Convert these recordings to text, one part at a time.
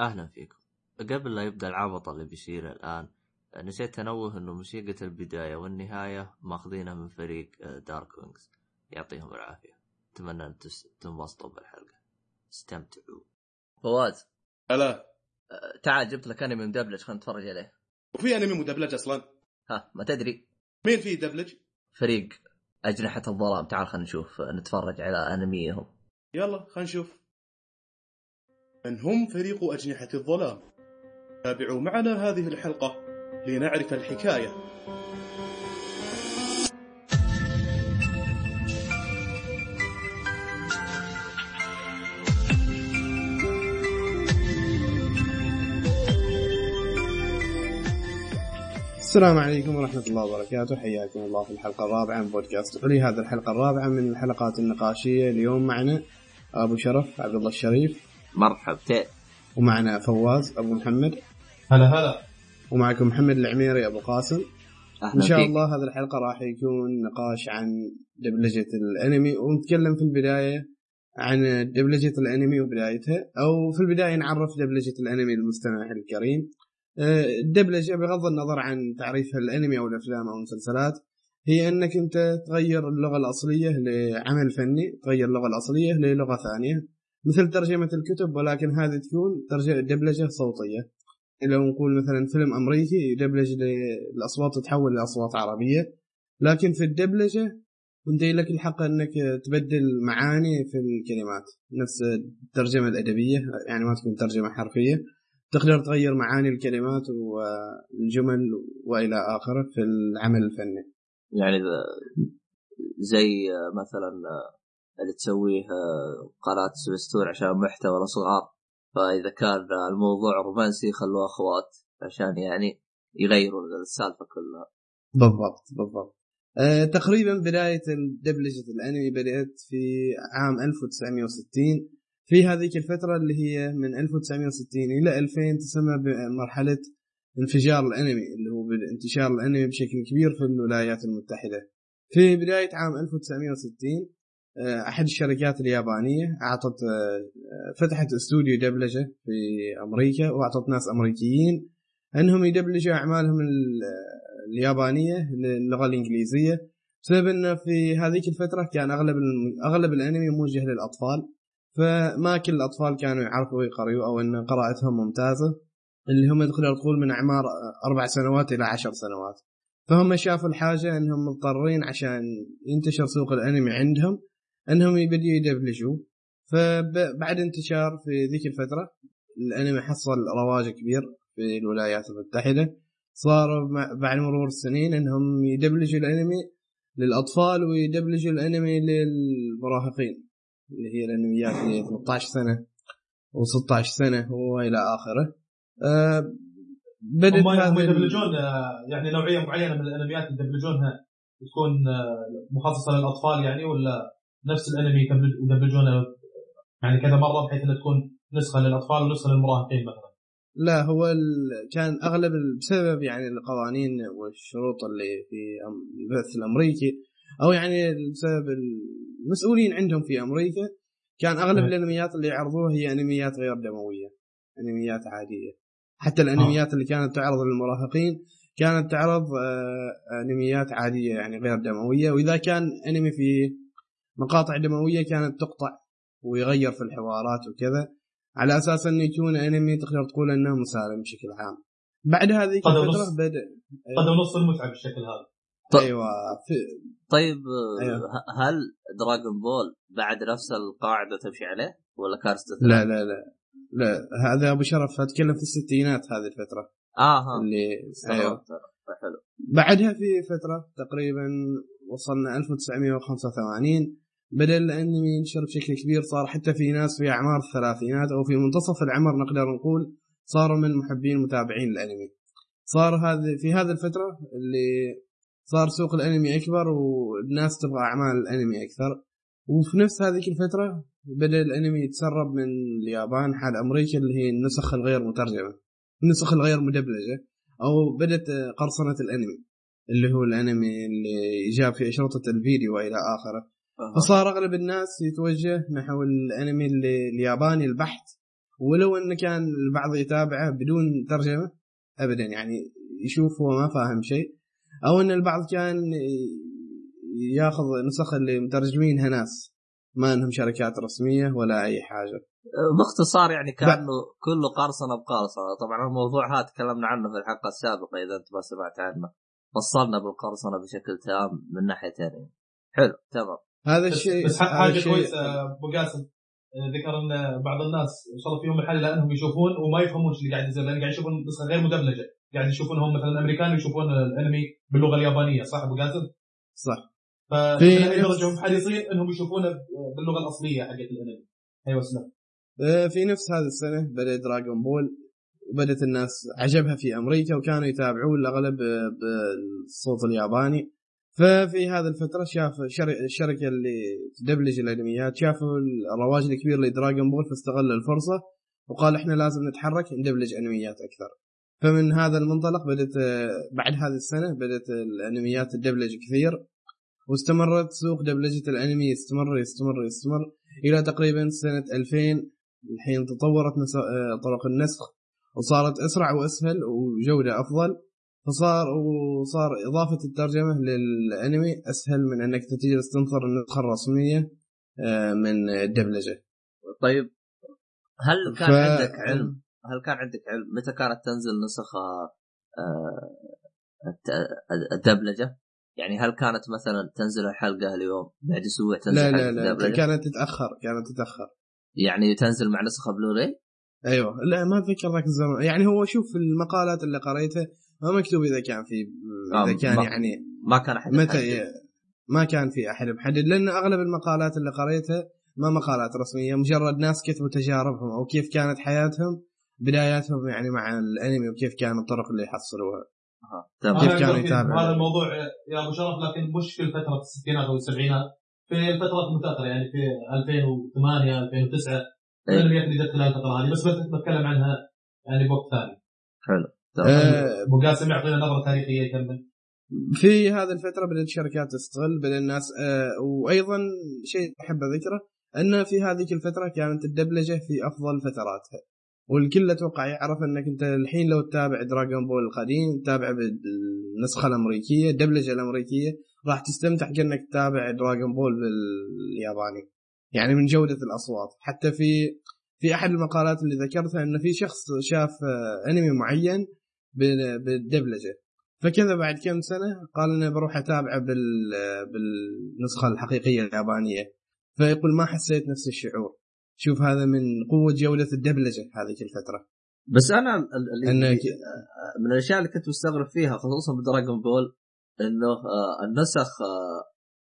أهلا فيكم. قبل لا يبدأ العبط اللي بيصير الآن نسيت انوه إنه موسيقى البداية والنهاية ماخذينها من فريق دارك وينجز يعطيهم العافية. أتمنى أن تنبسطوا بالحلقة. استمتعوا. فواز. هلا. تعال جبت لك أنمي مدبلج خلينا نتفرج عليه. وفي أنمي مدبلج أصلا. ها ما تدري. مين فيه دبلج؟ فريق أجنحة الظلام. تعال خلينا نشوف نتفرج على أنميهم. يلا خلينا نشوف. من هم فريق أجنحة الظلام. تابعوا معنا هذه الحلقة لنعرف الحكاية. السلام عليكم ورحمة الله وبركاته. حياكم الله في الحلقة الرابعة من بودكاست. علي هذه الحلقة الرابعة من الحلقات النقاشية. اليوم معنا أبو شرف عبد الله الشريف. مرحبتين ومعنا فواز أبو محمد. هلا هلا. ومعكم محمد العميري أبو قاسم. إن شاء فيك. الله هذه الحلقة راح يكون نقاش عن دبلجة الأنمي ونتكلم في البداية عن دبلجة الأنمي وبدايتها أو في البداية نعرف دبلجة الأنمي للمستمع الكريم. الدبلجة بغض النظر عن تعريفها الأنمي أو الأفلام أو المسلسلات هي أنك أنت تغير اللغة الأصلية لعمل فني تغير اللغة الأصلية للغة ثانية. مثل ترجمة الكتب ولكن هذه تكون دبلجة صوتية. لو نقول مثلا فيلم أمريكي يدبلج الأصوات تتحول لأصوات عربية. لكن في الدبلجة أنت لك الحق إنك تبدل معاني في الكلمات. نفس الترجمة الأدبية يعني ما تكون ترجمة حرفية. تقدر تغير معاني الكلمات والجمل وإلى آخره في العمل الفني. يعني زي مثلا اللي تسويه قناة سبستون عشان محتوى الصغار فإذا كان الموضوع رومانسي خلوه أخوات عشان يعني يغيروا السالفة كلها. بالضبط بالضبط. أه تقريبا بداية دبلجة الأنمي بدأت في عام 1960 في هذيك الفترة اللي هي من 1960 إلى 2000 تسمى بمرحلة انفجار الأنمي اللي هو انتشار الأنمي بشكل كبير في الولايات المتحدة. في بداية عام 1960 آه، أحد الشركات اليابانية أعطت آه، فتحت استوديو دبلجة في أمريكا وأعطت ناس أمريكيين إنهم يدبلجوا أعمالهم ال- اليابانية للغه الإنجليزية. بسبب إنه في هذيك الفترة كان أغلب أغلب الأنمي موجه للأطفال فما كل الأطفال كانوا يعرفوا يقرأوا أو إن قراءتهم ممتازة. اللي هم تقدر تقول من أعمار أربع سنوات إلى عشر سنوات. فهم شافوا الحاجة إنهم مضطرين عشان ينتشر سوق الأنمي عندهم. أنهم يبدوا يدبلجوا. فبعد انتشار في ذيك الفترة الأنمي حصل رواج كبير في الولايات المتحدة. صار بعد مرور السنين أنهم يدبلجوا الأنمي للأطفال ويدبلجوا الأنمي للمراهقين اللي هي الأنميات اللي هي 13 سنة و16 سنة وإلى آخره. أه بدت هم يدبلجون آه، يعني نوعية معينة من الأنميات يدبلجونها تكون آه، مخصصة للأطفال يعني ولا نفس الانمي يدبلجونه يعني كذا مرة بحيث إنها تكون نسخة للأطفال ونسخة للمراهقين مثلا لا هو. كان أغلب بسبب يعني القوانين والشروط اللي في البث الأمريكي أو يعني بسبب المسؤولين عندهم في أمريكا كان أغلب نعم. الأنميات اللي يعرضوها هي أنميات غير دموية أنميات عادية حتى الأنميات اللي كانت تعرض للمراهقين كانت تعرض آه، أنميات عادية يعني غير دموية وإذا كان أنمي في مقاطع دموية كانت تقطع ويغير في الحوارات وكذا على أساس انه يكون انمي تقدر تقول إنه مسالم بشكل عام بعد هذه قدر الفترة نص. بدا قدر نص المتعة بالشكل هذا طيب. أيوه في طيب أيوه. ه- هل دراغون بول بعد نفس القاعدة تمشي عليه ولا كان استثناء؟ لا لا لا لا هذا أبو شرف اتكلم في الستينات هذه الفترة آه ها اللي أيوه. حلو بعدها في فترة تقريبا وصلنا 1985 بدا الانمي ينشر بشكل كبير صار حتى في ناس في أعمار الثلاثينات أو في منتصف العمر نقدر نقول صاروا من محبين متابعين الأنمي صار هذه في هذه الفترة اللي صار سوق الأنمي أكبر والناس تبغى أعمال الأنمي أكثر وفي نفس هذه الفترة بدأ الأنمي يتسرب من اليابان حال أمريكا اللي هي النسخ الغير مترجمة النسخ الغير مدبلجة أو بدأت قرصنة الأنمي اللي هو الأنمي اللي جاء في اشرطه الفيديو والى آخره. فصار أغلب الناس يتوجه نحو الأنمي الياباني البحت ولو أنه كان البعض يتابعه بدون ترجمة ابدا. يعني يشوف هو ما فاهم شيء. أو أن البعض كان ياخذ نسخ اللي مترجمينها ناس ما أنهم شركات رسمية ولا أي حاجة. باختصار يعني كأنه كله قرصنه بقرصنه طبعا الموضوع هذا تكلمنا عنه في الحلقة السابقة إذا أنت ما سمعت عنه. فصلنا بالقرصنه بشكل تام من ناحيتين. حلو تمام. هذا الشيء بس حاجة كويسة أبو قاسم. آه، ذكر أن بعض الناس وصلوا فيهم الحاله لأنهم يشوفون وما يفهمون اللي قاعد يصير لأن قاعد يشوفون نسخه غير مدبلجه قاعد يشوفونهم مثلا أمريكان ويشوفون الأنمي باللغة اليابانية صح أبو قاسم؟ صح. فشوف في إلى اي نفس- درجه هم حريصين إنهم يشوفونه باللغة الأصلية حقت الأنمي. أيوه اسلم آه، في نفس هذه السنة بدا دراغون بول وبدت الناس عجبها في أمريكا وكانوا يتابعون الأغلب بالصوت الياباني. ففي هذه الفترة شاف شر- الشركة اللي تدبلج الأنميات شافوا الرواج الكبير لدراغون بول فاستغل الفرصة وقال إحنا لازم نتحرك ندبلج أنميات أكثر. فمن هذا المنطلق آه، بعد هذه السنة بدت الأنميات تدبلج كثير واستمرت سوق دبلجة الأنمي يستمر يستمر يستمر إلى تقريبا سنة 2000 الحين تطورت آه، طرق النسخ وصارت أسرع وأسهل وجودة أفضل. فصار وصار إضافة الترجمة للأنمي أسهل من أنك تجلس تنظر النسخة الرسمية آه، من الدبلجة طيب هل كان ف- عندك علم هل كان عندك علم متى كانت تنزل نسخ آه، الدبلجة؟ يعني هل كانت مثلا تنزل الحلقة اليوم بعد أسبوع تنزل لا لا لا الدبلجة؟ كانت تتأخر كانت تتأخر يعني تنزل مع نسخة بلوراي؟ أيوه لا ما أتذكر ذاك الزمن يعني هو شوف المقالات اللي قريتها ما مكتوب إذا كان في إذا آه، كان ما- يعني ما كان أحد متى. ما كان في أحد محدد لأن أغلب المقالات اللي قريتها ما مقالات رسمية مجرد ناس كتبوا تجاربهم أو كيف كانت حياتهم بداياتهم يعني مع الأنمي وكيف كان الطرق اللي يحصلوها أها، تمام كيف كانوا يتابعوا؟ هذا الموضوع يا أبو شرف لكن مش في فتره الستينات أو السبعينات في الفترات المتأخرة يعني في 2008 2009 إيه. الانميات اللي جت خلال الفترة هذه بس بت- بتكلم عنها يعني بوقت ثاني حلو تمام آه، ابو قاسم يعطينا نظرة تاريخية يكمل. في هذه الفترة بدأت الشركات تستغل بدأ الناس آه، وأيضا شيء أحب أذكره أن في هذيك الفترة كانت الدبلجة في أفضل فتراتها. والكل أتوقع يعرف أنك أنت الحين لو تتابع دراغون بول القديم تتابع بالنسخة الأمريكية الدبلجة الأمريكية راح تستمتع كأنك تتابع دراغون بول بالياباني. يعني من جودة الأصوات. حتى في في أحد المقالات اللي ذكرتها أن في شخص شاف آه، أنمي معين بالدبلجة. فكذا بعد كم سنة قال انه بروح اتابعه بال بالنسخة الحقيقية اليابانية. فيقول ما حسيت نفس الشعور. شوف هذا من قوة جوده الدبلجة هذيك الفترة. بس أنا ال- انك من الأشياء اللي كنت مستغرب فيها خصوصا ب Dragon Ball إنه آه، النسخ آه،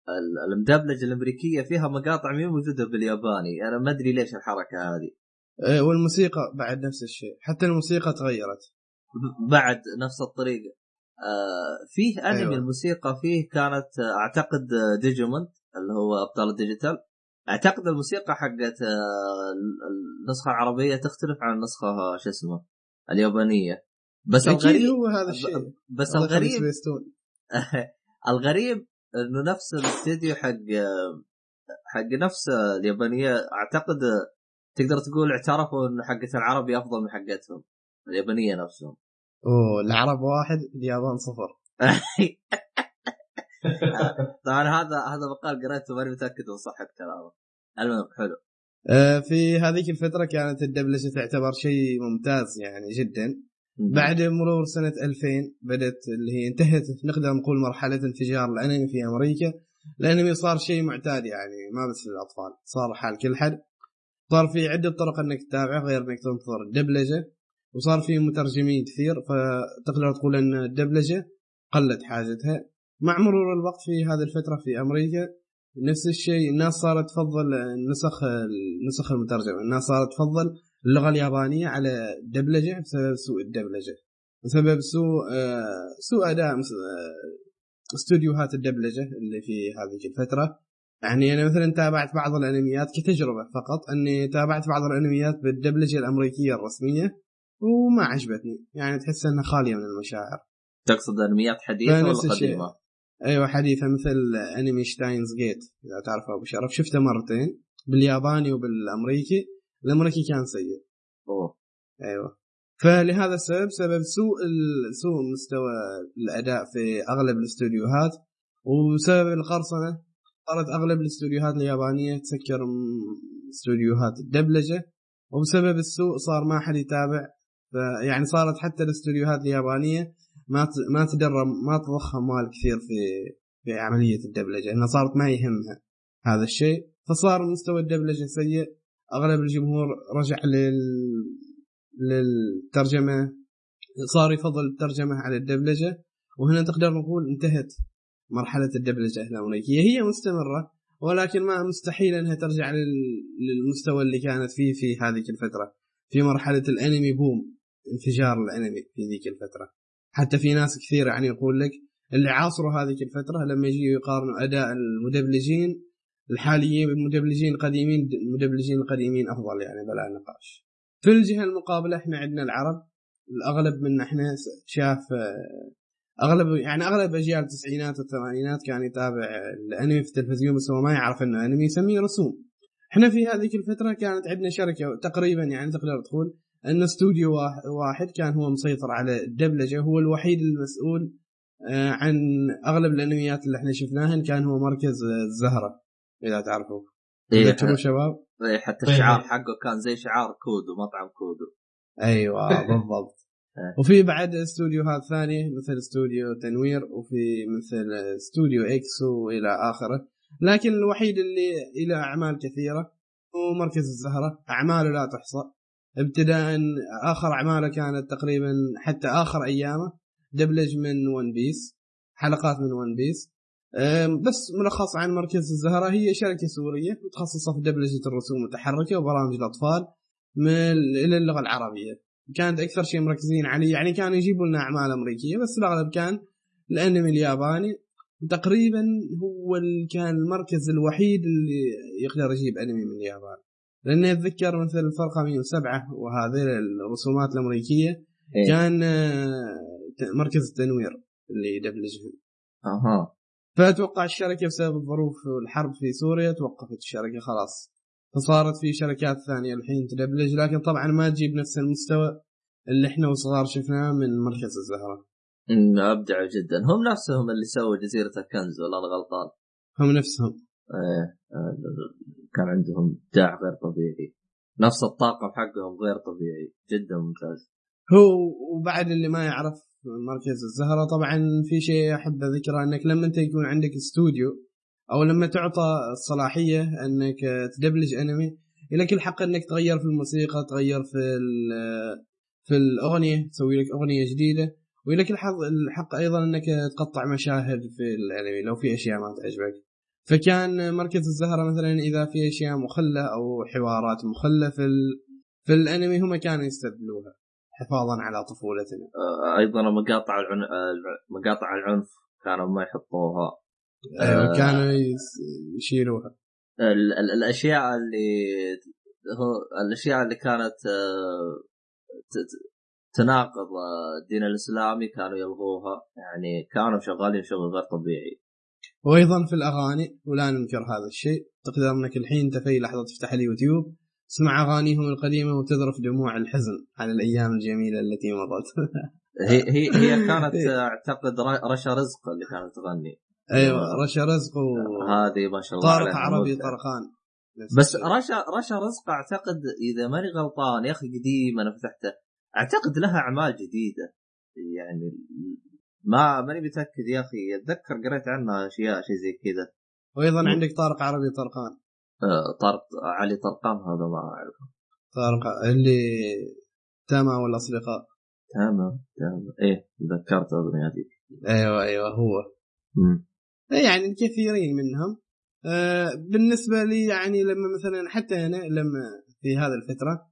ال- المدبلجة الأمريكية فيها مقاطع مش موجودة بالياباني. أنا ما أدري ليش الحركة هذه. آه، والموسيقى بعد نفس الشيء. حتى الموسيقى تغيرت. بعد نفس الطريقة. آه، فيه أنمي أيوة. الموسيقى فيه كانت آه، أعتقد آه، ديجيمون اللي هو أبطال الديجيتال. أعتقد الموسيقى حقت آه، ال- النسخة العربية تختلف عن النسخة آه، شو اسمه اليابانية. بس الغريب هو هذا الشيء. بس الغريب. الغريب إنه نفس الاستديو حق حق نفس اليابانية. أعتقد تقدر تقول اعترفوا إن حقت العربي أفضل من حقتهم. اليابانية نفسهم. أوه العرب واحد اليابان صفر. طبعا هذا هذا مقال قريته ماني متأكد من صحه كلامه المهم حلو. آه، في هذيك الفترة كانت الدبلجه تعتبر شيء ممتاز يعني جدا. بعد مرور سنة 2000 بدأت اللي هي انتهت نقدر نقول مرحلة انفجار الأنمي في أمريكا. الأنمي صار شيء معتاد يعني ما بس للأطفال صار حال كل حد. صار في عدة طرق أنك تتابعه غير أنك تنتظر الدبلجة وصار في مترجمين كثير فتقدر تقول أن الدبلجة قلت حاجتها. مع مرور الوقت في هذه الفترة في أمريكا نفس الشيء الناس صارت تفضل النسخ النسخ المترجمة الناس صارت تفضل اللغة اليابانية على الدبلجة بسبب سوء الدبلجة. بسبب سوء سوء أداء استوديوهات الدبلجة اللي في هذه الفترة. يعني أنا مثلا تابعت بعض الأنميات كتجربة فقط أني تابعت بعض الأنميات بالدبلجة الأمريكية الرسمية. وما عجبتني. يعني تحس إنها خالية من المشاعر. تقصد أنميات حديثة ولا. قديمة؟ أيوه حديثة مثل أنمي شتاينز جيت إذا تعرفه أبو شرف. شفته مرتين بالياباني وبالأمريكي. الأمريكي كان سيء. أوه. أيوه. فلهذا السبب سبب سوء سوء مستوى الأداء في أغلب الاستوديوهات. وسبب القرصنه صارت أغلب الاستوديوهات اليابانية تسكر استوديوهات الدبلجة. وبسبب السوء صار ما حد يتابع ف- يعني صارت حتى الاستوديوهات اليابانية ما ما تدرب ما تضخم مال كثير في في عملية الدبلجة انها صارت ما يهمها هذا الشيء. فصار مستوى الدبلجة سيء أغلب الجمهور رجع لل للترجمة صار يفضل الترجمة على الدبلجة. وهنا تقدر نقول انتهت مرحلة الدبلجة الأمريكية. هي مستمرة ولكن ما مستحيل أنها ترجع لل- للمستوى اللي كانت فيه في هذيك الفترة في مرحلة الأنمي بوم. انفجار الانمي في ذيك الفترة. حتى في ناس كثير يعني يقول لك اللي عاصروا هذيك الفترة لما يجي يقارنوا أداء المدبلجين الحاليين بالمدبلجين القديمين المدبلجين القديمين أفضل يعني بلا نقاش. في الجهة المقابلة إحنا عندنا العرب الأغلب منا إحنا شاف أغلب يعني أغلب أجيال التسعينات والثمانينات كان يتابع الأنمي في التلفزيون بس هو ما يعرف إنه أنمي يسميه رسوم. إحنا في هذيك الفترة كانت عندنا شركة تقريبا يعني تقدر تقول أن استوديو واحد- كان هو مسيطر على الدبلجة هو الوحيد المسؤول آه، عن أغلب الأنميات اللي إحنا شفناها كان هو مركز آه، الزهرة إذا تعرفوا إيه تذكروا شباب؟ إيه، حتى طيب. الشعار حقه كان زي شعار كودو مطعم كودو. أيوه بالضبط. إيه. وفي بعد استوديوهات ثانية مثل استوديو تنوير وفي مثل استوديو X والى آخره. لكن الوحيد اللي له أعمال كثيرة هو مركز الزهرة. أعماله لا تحصى. ابتداء آخر أعماله كانت تقريبا حتى آخر أيامه دبلج من One Piece حلقات من One Piece بس ملخص عن مركز الزهرة هي شركة سورية متخصصة في دبلجة الرسوم المتحركة وبرامج الأطفال من إلى اللغة العربية. كانت أكثر شيء مركزين عليه يعني كانوا يجيبوا لنا أعمال أمريكية بس الأغلب كان الأنمي الياباني. تقريبا هو كان المركز الوحيد اللي يقدر يجيب أنمي من اليابان. لاني اتذكر مثل الفرقه 107 وهذه الرسومات الأمريكية إيه. كان آه، مركز التنوير اللي يدبلجهم أها. فأتوقع الشركة بسبب الظروف والحرب في سوريا توقفت الشركة خلاص. فصارت في شركات ثانية الحين تدبلج لكن طبعا ما تجيب نفس المستوى اللي إحنا وصغار شفناه من مركز الزهرة. ابدعوا جدا. هم نفسهم اللي سووا جزيرة الكنز ولا أنا غلطان هم نفسهم. إيه. آه، كان عندهم ابداع غير طبيعي. نفس الطاقم حقهم غير طبيعي. جدا ممتاز. هو وبعد اللي ما يعرف مركز الزهرة طبعا في شيء أحب أذكره إنك لما أنت يكون عندك استوديو أو لما تعطى الصلاحية إنك تدبلج أنمي لك الحق إنك تغير في الموسيقى تغير في في الأغنية تسوي لك أغنية جديدة. ولك الحق الحق أيضا إنك تقطع مشاهد في الأنمي لو في أشياء ما تعجبك. فكان مركز الزهرة مثلا إذا في أشياء مخلة أو حوارات مخلة في ال... في الأنمي هم كانوا يستبدلوها حفاظا على طفولتنا. آه، أيضا مقاطع العن... مقاطع العنف كانوا ما يحطوها. أيوة آه. كانوا يشيلوها. ال... ال... الأشياء اللي هو الأشياء اللي كانت آه، تناقض الدين الإسلامي كانوا يلغوها. يعني كانوا شغالين شغل غير طبيعي. وأيضا في الأغاني ولا ننكر هذا الشيء. تقدر انك الحين انت في لحظة تفتح اليوتيوب. تسمع أغانيهم القديمة وتذرف دموع الحزن على الأيام الجميلة التي مضت. هي هي هي كانت آه، أعتقد رشا رزق اللي كانت تغني. أيوه رشا رزق و هذه ما شاء الله طارق عربي. طرخان. بس. رشا رشا رزق أعتقد إذا ماني غلطان يا أخي قديم أنا فتحته. أعتقد لها أعمال جديدة. يعني ما ماني متأكد يا أخي. أتذكر قريت عنها أشياء شيء زي كذا. وأيضا عندك طارق عربي طرخان آه، طارق علي طرقان هذا ما أعرفه. طارق اللي تاما والأصدقاء. تمام تمام إيه تذكرت الاغنيه هذيك أيوه أيوه هو. مم. يعني الكثيرين منهم. آه، بالنسبة لي يعني لما مثلا حتى أنا لما في هذه الفترة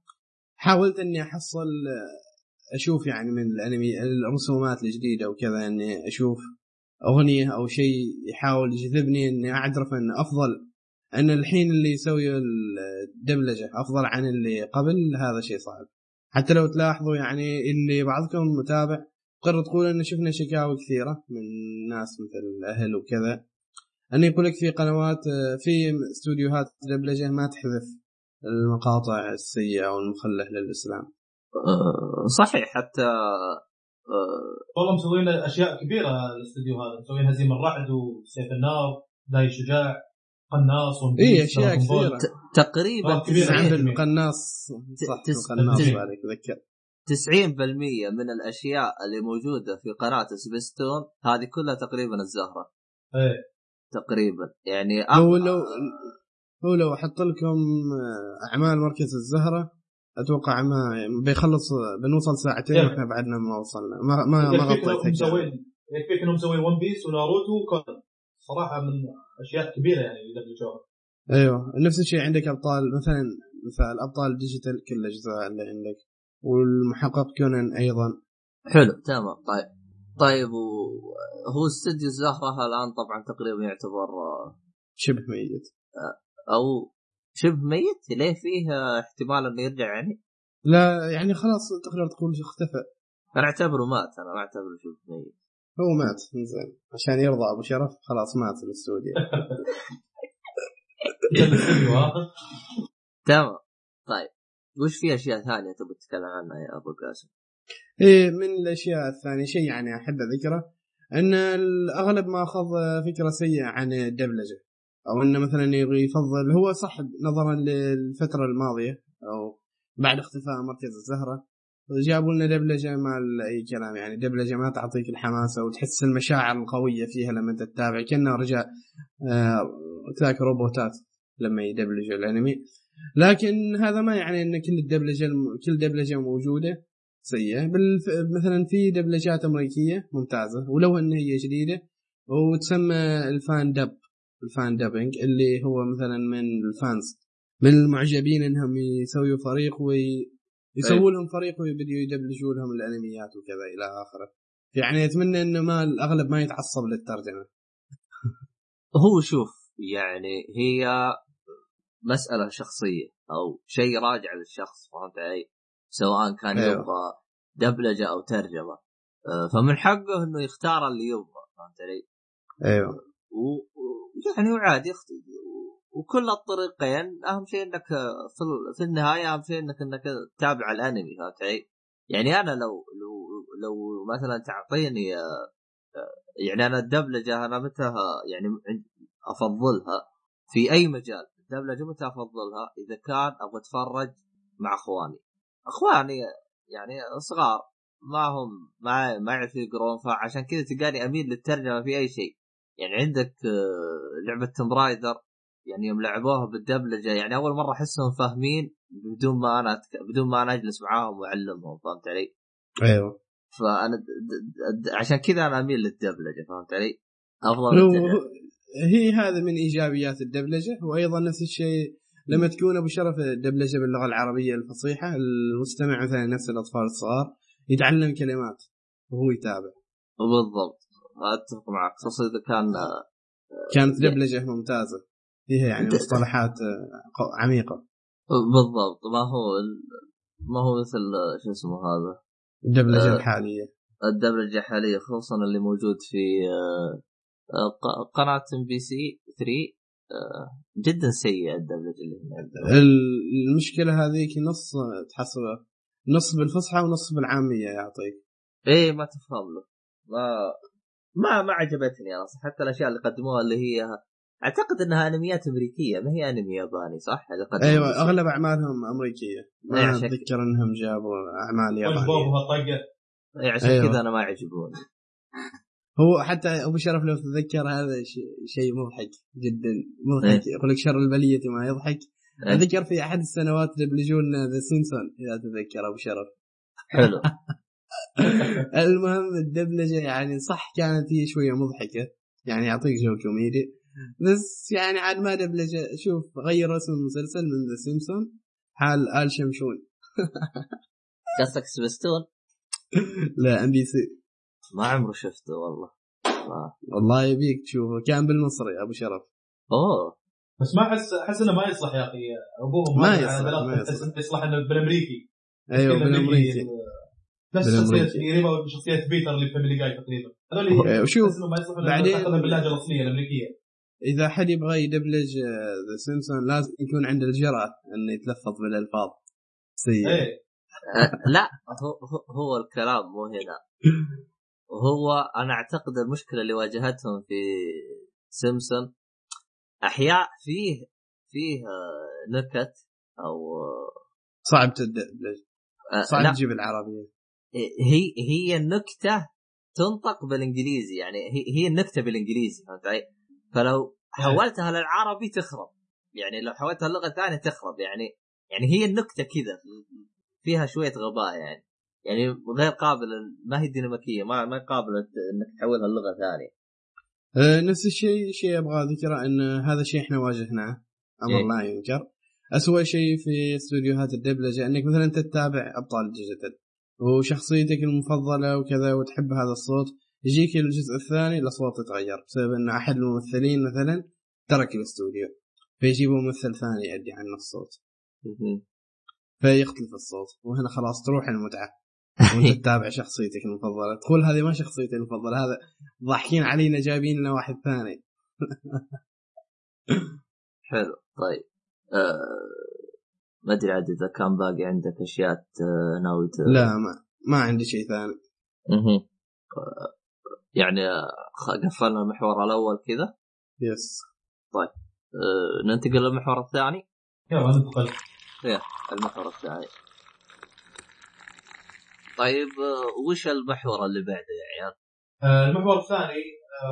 حاولت إني أحصل أشوف يعني من الأنمي الرسومات الجديدة وكذا إني أشوف أغنية أو شيء يحاول يجذبني إني أعرف إن أفضل إن الحين اللي يسوي الدبلجة أفضل عن اللي قبل هذا شيء صعب حتى لو تلاحظوا يعني اللي بعضكم متابع تقدر تقول إن شفنا شكاوى كثيرة من ناس مثل الاهل وكذا. انه يقول لك في قنوات في استوديوهات دبلجة ما تحذف المقاطع السيئة أو المخلة للإسلام. آه، صحيح حتى آه، والله مسوين أشياء كبيرة الاستوديو هذا مسوين هزيم الرعد وسيف النار داي شجاع قناص اي أشياء. كثيرة تقريبا آه، كبير. 90% عند بالمية. القناص صح بعد اتذكر 90% من الأشياء اللي موجودة في قناة سبيستون هذه كلها تقريبا الزهرة إيه تقريبا يعني هو لو هو لو أحط لكم أعمال مركز الزهرة أتوقع ما بيخلص بنوصل ساعتين إيه. وإحنا بعدنا ما وصلنا. ما ما, ما. مسوين يكفيك إنهم مسوين One Piece وناروتو وكونان صراحة من أشياء كبيرة يعني اللي دبلجوها أيوه نفس الشيء عندك أبطال مثلا مثال أبطال ديجيتال كل الأجزاء اللي عندك والمحقق كونان أيضا. حلو تمام طيب. طيب و... هو استديو الزهرة الآن طبعا تقريبا يعتبر آه، شبه ميت. أو شبه ميت ليه فيه احتمال إنه يرجع يعني؟ لا يعني خلاص تقدر تقول اختفى. أنا أعتبره مات أنا ما أعتبره شبه ميت. هو مات زين. عشان يرضى أبو شرف خلاص مات الاستوديو الاستوديو. تمام. طيب. وش في أشياء ثانية تبي تتكلم عنها يا أبو قاسم؟ إيه من الأشياء الثانية شيء يعني أحب أذكره أن الاغلب ما أخذ فكرة سيئة عن الدبلجة. أو إنه مثلا يفضل هو صح نظرا للفترة الماضية أو بعد اختفاء مركز الزهرة جابوا لنا دبلجة ما أي كلام يعني دبلجة ما تعطيك الحماسه وتحس المشاعر القوية فيها لما أنت تتابع كانه رجع آه ذاك روبوتات لما يدبلجوا الأنمي لكن هذا ما يعني إن كل الدبلجة. كل دبلجة موجودة سيئة بالف... مثلا في دبلجات أمريكية ممتازة ولو إن هي جديدة وتسمى ال fan dub ال fan dubbing اللي هو مثلا من ال fans من المعجبين إنهم يسووا فريق وي يسووا لهم فريق ويبدوا يدبلجوا لهم الأنميات وكذا إلى آخره يعني أتمنى إنه ما الاغلب ما يتعصب للترجمة هو شوف يعني هي مسألة شخصية أو شيء راجع للشخص فهمت علي؟ سواء كان أيوه. يبغى دبلجة أو ترجمة آه، فمن حقه إنه يختار اللي يبغى فهمت علي؟ أيوه يعني وعادي يخت... وكل الطريقين اهم شيء إنك في, في النهاية اهم شيء إنك إنك تتابع الأنمي فهمت علي؟ يعني أنا لو لو لو مثلا تعطيني يعني أنا الدبلجة أنا متى يعني أفضلها؟ في أي مجال؟ الدبلجة متى أفضلها؟ إذا كان أبغى أتفرج مع أخواني. أخواني يعني صغار ما هم ما ما يعرفوا يقرون فعشان كذا تلقاني أميل للترجمة في أي شيء. يعني عندك آه، لعبة توم رايدر يعني يوم لعبوها بالدبلجة يعني أول مرة أحسهم فاهمين بدون ما أنا أتك... بدون ما أنا أجلس معاهم وأعلمهم فهمت علي؟ أيوه فأنا د... د... د... عشان كذا أنا أميل للدبلجة فهمت علي؟ أفضل هو. هي هذا من إيجابيات الدبلجة وأيضا نفس الشيء لما تكون أبو شرف الدبلجة باللغة العربية الفصيحة المستمع مثلا نفس الأطفال الصغار يتعلم كلمات وهو يتابع بالضبط أتفق معك خصوصا إذا كان آه، كانت دبلجة ممتازة. فيها يعني مصطلحات آه، عميقة. بالضبط ما هو. ما هو مثل آه، شو اسمه هذا؟ الدبلجة. الحالية. الدبلجة الحالية خصوصا اللي موجود في قناة ام بي سي 3 آه، جدا سيئة الدبلجة اللي هنا ال- المشكلة هذيك نص تحصل نص بالفصحى ونص بالعامية يعطيك. إيه ما تفهم له. ما ما ما عجبتني أنا صح حتى الأشياء اللي قدموها اللي هي أعتقد إنها أنميات أمريكية ما هي أنمي ياباني صح؟ أيوه أغلب أعمالهم أمريكية. إيه، ما أتذكر إنهم جابوا أعمال سبونج يابانية. إيه عشان أيوة. كذا أنا ما يعجبوني. هو حتى أبو شرف لو تتذكر هذا شيء شيء مضحك جدا مضحك. إيه. يقول لك شر البلية ما يضحك. إيه. اتذكر في أحد السنوات دبلجوا لنا The Simpsons إذا تتذكر أبو شرف. حلو. المهم الدبلجه يعني صح كانت هي شوية مضحكة. يعني يعطيك جو كوميدي. بس يعني عاد ما دبلجه شوف غير اسم المسلسل من The Simpsons حال آل شمشون. قصدك سبستون؟ لا أم بي سي. ما عمره شفته والله. ما. والله يبيك تشوفه كان بالمصري أبو شرف. أوه. بس ما أحس أحس إنه ما يصلح يا أخي. أبوهم ما يصلح، على ما يصلح. يصلح إنه بالأمريكي. أيوه بالأمريكي. نفس. شخصية قريبة من شخصية بيتر اللي في Family Guy تقريبا. هذول إيه، يصلح بعدين- باللهجه الاصليه الأمريكية. إذا حد يبغى يدبلج The Simpsons لازم يكون عنده الجرأة إنه يتلفظ بالألفاظ. سيئه أه، لا هو هو- هو الكلام مو هنا. هو أنا أعتقد المشكلة اللي واجهتهم في سيمسون أحياء فيه فيه آه، نكت أو صعب تدبلج. آه، صعب تجيب العربية. هي هي النكته تنطق بالإنجليزي يعني هي هي النكته بالإنجليزي فهمت علي؟ فلو حولتها للعربي تخرب يعني لو حولتها لغه ثانية تخرب يعني يعني هي النكته كذا فيها شوية غباء يعني يعني غير قابلة ما هي ديناميكية ما ما قابلة إنك تحولها لغه ثانية آه، نفس الشيء شيء أبغى أذكره إن هذا الشيء إحنا واجهناه أمر إيه. لا ينكر اسوء شيء في استوديوهات الدبلجة إنك مثلا انت تتابع أبطال الديجيتال وشخصيتك المفضلة وكذا وتحب هذا الصوت يجيك الجزء الثاني الأصوات تتغير بسبب أن أحد الممثلين مثلا ترك الاستوديو فيجيبوا ممثل ثاني يؤدي عن نفس الصوت فيختلف الصوت وهنا خلاص تروح المتعة. وأنت تتابع شخصيتك المفضلة. تقول هذه ما شخصيتي المفضلة هذا ضاحكين علينا جايبين لنا واحد ثاني. حلو طيب. آه ما أدري عاد إذا كان باقي عندك أشياء ناوي ت- لا ما ما عندي شيء ثاني. آه، يعني خ- قفلنا المحور الأول كذا؟ يس آه، ننتقل للمحور الثاني؟ يلا ندخل المحور الثاني. طيب آه، وش المحور اللي بعده يا عيال؟ آه، المحور الثاني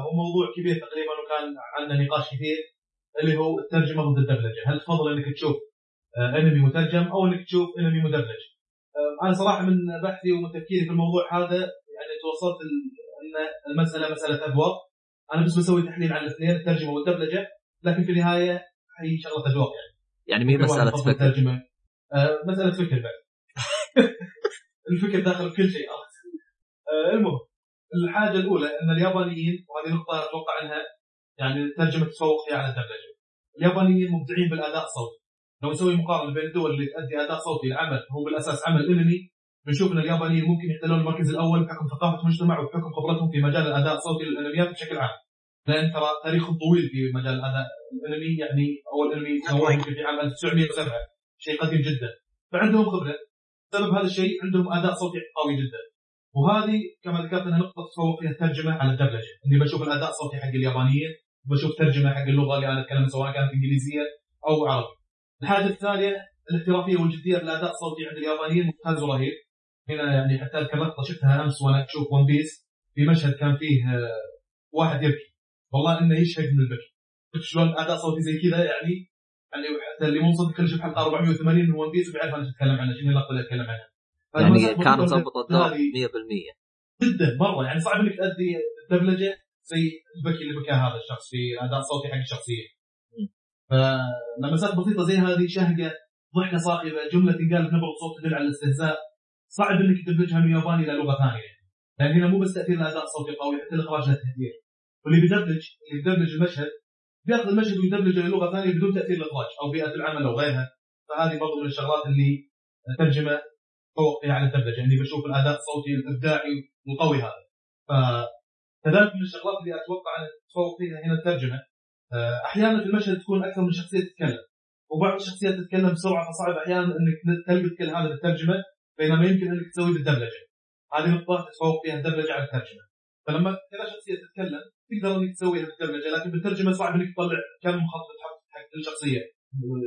هو موضوع كبير تقريبا وكان عندنا نقاش كثير اللي هو الترجمة ضد الدبلجة، هل تفضل إنك تشوف انمي مترجم أو انك تشوف انمي مدبلج؟ آه، أنا صراحة من بحثي وتفكيري في الموضوع هذا يعني توصلت أن المسألة مسألة أذواق، أنا بس بسوي تحليل على الاثنين الترجمة والدبلجه، لكن في النهاية هي شغله اذواق يعني. يعني مي واحد مسألة فكر ترجمة. آه، مسألة فكر بعد الفكر داخل كل شيء عرفت؟ آه، المهم الحاجة الأولى أن اليابانيين وهذه نقطة أتوقع أنها يعني الترجمه تتفوق فيها على الدبلجه اليابانيين مبدعين بالأداء الصوتي. لو نسوي مقارنة بين الدول اللي تؤدي أداء صوتي لعمل هو بالأساس عمل انمي بنشوف ان اليابانيين ممكن يحتلون المركز الأول بحكم ثقافة المجتمع وبحكم خبرتهم في مجال الأداء الصوتي للأنميات بشكل عام. لأن ترى تاريخهم طويل في مجال الأداء. الأنمي يعني أول أنمي سووه يمكن في عام 1907 شيء قديم جدا. فعندهم خبرة. بسبب هذا الشيء عندهم أداء صوتي قوي جدا. وهذه كما ذكرت انها نقطة تتفوق فيها الترجمة على الدبلجة. إني بشوف الأداء الصوتي حق اليابانيين وبشوف ترجمة حق اللغة اللي أنا اتكلمها سواء كانت إنجليزية أو عربي الحاجة الثانية الاحترافية والجدية في الأداء الصوتي عند اليابانيين ممتاز ورهيب. هنا يعني حتى اذكر لقطه شفتها أمس وأنا أشوف One Piece في مشهد كان فيه آه، واحد يبكي. والله إنه يشهق من البكي. شفت شلون أداء صوتي زي كذا يعني؟ يعني حتى اللي مو مصدق كل شوف حلقة 480 من One Piece وبيعرف أنا أتكلم عنها شنو اللقطه اللي اتكلم عنها يعني فالمسافة كان بسيطة ضبط الدور 100% هذه جدا مرة يعني صعب إنك تأدي الدبلجة زي البكي اللي بكاه هذا الشخص في أداء صوتي حق الشخصية. فلمسات بسيطة زي هذه شهقه ضحكة صاخبة جملة تنقال بنبره صوت تدل على الاستهزاء. صعب إنك تدبلجها من ياباني إلى لغة ثانية. لأن هنا مو بس تأثير الاداء الصوتي قوي حتى الاخراج له تاثير واللي بيدبلج اللي بيدبلج المشهد بياخذ المشهد ويدبلجه للغه ثانية بدون تأثير الاخراج أو بيئة العمل أو غيرها. فهذه برضو من الشغلات اللي ترجمة تفوق فيها على الدبلجه إني بشوف الأداء الصوتي الإبداعي والقوي هذا. فكذلك من الشغلات اللي أتوقع أن تفوق فيها هنا الترجمة. أحيانا في المشهد تكون أكثر من شخصية تتكلم. وبعض الشخصيات تتكلم بسرعة فصعب أحيانا إنك تلقط كل هذا بالترجمة بينما يمكن إنك تسوي بالدبلجه هذه نقطة تتفوق فيها الدبلجه على الترجمة. فلما كذا شخصية تتكلم تقدر إنك تسويها بالدبلجه لكن بالترجمة صعب إنك تطلع كم خط تحط حق كل شخصيه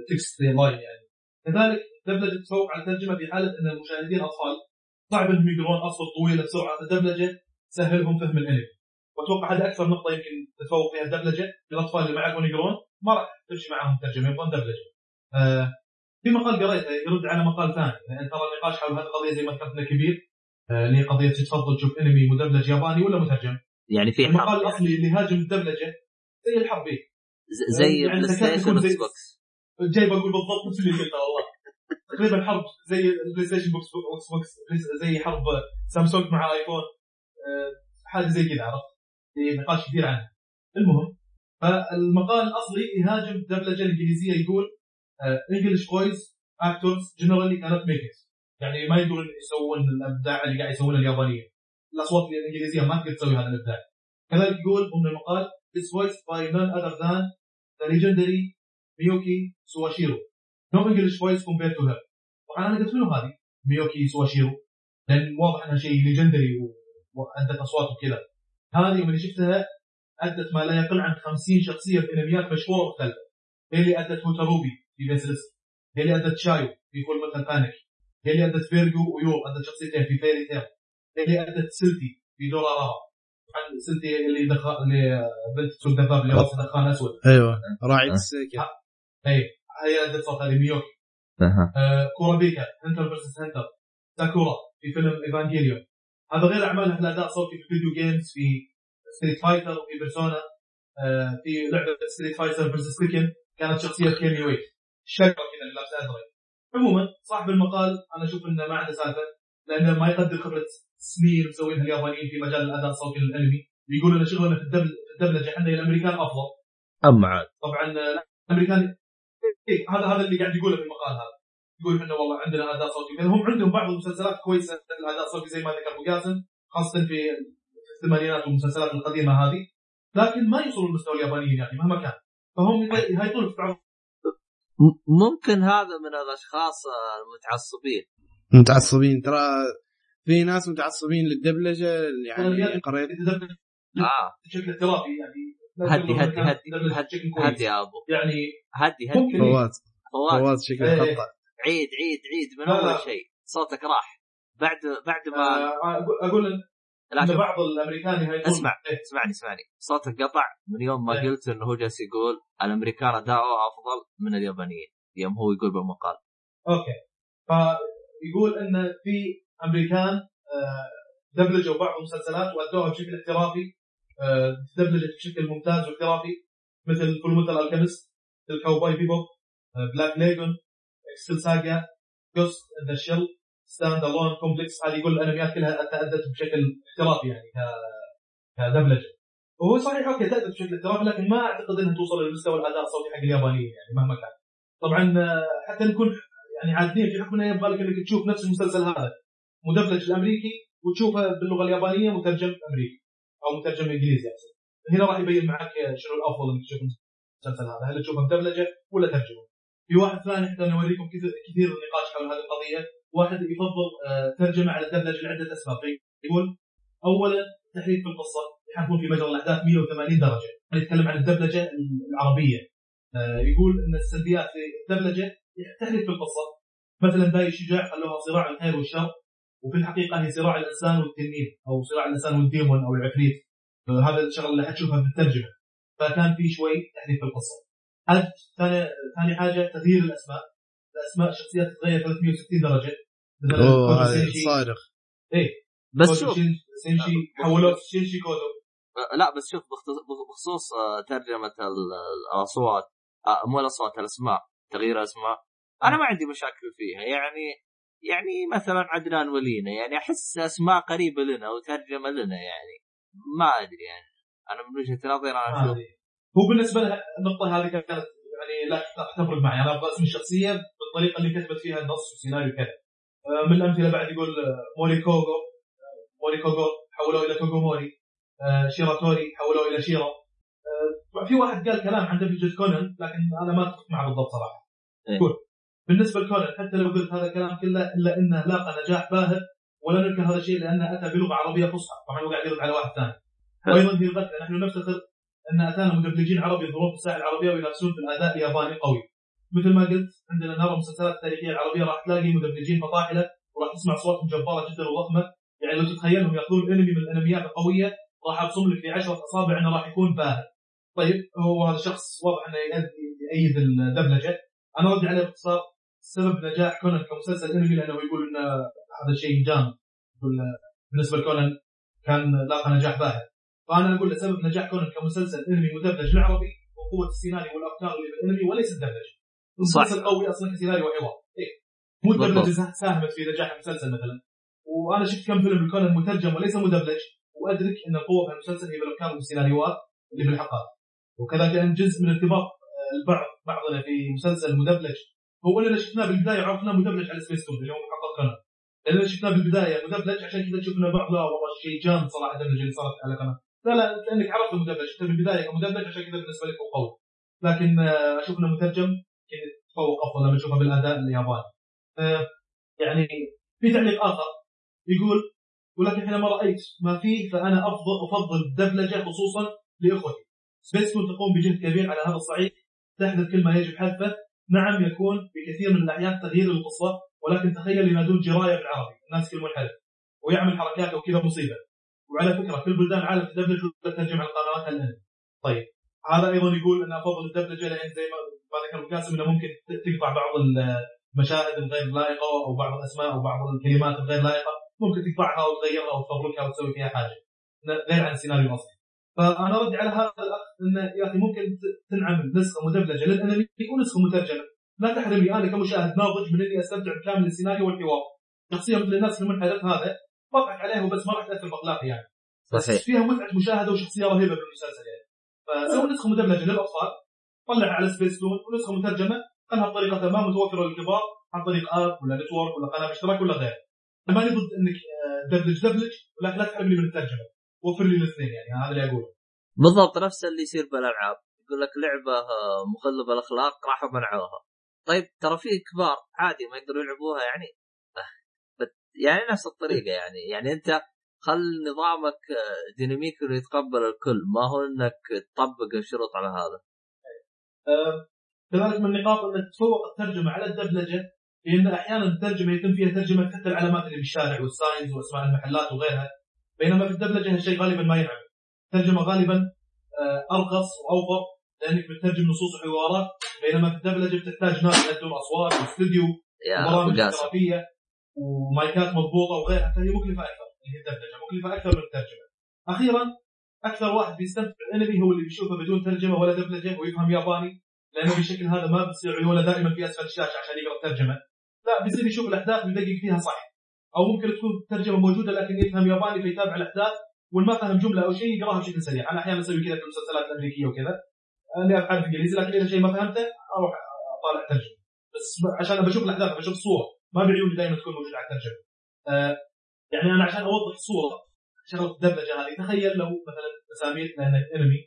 text line يعني. كذلك الدبلجه تتفوق على الترجمة في حالة إن المشاهدين أطفال صعب إنهم يقرون أصوات طويلة بسرعة. الدبلجه تسهلهم فهم الأنمي. وأتوقع هذه أكثر نقطة يمكن تتفوق فيها الدبلجة. للاطفال اللي ما يعرفون يقرون ما راح تمشي معهم ترجمة يبغون دبلجة. آه في مقال قريته يرد على مقال ثاني. لأن ترى النقاش حول هذه القضية زي ما ذكرت كبير. آه، اللي هي قضية تفضل تشوف انمي مدبلج ياباني ولا مترجم؟ يعني في المقال حرب. الأصلي اللي هاجم الدبلجة زي الحرب زي يعني بلاي ستيشن واكس بوكس جاي بقول بالضبط نفس اللي قلته والله. تقريبا حرب زي البلاي ستيشن بوكس بوكس بوكس زي حرب سامسونج مع ايفون آه، حاجة زي كذا عرفت؟ نقاش كثير عنه. المهم فالمقال الأصلي يهاجم الدبلجه الإنجليزية يقول انجلش بويز اكتورز جنرالي كانت ميك يعني ما يقدرون يسوون الأبداع اللي قاعد يسوونه اليابانيين الأصوات الإنجليزية ما تقدر تسوي هذا الأبداع. كذلك يقول ضمن المقال is voiced by none other than the legendary ميوكي سواشيرو no English voice compared to her. طبعا أنا قلت منو هذه؟ ميوكي سواشيرو لأن واضح إنها شيء legendary وادت أصوات وكذا. هذه من شفتها أدت ما لا يقل عن 50 شخصية في انميات مشهوره مختلفه هي اللي أدت هوتاروبي في بيسلس هي اللي أدت شايو في Full Metal Panic هي اللي أدت فيرجو ويور أدت شخصيتين في Fairy Tail هي اللي أدت سلتي في Durarara. طبعا سلتي اللي دخل اللي بنت سوق دباب اللي راسها دخان أسود. أيوه. راعي أه. السيكل اي هي أدت صوت هذه ميوكي أها. آه، كورابيكا Hunter versus Hunter. ساكورا في فيلم ايفانجيليون هذا غير اعمالها في الاداء الصوتي في video games في Street Fighter وفي بيرسونا آه، في لعبة Street Fighter versus Tekken كانت شخصية كيمي ويت شقه كذا اللي لابسه ازرق عموما صاحب المقال أنا أشوف إنه ما عنده سالفة لأنه ما يقدر خبرة سنين مسوينها اليابانيين في مجال الأداء الصوتي للانمي يقول ان شغلنا في الدبل- في الدبلجه عندنا الأمريكان أفضل. اما عاد. طبعا الامريكان إيه هذا هذا اللي قاعد يقوله في المقال هذا. يقول إحنا والله عندنا اداء صوتي كذا هم عندهم بعض المسلسلات كويسة الاداء الصوتي زي ما ذكر ابو قاسم خاصة في الثمانينات والمسلسلات القديمة هذه. لكن ما يوصلوا لمستوى اليابانيين يعني مهما كان. فهم يهيطون في بعض ممكن هذا من الأشخاص المتعصبين. متعصبين. ترى في ناس متعصبين للدبلجة يعني قريت يتدبج آه. بشكل احترافي يعني. هدي هدي هدي هدي كويس. هدي يا أبو. يعني هدي هدي. فواز. فواز شكله إيه. خطأ. عيد عيد عيد من. أول شيء. صوتك راح. بعد بعد ما آه، أقول- أقول إن لا شوف. بعض الأمريكان اسمع. إيه. اسمعني اسمعني. صوتك قطع. من يوم ما إيه. قلت إنه هو جالس يقول الأمريكان أداؤه أفضل من اليابانيين. يوم هو يقول بالمقال. أوكي. فيقول إن في أمريكان آه، دبلجوا بعض المسلسلات وأدوها بشكل احترافي آه، دبلجت بشكل ممتاز واحترافي مثل Fullmetal Alchemist ال Cowboy Bebop Black Lagoon Excel Saga Ghost in the Shell Stand Alone Complex هذه يقول الأنميات كلها تأدت بشكل احترافي يعني كدبلجة. وهو صحيح أوكي تأدت بشكل احترافي لكن ما أعتقد إنها توصل لمستوى الأداء الصوتي حق اليابانيين يعني مهما كان. طبعا آه، حتى نكون يعني عادلين في حكم انه يبغى لك إنك تشوف نفس المسلسل هذا مدبلج الأمريكي وتشوفه باللغة اليابانية مترجم أمريكي أو مترجم إنجليزي أقصد. هنا راح يبين معك شنو الأفضل إنك تشوف المسلسل هذا. هل تشوفه مدبلجة ولا ترجمة؟ في واحد ثاني حتى نوريكم كثير كثير نقاش حول هذه القضية. واحد يفضل آه، ترجمة على الدبلجه لعده اسباب يقول اولا تحريف في القصة. يحرفون في مجرى الأحداث 180 درجة. نتكلم عن الدبلجه العربية. آه، يقول إن السلبيات في الدبلجه تحريف في القصة. مثلا باقي الشجاع خلوها صراع الخير والشر وفي الحقيقة هي صراع الإنسان والتنين أو صراع الإنسان والديمون أو العفريت. هذا الشغله اللي حتشوفها في الترجمة. فكان في شوي تحريف في القصة. هذا ثاني ثاني حاجة تغيير الأسماء. الأسماء الشخصيات تتغير 360 درجة. مثلا أوه سينشي. صارخ. بس كودو شوف. سينشي حولوه شينشي كودو. لا بس شوف بخصوص آه، ترجمة ال- الأصوات آه، مو الأصوات الأسماء تغيير الاسماء أنا ما عندي مشاكل فيها. يعني يعني مثلا عدنان ولينا. يعني أحس أسماء قريبة لنا وترجمة لنا يعني. ما أدري يعني. أنا من وجهة نظري أنا أشوف. هو بالنسبة له النقطة هذه كانت يعني لا تفرق معي. أنا أبغى اسم الشخصيه بالطريقة اللي كتبت فيها النص والسيناريو كذا. آه، من الأمثلة بعد يقول آه، موري كوغو. آه، موري كوغو حولوه إلى كوغو موري. آه، شيراتوري حولوه إلى شيرا. في واحد قال كلام عن دبلجة كونان لكن أنا ما أتفق معه بالضبط صراحة. إيه. يقول بالنسبة لكونان حتى لو قلت هذا الكلام كله إلا إنه لاقى نجاح باهر ولا ننكر هذا الشيء لأنه أتى بلغة عربية فصحى. طبعا هو قاعد يرد على واحد ثاني. وأيضا في نحن نفتخر ان أتانا مدبلجين عرب يظهرون في الساحه العربيه وينافسون في الأداء الياباني قوي. مثل ما قلت عندنا نرى المسلسلات التاريخيه العربيه راح تلاقي مدبلجين فطاحله وراح تسمع اصواتهم جبارة جدا وضخمة. يعني لو تتخيلهم ياخذون انمي من الأنميات القوية راح ابصم لك في 10 أصابع إنه راح يكون باهر طيب هو هذا شخص واضح إنه يأيد الدبلجة. أنا ردي عليه باختصار سبب نجاح كونان كمسلسل انمي لأنه يقول إن هذا شيء جامد بالنسبة لكونان كان لاقى نجاح باهر فانا أقول له سبب نجاح كونان كمسلسل إنمي مدبلج العربي وقوة السيناريو والافكار اللي في الانمي وليس الدبلجه صح. المسلسل قوي أصلا كسيناريو وحوار. إيه. مو. الدبلجه ساهمت في نجاح المسلسل مثلا. وأنا شفت كم فيلم لكونان مترجم وليس مدبلج وأدرك إن القوة في المسلسل هي بالافكار والسيناريوهات اللي الحلقات وكذلك أن جزء من ارتباط آه، البعض بعضنا في مسلسل مدبلج هو إننا شفناه بالبداية عرفناه مدبلج على سبيس تون اللي هو محقق كونان لاننا شفناه بالبداية مدبلج عشان كذا شفنا بعض لا والله شيء جامد صراحة الدبلجه اللي صارت على قناة. لا لا لانك عرفت المدبلج انت في البداية كمدبلج عشان كذا بالنسبة لك هو قوي. لكن آه، أشوف إنه مترجم يمكن يتفوق افضل لما تشوفه بالأداء الياباني. آه، يعني في تعليق آخر يقول ولكن حينما رأيت ما فيه فأنا أفضل أفضل الدبلجه خصوصا لإخوتي. سبيس تقوم بجهد كبير على هذا الصعيد تحذف كل ما يجب حذفه. نعم يكون بكثير من الأحيان تغيير القصة ولكن تخيل ينادون جراية بالعربي الناس كل منحرف ويعمل حركات وكذا مصيبة. وعلى فكرة كل بلدان العالم تدبلج وتترجم على قنوات الانمي طيب. هذا أيضا يقول أن أفضل الدبلجة لأن زي ما ذكر ابو قاسم إنه ممكن تقطع بعض المشاهد الغير لائقة أو بعض الأسماء أو بعض الكلمات الغير لائقة. ممكن تقطعها وتغيرها وتفركها وتسوي فيها حاجة. غير عن السيناريو الاصلي فأنا ردي على هذا الأخ انه يا أخي ممكن تنعمل نسخة مدبلجة للأنمي ونسخه مترجمة. لا تحرمني أنا كمشاهد ناضج من إني أستمتع بكامل السيناريو والحوار. شخصيه مثل الناس المنحرف هذا بضحك عليه وبس ما راح تأثر بأخلاقي يعني. بس صحيح فيها متعة مشاهدة وشخصية رهيبة بالمسلسل يعني. فسوي نسخة مدبلجه للأطفال طلعها على سبيس تون ونسخة مترجمة خلها بطريقه ما متوفرة للكبار؟ عن طريق app ولا network ولا قناة اشتراك ولا غيره ماني ضد إنك آه، دبلج دبلج ولكن لا تحرمني من الترجمة. وفر لي الاثنين يعني هذا اللي أقوله. بالضبط نفس اللي يصير بالألعاب. يقول لك لعبة آه، مخلة بالأخلاق راحوا منعوها. طيب ترى في كبار عادي ما يقدروا يلعبوها يعني. يعني نفس الطريقة يعني. يعني أنت خل نظامك آه، ديناميكي يتقبل الكل ما هو إنك تطبق الشروط على هذا. آه، كذلك من النقاط ان تتفوق الترجمة على الدبلجة لأن أحيانا الترجمة يتم فيها ترجمة حتى العلامات اللي بالشارع والساينز وأسماء المحلات وغيرها بينما في الدبلجة هالشيء غالبا ما ينعمل الترجمه غالبا آه، أرخص وأوفر لانك بتترجم نصوص وحوارات بينما في الدبلجة بتحتاج ناس يقدمون أصوات واستوديو يا ابو احترافية. ومايكات مضبوطة وغيرها فهي مكلفة أكثر اللي هي الدبلجه مكلفة أكثر من الترجمة. أخيرا أكثر واحد بيستمتع بالأنمي هو اللي بيشوفه بدون ترجمة ولا دبلجه ويفهم ياباني لأنه بالشكل هذا ما بتصير عيونه دائما في أسفل الشاشه عشان يقرأ الترجمة. لا بيصير يشوف الأحداث ويدقق فيها صح. أو ممكن تكون الترجمه موجودة لكن يفهم ياباني فيتابع الأحداث والما فهم جملة أو شيء يقراها بشكل سريع، أنا أحيانا أسوي كذا في المسلسلات الأمريكية وكذا. أني افعل إنجليزي لكن إذا شيء ما فهمته أروح أطالع ترجمة. بس عشان بشوف الأحداث بشوف الصورة ما بعيوني دائما تكون موجودة على الترجمة. آه يعني أنا عشان أوضح الصورة شغله الدبلجه هذه تخيل لو مثلا مسامير لانك انمي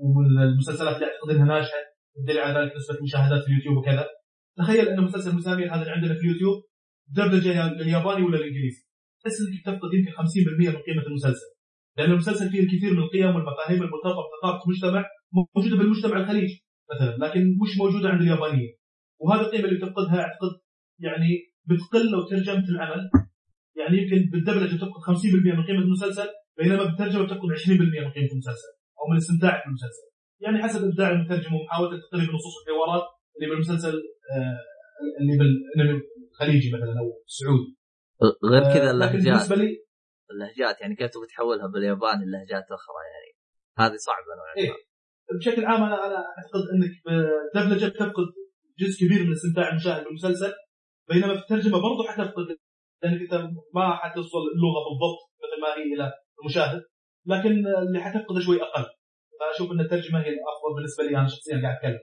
والمسلسلات اللي أعتقد إنها ناجحة والدليل على ذلك نسبة المشاهدات في اليوتيوب وكذا. تخيل أن مسلسل مسامير هذا اللي عندنا في اليوتيوب دبلجه للياباني ولا الإنجليزي؟ تحس إنك تفقد يمكن 50% من قيمة المسلسل. لأن المسلسل فيه الكثير من القيم والمفاهيم المرتبطة بثقافه المجتمع موجودة بالمجتمع الخليجي مثلا لكن مش موجودة عند اليابانيين. وهذه القيمة اللي تفقدها أعتقد يعني بتقل لو ترجمت العمل يعني يمكن بالدبلجة تفقد 50% من قيمة المسلسل بينما بالترجمة تفقد 20% من قيمة المسلسل أو من استمتاعك بالمسلسل. يعني حسب إبداع المترجم ومحاولة تقريب نصوص الحوارات اللي بالمسلسل آه اللي بالانمي الخليجي مثلا أو السعودي. غير كذا آه، اللهجات. بالنسبة لي اللهجات يعني كيف تبغى تحولها بالياباني لهجات أخرى يعني؟ هذه صعبة نوعا إيه. بشكل عام أنا أنا أعتقد إنك بالدبلجة تفقد جزء كبير من استمتاع المشاهد بالمسلسل. بينما في الترجمة برضو حتفقد لأنك أنت ما حتوصل اللغة بالضبط مثل ما هي إلى المشاهد لكن اللي حتفقده شوي أقل. فأشوف إن الترجمة هي الأفضل بالنسبة لي أنا شخصيا قاعد أتكلم.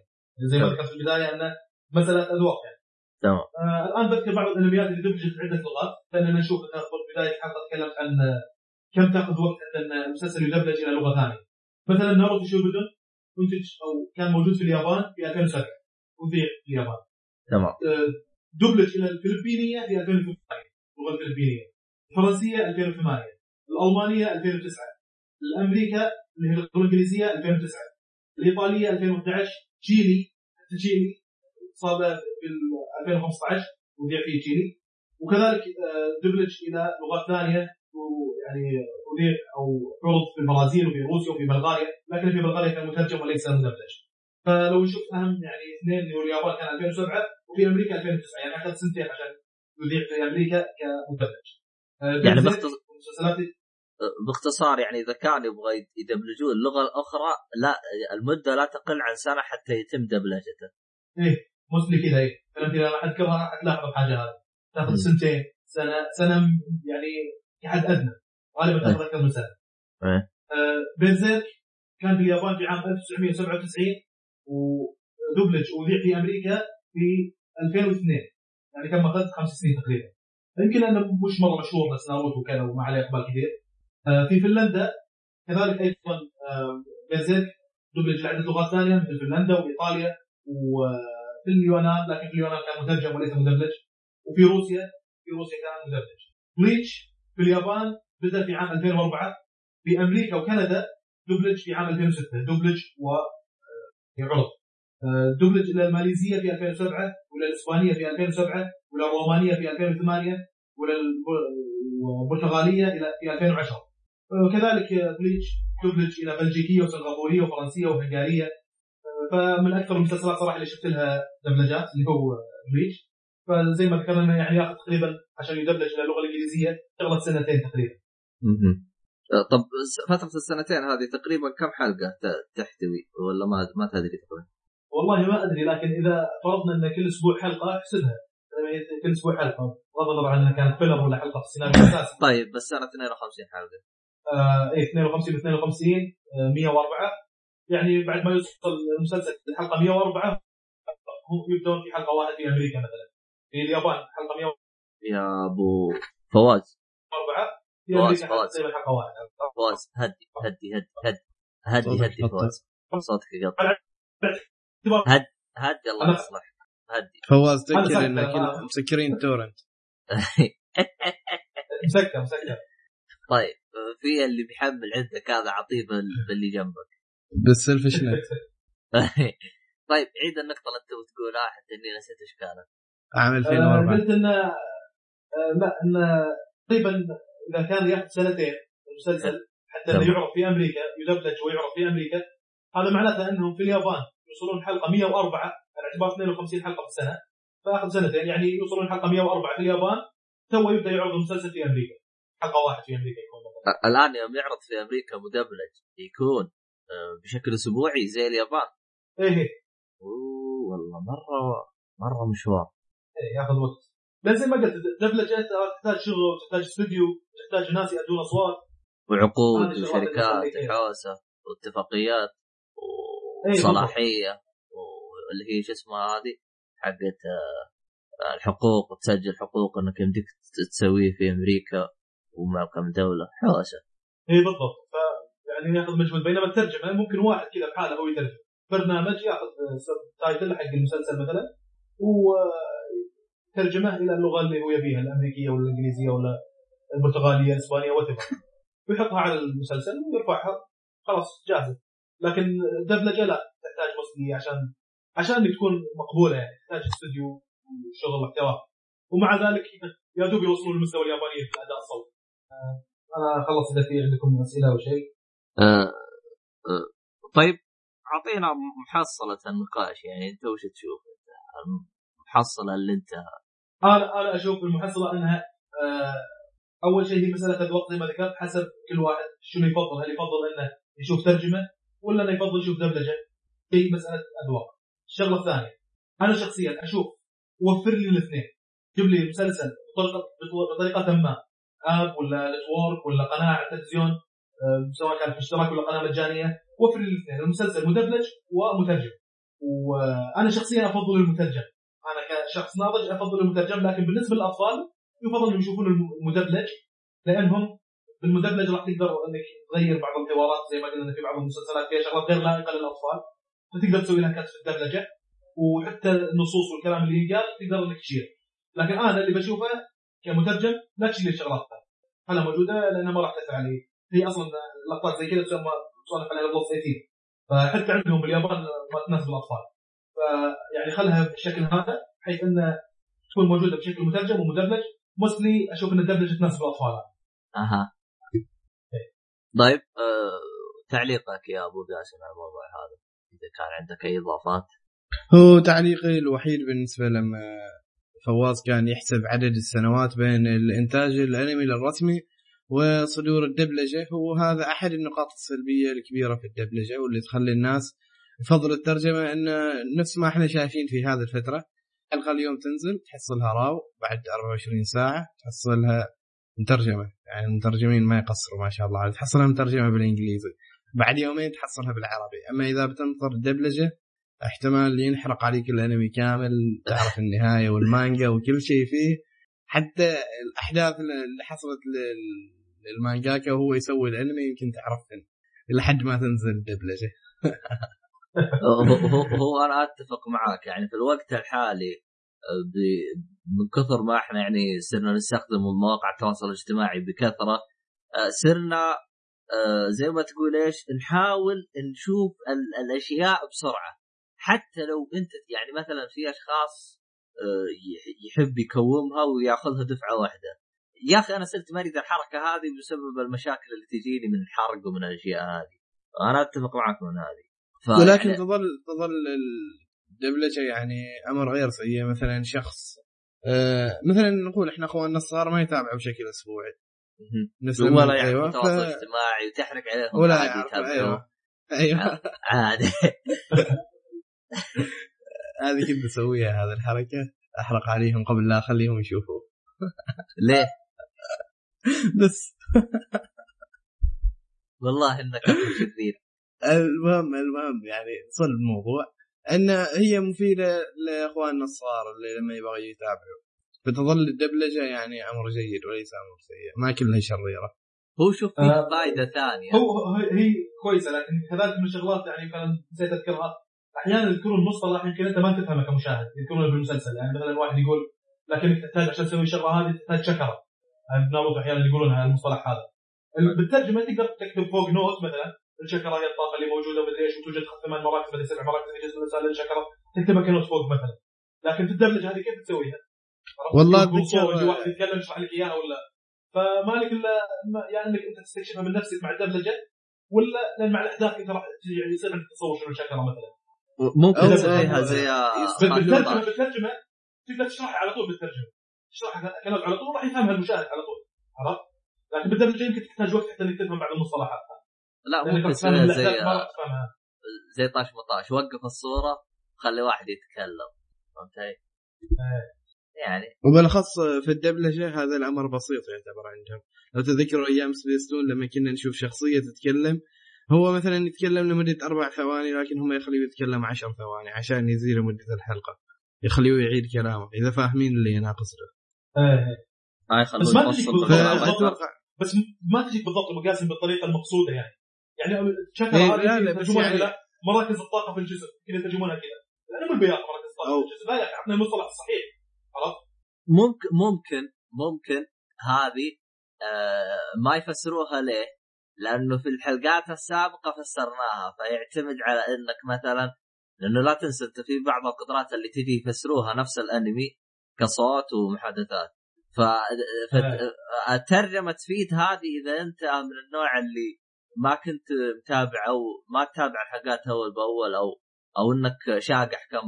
زي ما ذكرت في البداية انه مسألة اذواق يعني تمام. آه الآن بذكر بعض الأنميات اللي دبلجت بعده لغات لاننا نشوف إنها في بدايه الحلقة تكلمت عن كم تأخذ وقت حتى إن المسلسل يدبلج إلى لغة ثانية. مثلا ناروتو شوبودن منتج أو كان موجود في اليابان في 2007 وذيع في اليابان. تمام. آه، دبلج إلى الفلبينية في 2008 اللغة الفلبينيه الفرنسية 2008 الألمانية 2009 الأمريكا اللي هي اللغة الإنجليزية 2009 الإيطالية 2011 تشيلي حتى تشيلي صار في 2015 وذيع فيه تشيلي. وكذلك آه، دبلج إلى لغات ثانية ويعني اذيع أو عرض في البرازيل وفي روسيا وفي بلغاريا لكن في بلغاريا كان مترجم وليس مدبلج فلو نشوف أهم يعني اثنين اللي هو اليابان كان 2007 وفي أمريكا 2009 يعني اخذ سنتين عشان يذيع في أمريكا كمدبلج آه، يعني بنزل باختص- مسلسلات باختصار يعني إذا كانوا يبغى يدبلجون اللغة الأخرى لا المدة لا تقل عن سنة حتى يتم دبلجته. موستلي كذا إيه. الامثله اللي راح حتلاحظ الحاجة هذه. تأخذ. سنتين سنة سنة يعني كحد أدنى. غالبا تاخذ أكثر من سنة. إيه. آه بيرزيرك كان في اليابان في عام 1997 ودبلج وذيع في أمريكا في 2002 يعني كان اخذت خمس سنين تقريبا. يمكن انه مش مرة مشهور بس ناروتو وكذا وما عليه إقبال كثير آه في فنلندا كذلك أيضا آه، بيرزيرك دبلج لعدة لغات ثانية مثل فنلندا وإيطاليا وفي اليونان لكن في اليونان كان مترجم وليس مدبلج. وفي روسيا في روسيا كان مدبلج. بليتش في اليابان بدأ في عام 2004 في أمريكا وكندا دبلج في عام 2006 دبلج و آه، آه، دبلج إلى الماليزية في 2007 والى الإسبانية في 2007 والى الرومانية في 2008 والى البرتغاليه إلى في 2010 وكذلك بليتش دبلج إلى بلجيكية وسنغافورية وفرنسية وهنغارية. فمن أكثر المسلسلات صراحة اللي شفت لها دبلجات اللي هو بليتش فزي ما ذكرنا يعني ياخذ تقريبا عشان يدبلج إلى اللغة الإنجليزية شغله سنتين تقريبا. طب فترة السنتين هذه تقريبا كم حلقة تحتوي؟ ولا ما ما تدري تقريبا؟ والله ما أدري لكن إذا فرضنا إن كل أسبوع حلقة أحسبها. كل أسبوع حلقة بغض النظر عن إنها كانت filler ولا حلقة في السيناريو الاساسي. طيب بس سنة 52 حلقة. آه اي 52 ب 52 آه 104 يعني بعد ما يوصل المسلسل الحلقة 104 هم يبدون في حلقة واحدة في أمريكا مثلا. في اليابان حلقة 104 يا أبو فواز. في فواز واحدة فواز هدي هدي هدي هدي. هدي هدي فواز صوتك يقطع. هد هدي الله يصلح هدي. فواز تذكر إنك مسكرين تورنت مسكر مسكر. طيب في اللي بيحمل عندك هذا عطيه باللي جنبك. بالسيلفش نت. طيب عيد النقطة اللي انت بتقولها حتى إني نسيت إيش كانت. عام 2004 قلت انه آه، لا انه تقريبا إذا كان ياخذ سنتين المسلسل حتى انه يعرض في أمريكا يدبلج ويعرض في أمريكا هذا معناته أنهم في اليابان يوصلون حلقة 104 على اعتبار 52 حلقة في السنة. فاخذ سنتين يعني يوصلون حلقة 104 في اليابان تو يبدأ يعرض المسلسل في أمريكا. حلقة واحد في أمريكا يكون الآن يوم يعرض في أمريكا مدبلج يكون آه، بشكل أسبوعي زي اليابان. إيه إيه. أوه والله مره مرة مشوار. إيه ياخذ وقت. بس زي ما قلت دبلجه تحتاج شغل تحتاج استوديو تحتاج ناس يأدون أصوات. وعقود وشركات وحوسه واتفاقيات وصلاحية واللي هي شو اسمها هذه حقت آه، الحقوق تسجل حقوق إنك يمديك تسويه في أمريكا ومع كم دولة. حوسة. اي بالضبط. ف يعني ياخذ مجهود بينما الترجمة ممكن واحد كذا بحالة هو يترجم. برنامج ياخذ title حق المسلسل مثلا وترجمه إلى اللغة اللي هو يبيها الأمريكية ولا الإنجليزية ولا البرتغالية الإسبانية وات ويحطها على المسلسل ويرفعها. خلاص جاهزة. لكن دبلجه لا تحتاج مصري عشان عشان تكون مقبولة يعني. تحتاج استوديو وشغل محتوى ومع ذلك يا دوب يوصلون للمستوى الياباني في الاداء الصوتي آه، أنا خلص إذا في عندكم أسئلة أو شيء. آه آه. طيب أعطينا محصلة النقاش يعني. انت وش تشوف؟ المحصلة اللي انت أنا أنا أشوف المحصلة أنها آه أول شيء هي مسألة الوقت زي ما ذكرت حسب كل واحد شنو يفضل هل يفضل إنه يشوف ترجمة ولا إنه يفضل يشوف دبلجة هي مسألة اذواق الشغلة الثانية أنا شخصيا أشوف وفر لي الاثنين. جيب لي مسلسل بطريقه بطريقة ما app ولا network ولا قناة على التلفزيون آه، سواء كان في اشتراك ولا قناة مجانية وفر لي الاثنين. المسلسل مدبلج ومترجم. وأنا شخصيا أفضل المترجم. أنا كشخص ناضج أفضل المترجم لكن بالنسبة للأطفال يفضل انهم يشوفون المدبلج لأنهم بالمدبلج راح تقدر أنك تغير بعض الحوارات زي ما قلنا في بعض المسلسلات فيها شغلات غير لائقة للأطفال فتقدر تسوي لها cut في الدبلجه وحتى النصوص والكلام اللي ينقال تقدر أنك تشيل لكن أنا اللي بشوفه كمترجم لا تشيل الشغلات خلها موجودة لأنها ما راح تأثر علي. هي أصلا لقطات زي كذا تسمى تسولف عليها بلس 18 فحتى عندهم باليابان ما تناسب الأطفال. فيعني خلها بالشكل هذا. بحيث انه تكون موجودة بشكل مترجم ومدبلج موستلي أشوف أن الدبلجه تناسب الأطفال. أها. طيب آه، تعليقك يا أبو قاسم على الموضوع هذا إذا كان عندك أي إضافات. هو تعليقي الوحيد بالنسبة لما فواز كان يحسب عدد السنوات بين الإنتاج الأنمي للرسمي وصدور الدبلجة هو هذا أحد النقاط السلبية الكبيرة في الدبلجة واللي تخلي الناس يفضل الترجمة انه نفس ما إحنا شايفين في هذه الفترة. حلقة اليوم تنزل تحصلها راو بعد 24 ساعة تحصلها مترجمة. يعني المترجمين ما يقصروا ما شاء الله تحصلها مترجمة بالإنجليزي. بعد يومين تحصلها بالعربي. أما إذا بتنطر الدبلجه احتمال ينحرق عليك الأنمي كامل تعرف النهاية والمانجا وكل شيء فيه. حتى الأحداث اللي حصلت للمانجاكا وهو يسوي الأنمي يمكن تعرفهن لحد ما تنزل الدبلجه هو, هو, أنا أتفق معاك. يعني في الوقت الحالي آه، من كثر ما إحنا يعني صرنا نستخدم مواقع التواصل الاجتماعي بكثرة آه، صرنا آه، زي ما تقول إيش؟ نحاول نشوف ال- الأشياء بسرعة. حتى لو أنت يعني مثلا في أشخاص يح- يحب يكومها ويأخذها دفعة واحدة. يا أخي أنا صرت مريض الحركة هذه بسبب المشاكل اللي تجيني من الحرق ومن الأشياء هذه. أنا أتفق معك من هذه. ف- ولكن تظل تظل الدبلجه يعني أمر غير سيء. مثلا شخص آه مثلا نقول إحنا اخواننا الصغار ما يتابعوا بشكل أسبوعي. نسلم ولا يعرف أيوة، تواصل ف- اجتماعي وتحرق عليهم ولا عادي. أيوه. أيوه. عادي. هذه كنت أسويها هذه الحركة. أحرق عليهم قبل لا أخليهم يشوفوا. ليه؟ بس. والله إنك شرير المهم المهم يعني صل الموضوع إن هي مفيدة لاخواننا الصغار اللي لما يبغوا يتابعوا. فتظل الدبلجة يعني أمر جيد وليس أمر سيء ما كلها شريرة. هو شوف آه. فائده ثانية. هو هي كويسة لكن كذلك من الشغلات يعني كان نسيت أذكرها. أحيانا يذكرون مصطلح يمكن أنت ما تفهمه كمشاهد يذكرونه بالمسلسل يعني مثلا واحد يقول لكنك تحتاج عشان تسوي الشغله هذه تحتاج شكرة. يعني أحيانا يقولونها المصطلح هذا. بالترجمة تقدر تكتب فوق نوت مثلا. الشكره هي الطاقه اللي موجودة ومدري إيش وتوجد ثمان مراكز مدري سبع مراكز في جسم الانسان للشكره تكتبها كنوت فوق مثلا. لكن في الدبلجه هذه كيف تسويها؟ والله صور، يجي واحد يتكلم يشرح لك إياها ولا؟ فما لك إلا ما- يعني إنك أنت تستكشفها من نفسك مع الدبلجة ولا لأن مع الأحداث أنت راح تجي يعني يصير عندك تصور شنو الشكره مثلا. ممكن. تسويها زي بالترجمة. بالترجمة تقدر تشرحها على طول بالترجمة. تشرحها كلام على طول راح يفهمها المشاهد على طول. عرفت؟ لكن بالدبلجة يمكن تحتاج وقت حتى إنك تفهم بعض المصطلحات. لا تفهم تسويها زي زي طاش مطاش. وقف الصورة خلي واحد يتكلم. فهمت علي؟ يعني. وبالأخص في الدبلجة هذا الأمر بسيط يعتبر عندهم. لو تذكروا أيام سبيستون لما كنا نشوف شخصية تتكلم هو مثلا يتكلم لمدة أربع ثواني لكن هم يخليه يتكلم عشر ثواني عشان يزيد مدة الحلقة. يخليه يعيد كلامه إذا فاهمين اللي أنا قصده إيه. بس ما تجيك بالضبط. فاتوقع بس ما تجيك بالضبط المقاسم بالطريقة المقصودة يعني. يعني شكل إيه، هذه لا، لا، بس يعني- مراكز الطاقة في الجسم يمكن يترجمونها كذا. يعني مو البياض مراكز الطاقة في الجسم لا يا أخي اعطني المصطلح الصحيح عرفت؟ ممكن ممكن ممكن هذه آه ما يفسروها ليه؟ لأنه في الحلقات السابقة فسرناها فيعتمد على إنك مثلا لأنه لا تنسى أنت في بعض القدرات اللي تجي يفسروها نفس الأنمي كصوت ومحادثات. ف فالترجمه تفيد هذه إذا أنت من النوع اللي ما كنت متابع أو ما تتابع الحلقات أول بأول أو أو إنك شاقح كم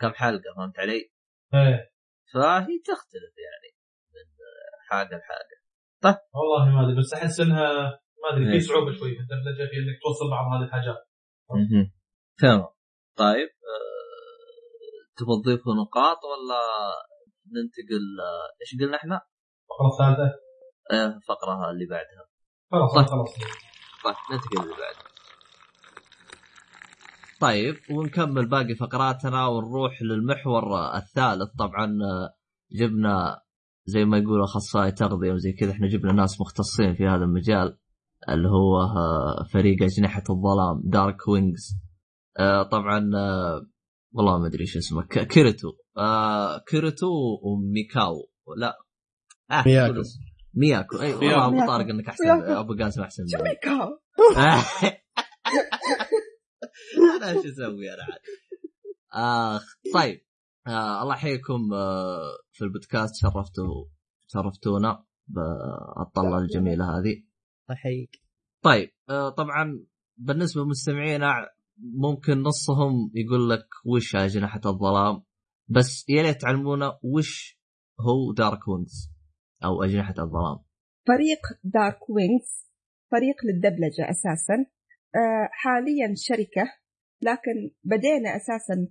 كم حلقة فهمت علي؟ إيه. فهي تختلف يعني من حاجة لحاجه والله ما أدري بس أحس إنها ما أدري إيه. في صعوبة شوي في الدبلجه في إنك توصل بعض هذه الحاجات. تمام. طيب آه، تبغى تضيفوا نقاط ولا ننتقل؟ آه، إيش قلنا إحنا؟ الفقرة الثالثة؟ آه، الفقرة اللي بعدها. خلاص طيب. خلاص طيب ننتقل اللي بعدها طيب ونكمل باقي فقراتنا ونروح للمحور الثالث. طبعا آه، جبنا زي ما يقولوا أخصائي تغذية وزي كذا إحنا جبنا ناس مختصين في هذا المجال اللي هو آه، فريق أجنحة الظلام Dark Wings طبعا آه، والله ما أدري إيش اسمه ك- كيريتو آه، كيريتو وميكاو. لا آه مياكو. مياكو. أي والله. أبو طارق إنك أحسن مياكو. أبو قاسم أحسن. مني. شميكا أنا إيش أسوي أنا عاد؟ آخ طيب. آه الله يحييكم آه في البودكاست. شرفتوا شرفتونا بالطلة الجميلة هذه. احييك طيب آه طبعا بالنسبة لمستمعينا ممكن نصهم يقول لك وش أجنحة الظلام بس يا ريت تعلمونا وش هو دارك وينجز أو أجنحة الظلام. فريق دارك وينجز فريق للدبلجة أساسا. آه، حاليا شركة لكن بدينا أساسا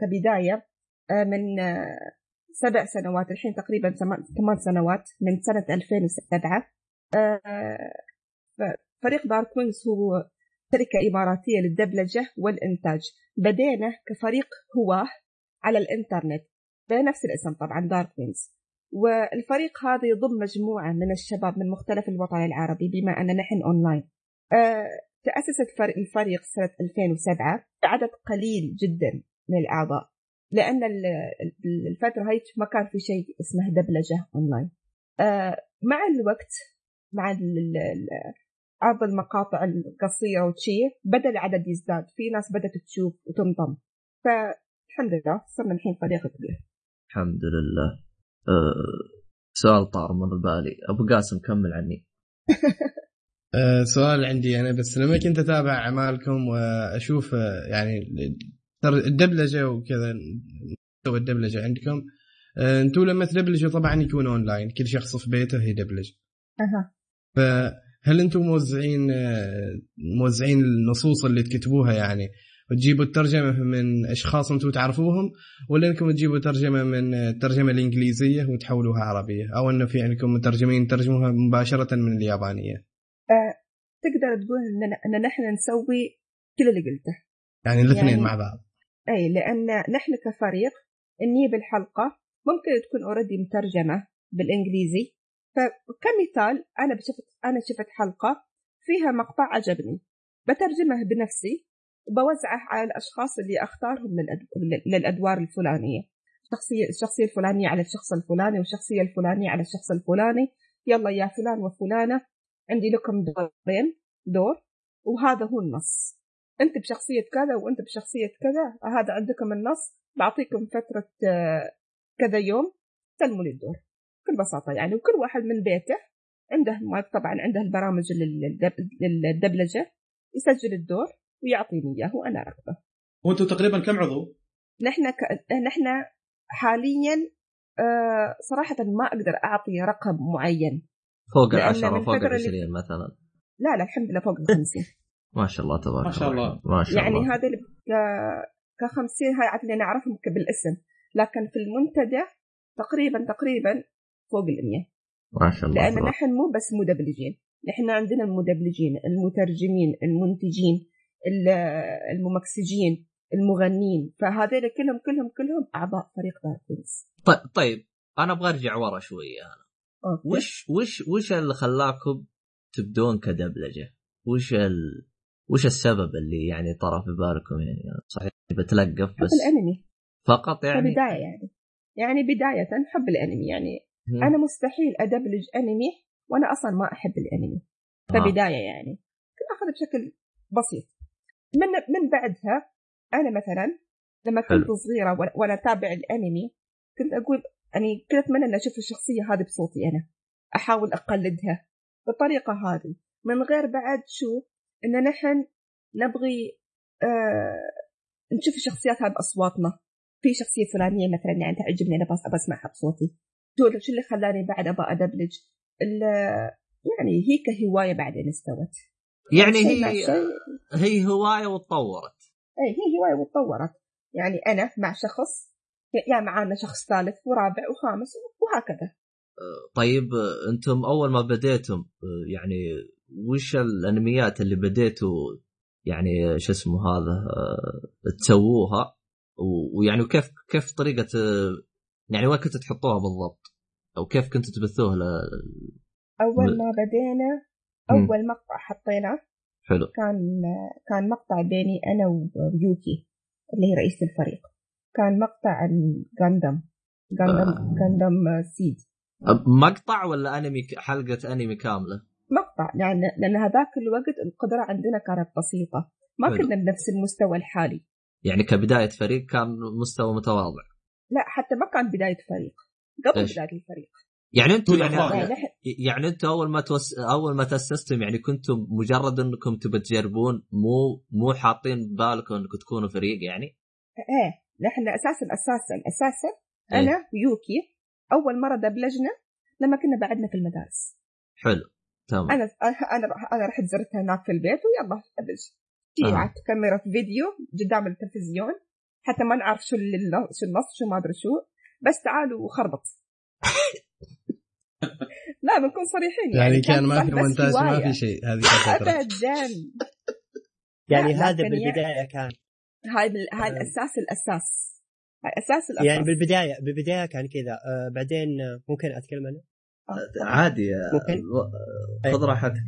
كبداية. آه، من آه، سبع سنوات الحين تقريبا ثمان سنوات من سنة 2007 آه، ف- فريق Dark Wings هو شركة إماراتية للدبلجة والإنتاج. بدينا كفريق هواه على الإنترنت بنفس الاسم طبعا Dark Wings والفريق هذا يضم مجموعة من الشباب من مختلف الوطن العربي بما أن نحن أونلاين آه، تأسست فريق- الفريق سنة 2007 بعدد قليل جدا من الأعضاء لأن ال- ال- الفترة هاي ما كان في شيء اسمه دبلجة أونلاين آه، مع الوقت مع عرض المقاطع القصيرة وشي بدأ العدد يزداد. في ناس بدأت تشوف وتنضم. فالحمد لله صرنا الحين فريق كبير. الحمد لله. أه سؤال طار من بالي. أبو قاسم كمل عني. آه، سؤال عندي أنا بس لما كنت أتابع أعمالكم وأشوف آه، يعني ترى الدبلجة وكذا مستوى الدبلجة عندكم. آه، أنتم لما تدبلجوا طبعا يكون أونلاين كل شخص في بيته يدبلج. أها. فهل أنتم موزعين آه، موزعين النصوص اللي تكتبوها يعني؟ وتجيبوا الترجمة من أشخاص أنتم تعرفوهم ولا أنكم تجيبوا ترجمة من الترجمة الإنجليزية وتحولوها عربية أو أنه في عندكم مترجمين ترجموها مباشرة من اليابانية؟ آه، تقدر تقول ان ان نحن نسوي كل اللي قلته. يعني الاثنين يعني- مع بعض. إي لأن نحن كفريق نجيب الحلقة ممكن تكون اوريدي مترجمة بالإنجليزي. فكمثال أنا شفت أنا شفت حلقة فيها مقطع عجبني بترجمه بنفسي وبوزعه على الأشخاص اللي أختارهم للأدوار الفلانية. الشخصيه الشخصية الفلانية على الشخص الفلاني والشخصية الفلانية على الشخص الفلاني. يلا يا فلان وفلانة عندي لكم دورين دور وهذا هو النص. أنت بشخصية كذا وأنت بشخصية كذا هذا عندكم النص. بعطيكم فترة كذا يوم سلموا لي الدور بكل بساطة يعني وكل واحد من بيته عنده طبعا عنده البرامج للدب- للدبلجة يسجل الدور. ويعطيني إياه وأنا اكتبه وأنتم تقريبا كم عضو؟ نحن ك... نحن حاليا آه، صراحة ما أقدر أعطي رقم معين. فوق العشرة فوق اللي- العشرين مثلا. لا لا الحمد لله فوق الخمسين. ما شاء الله تبارك ما شاء الله. ما شاء يعني الله. هذا اللي ك 50 هاي عاد اللي نعرفهم ك- بالاسم. لكن في المنتدى تقريبا تقريبا فوق ال 100 ما شاء الله لأن. نحن مو بس مدبلجين. نحن عندنا المدبلجين المترجمين المنتجين. ال- الممكسجين المغنين. فهذول كلهم كلهم كلهم أعضاء فريق دارك طيب طيب أنا أبغى أرجع ورا شوية أنا. أوكي. وش وش وش اللي خلاكم تبدون كدبلجة؟ وش ال... وش السبب اللي يعني طرى في بالكم يعني؟ صحيح بتلقف بس الأنمي. فقط يعني؟ كبداية يعني. يعني بداية حب الأنمي يعني. مم. أنا مستحيل أدبلج أنمي وأنا أصلا ما أحب الأنمي. آه. كبداية يعني. كنت اخذ بشكل بسيط. من من بعدها أنا مثلا لما كنت حلو. صغيرة وأنا اتابع الانمي كنت أقول يعني كنت أتمنى أن أشوف الشخصية هذه بصوتي أنا أحاول أقلدها بالطريقة هذه. من غير بعد شو؟ إن نحن نبغي آه نشوف الشخصيات هذه بأصواتنا. في شخصية فلانية مثلا يعني تعجبني أنا بس ابى اسمعها بصوتي. شو شو اللي خلاني بعد ابى أدبلج؟ ال- يعني هي كهوايه بعدين استوت. يعني هي هي هواية وتطورت. اي هي هواية وتطورت. يعني أنا مع شخص يا معانا شخص ثالث ورابع وخامس وهكذا. طيب أنتم أول ما بديتم يعني وش الأنميات اللي بديتوا؟ يعني شو اسمه هذا آه، تسووها؟ ويعني كيف كيف طريقة يعني وين كنتوا تحطوها بالضبط؟ أو كيف كنتوا تبثوه ل... أول ما بدينا أول مقطع حطيناه حلو. كان كان مقطع بيني أنا ويوكي اللي هي رئيسة الفريق. كان مقطع عن غاندم غاندم آه. غاندم سيد مقطع ولا أنمي حلقة أنمي كاملة؟ مقطع يعني لأن هذاك الوقت القدرة عندنا كانت بسيطة. ما حلو. كنا بنفس المستوى الحالي. يعني كبداية فريق كان مستوى متواضع. لا حتى ما كان بداية فريق. قبل إيش؟ بداية الفريق. يعني أنتم يعني. يعني يعني أنتم أول ما توس... أول ما تأسستم يعني كنتم مجرد إنكم تبى تجربون مو مو حاطين ببالكم إنكم تكونوا فريق يعني؟ إيه نحن أساسا أساسا أساسا إيه. أنا ويوكي أول مرة دبلجنا لما كنا بعدنا في المدارس حلو تمام أنا أنا أنا رحت زرتها هناك في البيت ويلا دبلج آه. جيعت كاميرا فيديو قدام التلفزيون حتى ما نعرف شو شو النص شو ما أدري شو بس تعالوا خربط لا بنكون صريحين يعني, يعني كان ما في مونتاج ما. في شيء هذه ابدا. يعني هذا بالبداية كان. هاي بال- هاي آه. الأساس الأساس. هاي أساس الأساس. يعني بالبداية بالبداية كان كذا. آه بعدين آه، ممكن أتكلم أنا عادي ممكن؟ خذ راحتك.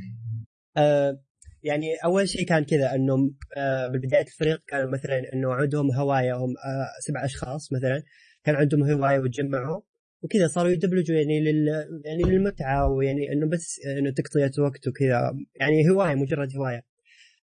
آه يعني أول شيء كان كذا إنه آه، بالبداية الفريق كانوا مثلا إنه عندهم هواية هم آه، سبع أشخاص مثلا. كان عندهم هواية وتجمعوا. وكذا صاروا يدبلجوا يعني لل يعني للمتعة ويعني إنه بس إنه تقضية وقت وكذا. يعني هواية مجرد هواية.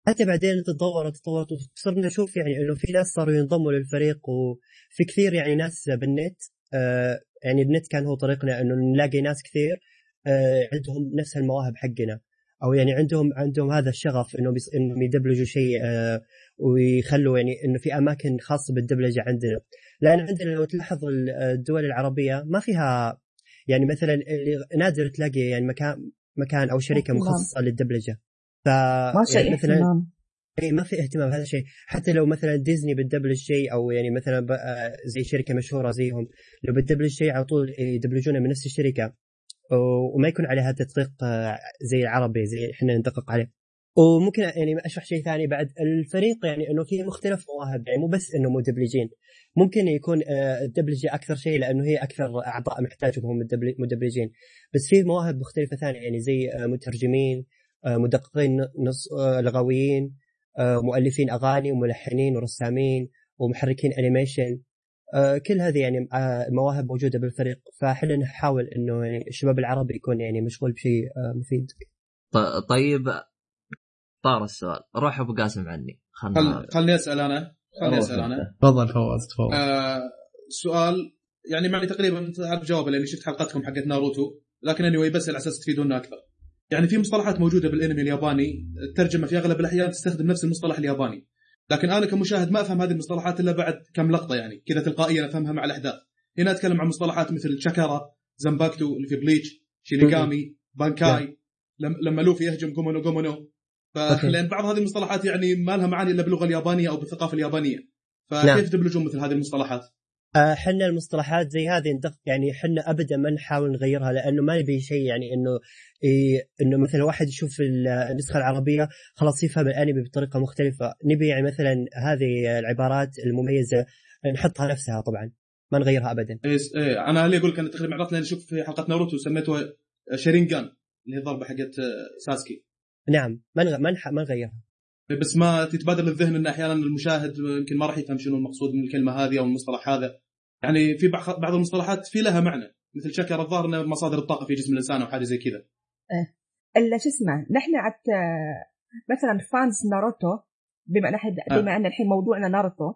حتى بعدين تطورت تطورت وصرنا نشوف يعني إنه في ناس صاروا ينضموا للفريق وفي كثير يعني ناس بالنت آه يعني النت كان هو طريقنا إنه نلاقي ناس كثير آه عندهم نفس المواهب حقنا. أو يعني عندهم عندهم هذا الشغف انه. إنهم يدبلجوا شيء آه ويخلوا يعني إنه في أماكن خاصة بالدبلجة عندنا. لأن عندنا لو تلاحظ الدول العربية ما فيها يعني مثلا اللي نادر تلاقي يعني مكان مكان أو شركة. مخصصة للدبلجة. ف ما يعني مثلا اي ما في اهتمام هذا الشيء. حتى لو مثلا ديزني بتدبلج شيء أو يعني مثلا آه، زي شركة مشهورة زيهم لو بتدبلج شيء على طول يدبلجونه من نفس الشركة وما يكون عليها تدقيق آه، زي العربي زي إحنا ندقق عليه. وممكن يعني أشرح شيء ثاني بعد. الفريق يعني إنه في مختلف مواهب يعني مو بس إنه مدبلجين. ممكن يكون آه، الدبلجة أكثر شيء لأنه هي أكثر أعضاء محتاجهم هم الدبل- مدبلجين. بس في مواهب مختلفة ثانية يعني زي آه، مترجمين آه، مدققين نص لغويين مؤلفين أغاني وملحنين ورسامين ومحركين animation كل هذه يعني المواهب موجودة بالفريق. فإحنا نحاول إنه يعني الشباب العربي يكون يعني مشغول بشيء مفيد. طيب طار السؤال روح أبو قاسم عني خلنا خل... خلني أسأل أنا خلني أسأل أنا تفضل فواز تفضل آه سؤال يعني معني تقريبا انت عارف جوابه لاني شفت حلقتكم حقت ناروتو لكن اني بس على أساس تفيدونا أكثر. يعني في مصطلحات موجودة بالانمي الياباني الترجمة في أغلب الأحيان تستخدم نفس المصطلح الياباني. لكن أنا كمشاهد ما أفهم هذه المصطلحات إلا بعد كم لقطة يعني كذا تلقائيا أفهمها مع الأحداث. هنا أتكلم عن مصطلحات مثل شاكرا، زانباكتو اللي في بليتش، شينيغامي، بانكاي لم- لما لوفي يهجم جومو جومو نو. لأن بعض هذه المصطلحات يعني ما لها معاني إلا باللغة اليابانية أو بالثقافة اليابانية. نعم. فكيف تدبلجون مثل هذه المصطلحات؟ آه، حنا المصطلحات زي هذه ندق يعني حنا ابدا ما نحاول نغيرها لأنه ما نبي شيء يعني إنه إيه إنه مثلا واحد يشوف ال- النسخة العربية خلاص يفهم الأنمي بطريقة مختلفة نبي يعني مثلا هذه العبارات المميزة نحطها نفسها طبعا ما نغيرها ابدا إيه أنا اللي أقول لك أنا تقريبا عرفت لاني شوف في حلقة ناروتو سميته شيرينجان اللي هي الضربة حقت آه، ساسكي نعم ما نغ... ما, نح... ما نغيرها. بس ما تتبادر للذهن إن أحيانا المشاهد يمكن ما راح يفهم شنو المقصود من الكلمة هذه أو المصطلح هذا. يعني في بعض بعض المصطلحات في لها معنى مثل شكر الظاهر إنه مصادر الطاقة في جسم الإنسان أو حاجة زي كذا. إلا شو اسمه نحن عت مثلا fans ناروتو بما نحن آه. بما إن الحين موضوعنا ناروتو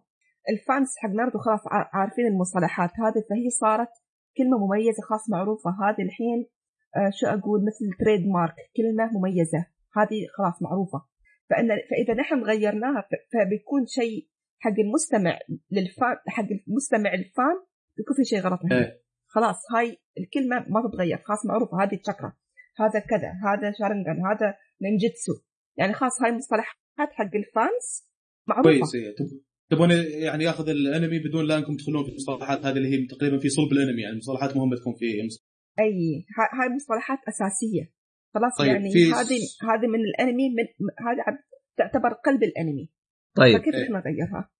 ال fans حق ناروتو خلاص ع- عارفين المصطلحات هذه فهي صارت كلمة مميزة خاص معروفة. هذه الحين آه، شو أقول مثل trademark كلمة مميزة. هذه خلاص معروفة. فان فإذا نحن غيرناها فبيكون شيء حق المستمع لل fan حق المستمع ال fan بيكون في شيء غلط. إيه. خلاص هاي الكلمة ما تتغير خلاص معروفة هذه تشاكرا هذا كذا هذا شارنجان هذا نينجتسو يعني خلاص هاي مصطلحات حق ال fans معروفة. كويس إيه. تب- تبون يعني ياخذ الانمي بدون لا انكم تدخلون في المصطلحات هذه اللي هي تقريبا في صلب الانمي يعني مصطلحات مهمه تكون في أي ها- هاي مصطلحات أساسية. خلاص طيب، يعني هذه هذه من الانمي من هذه تعتبر قلب الانمي. طيب. فكيف إيه. إحنا نغيرها؟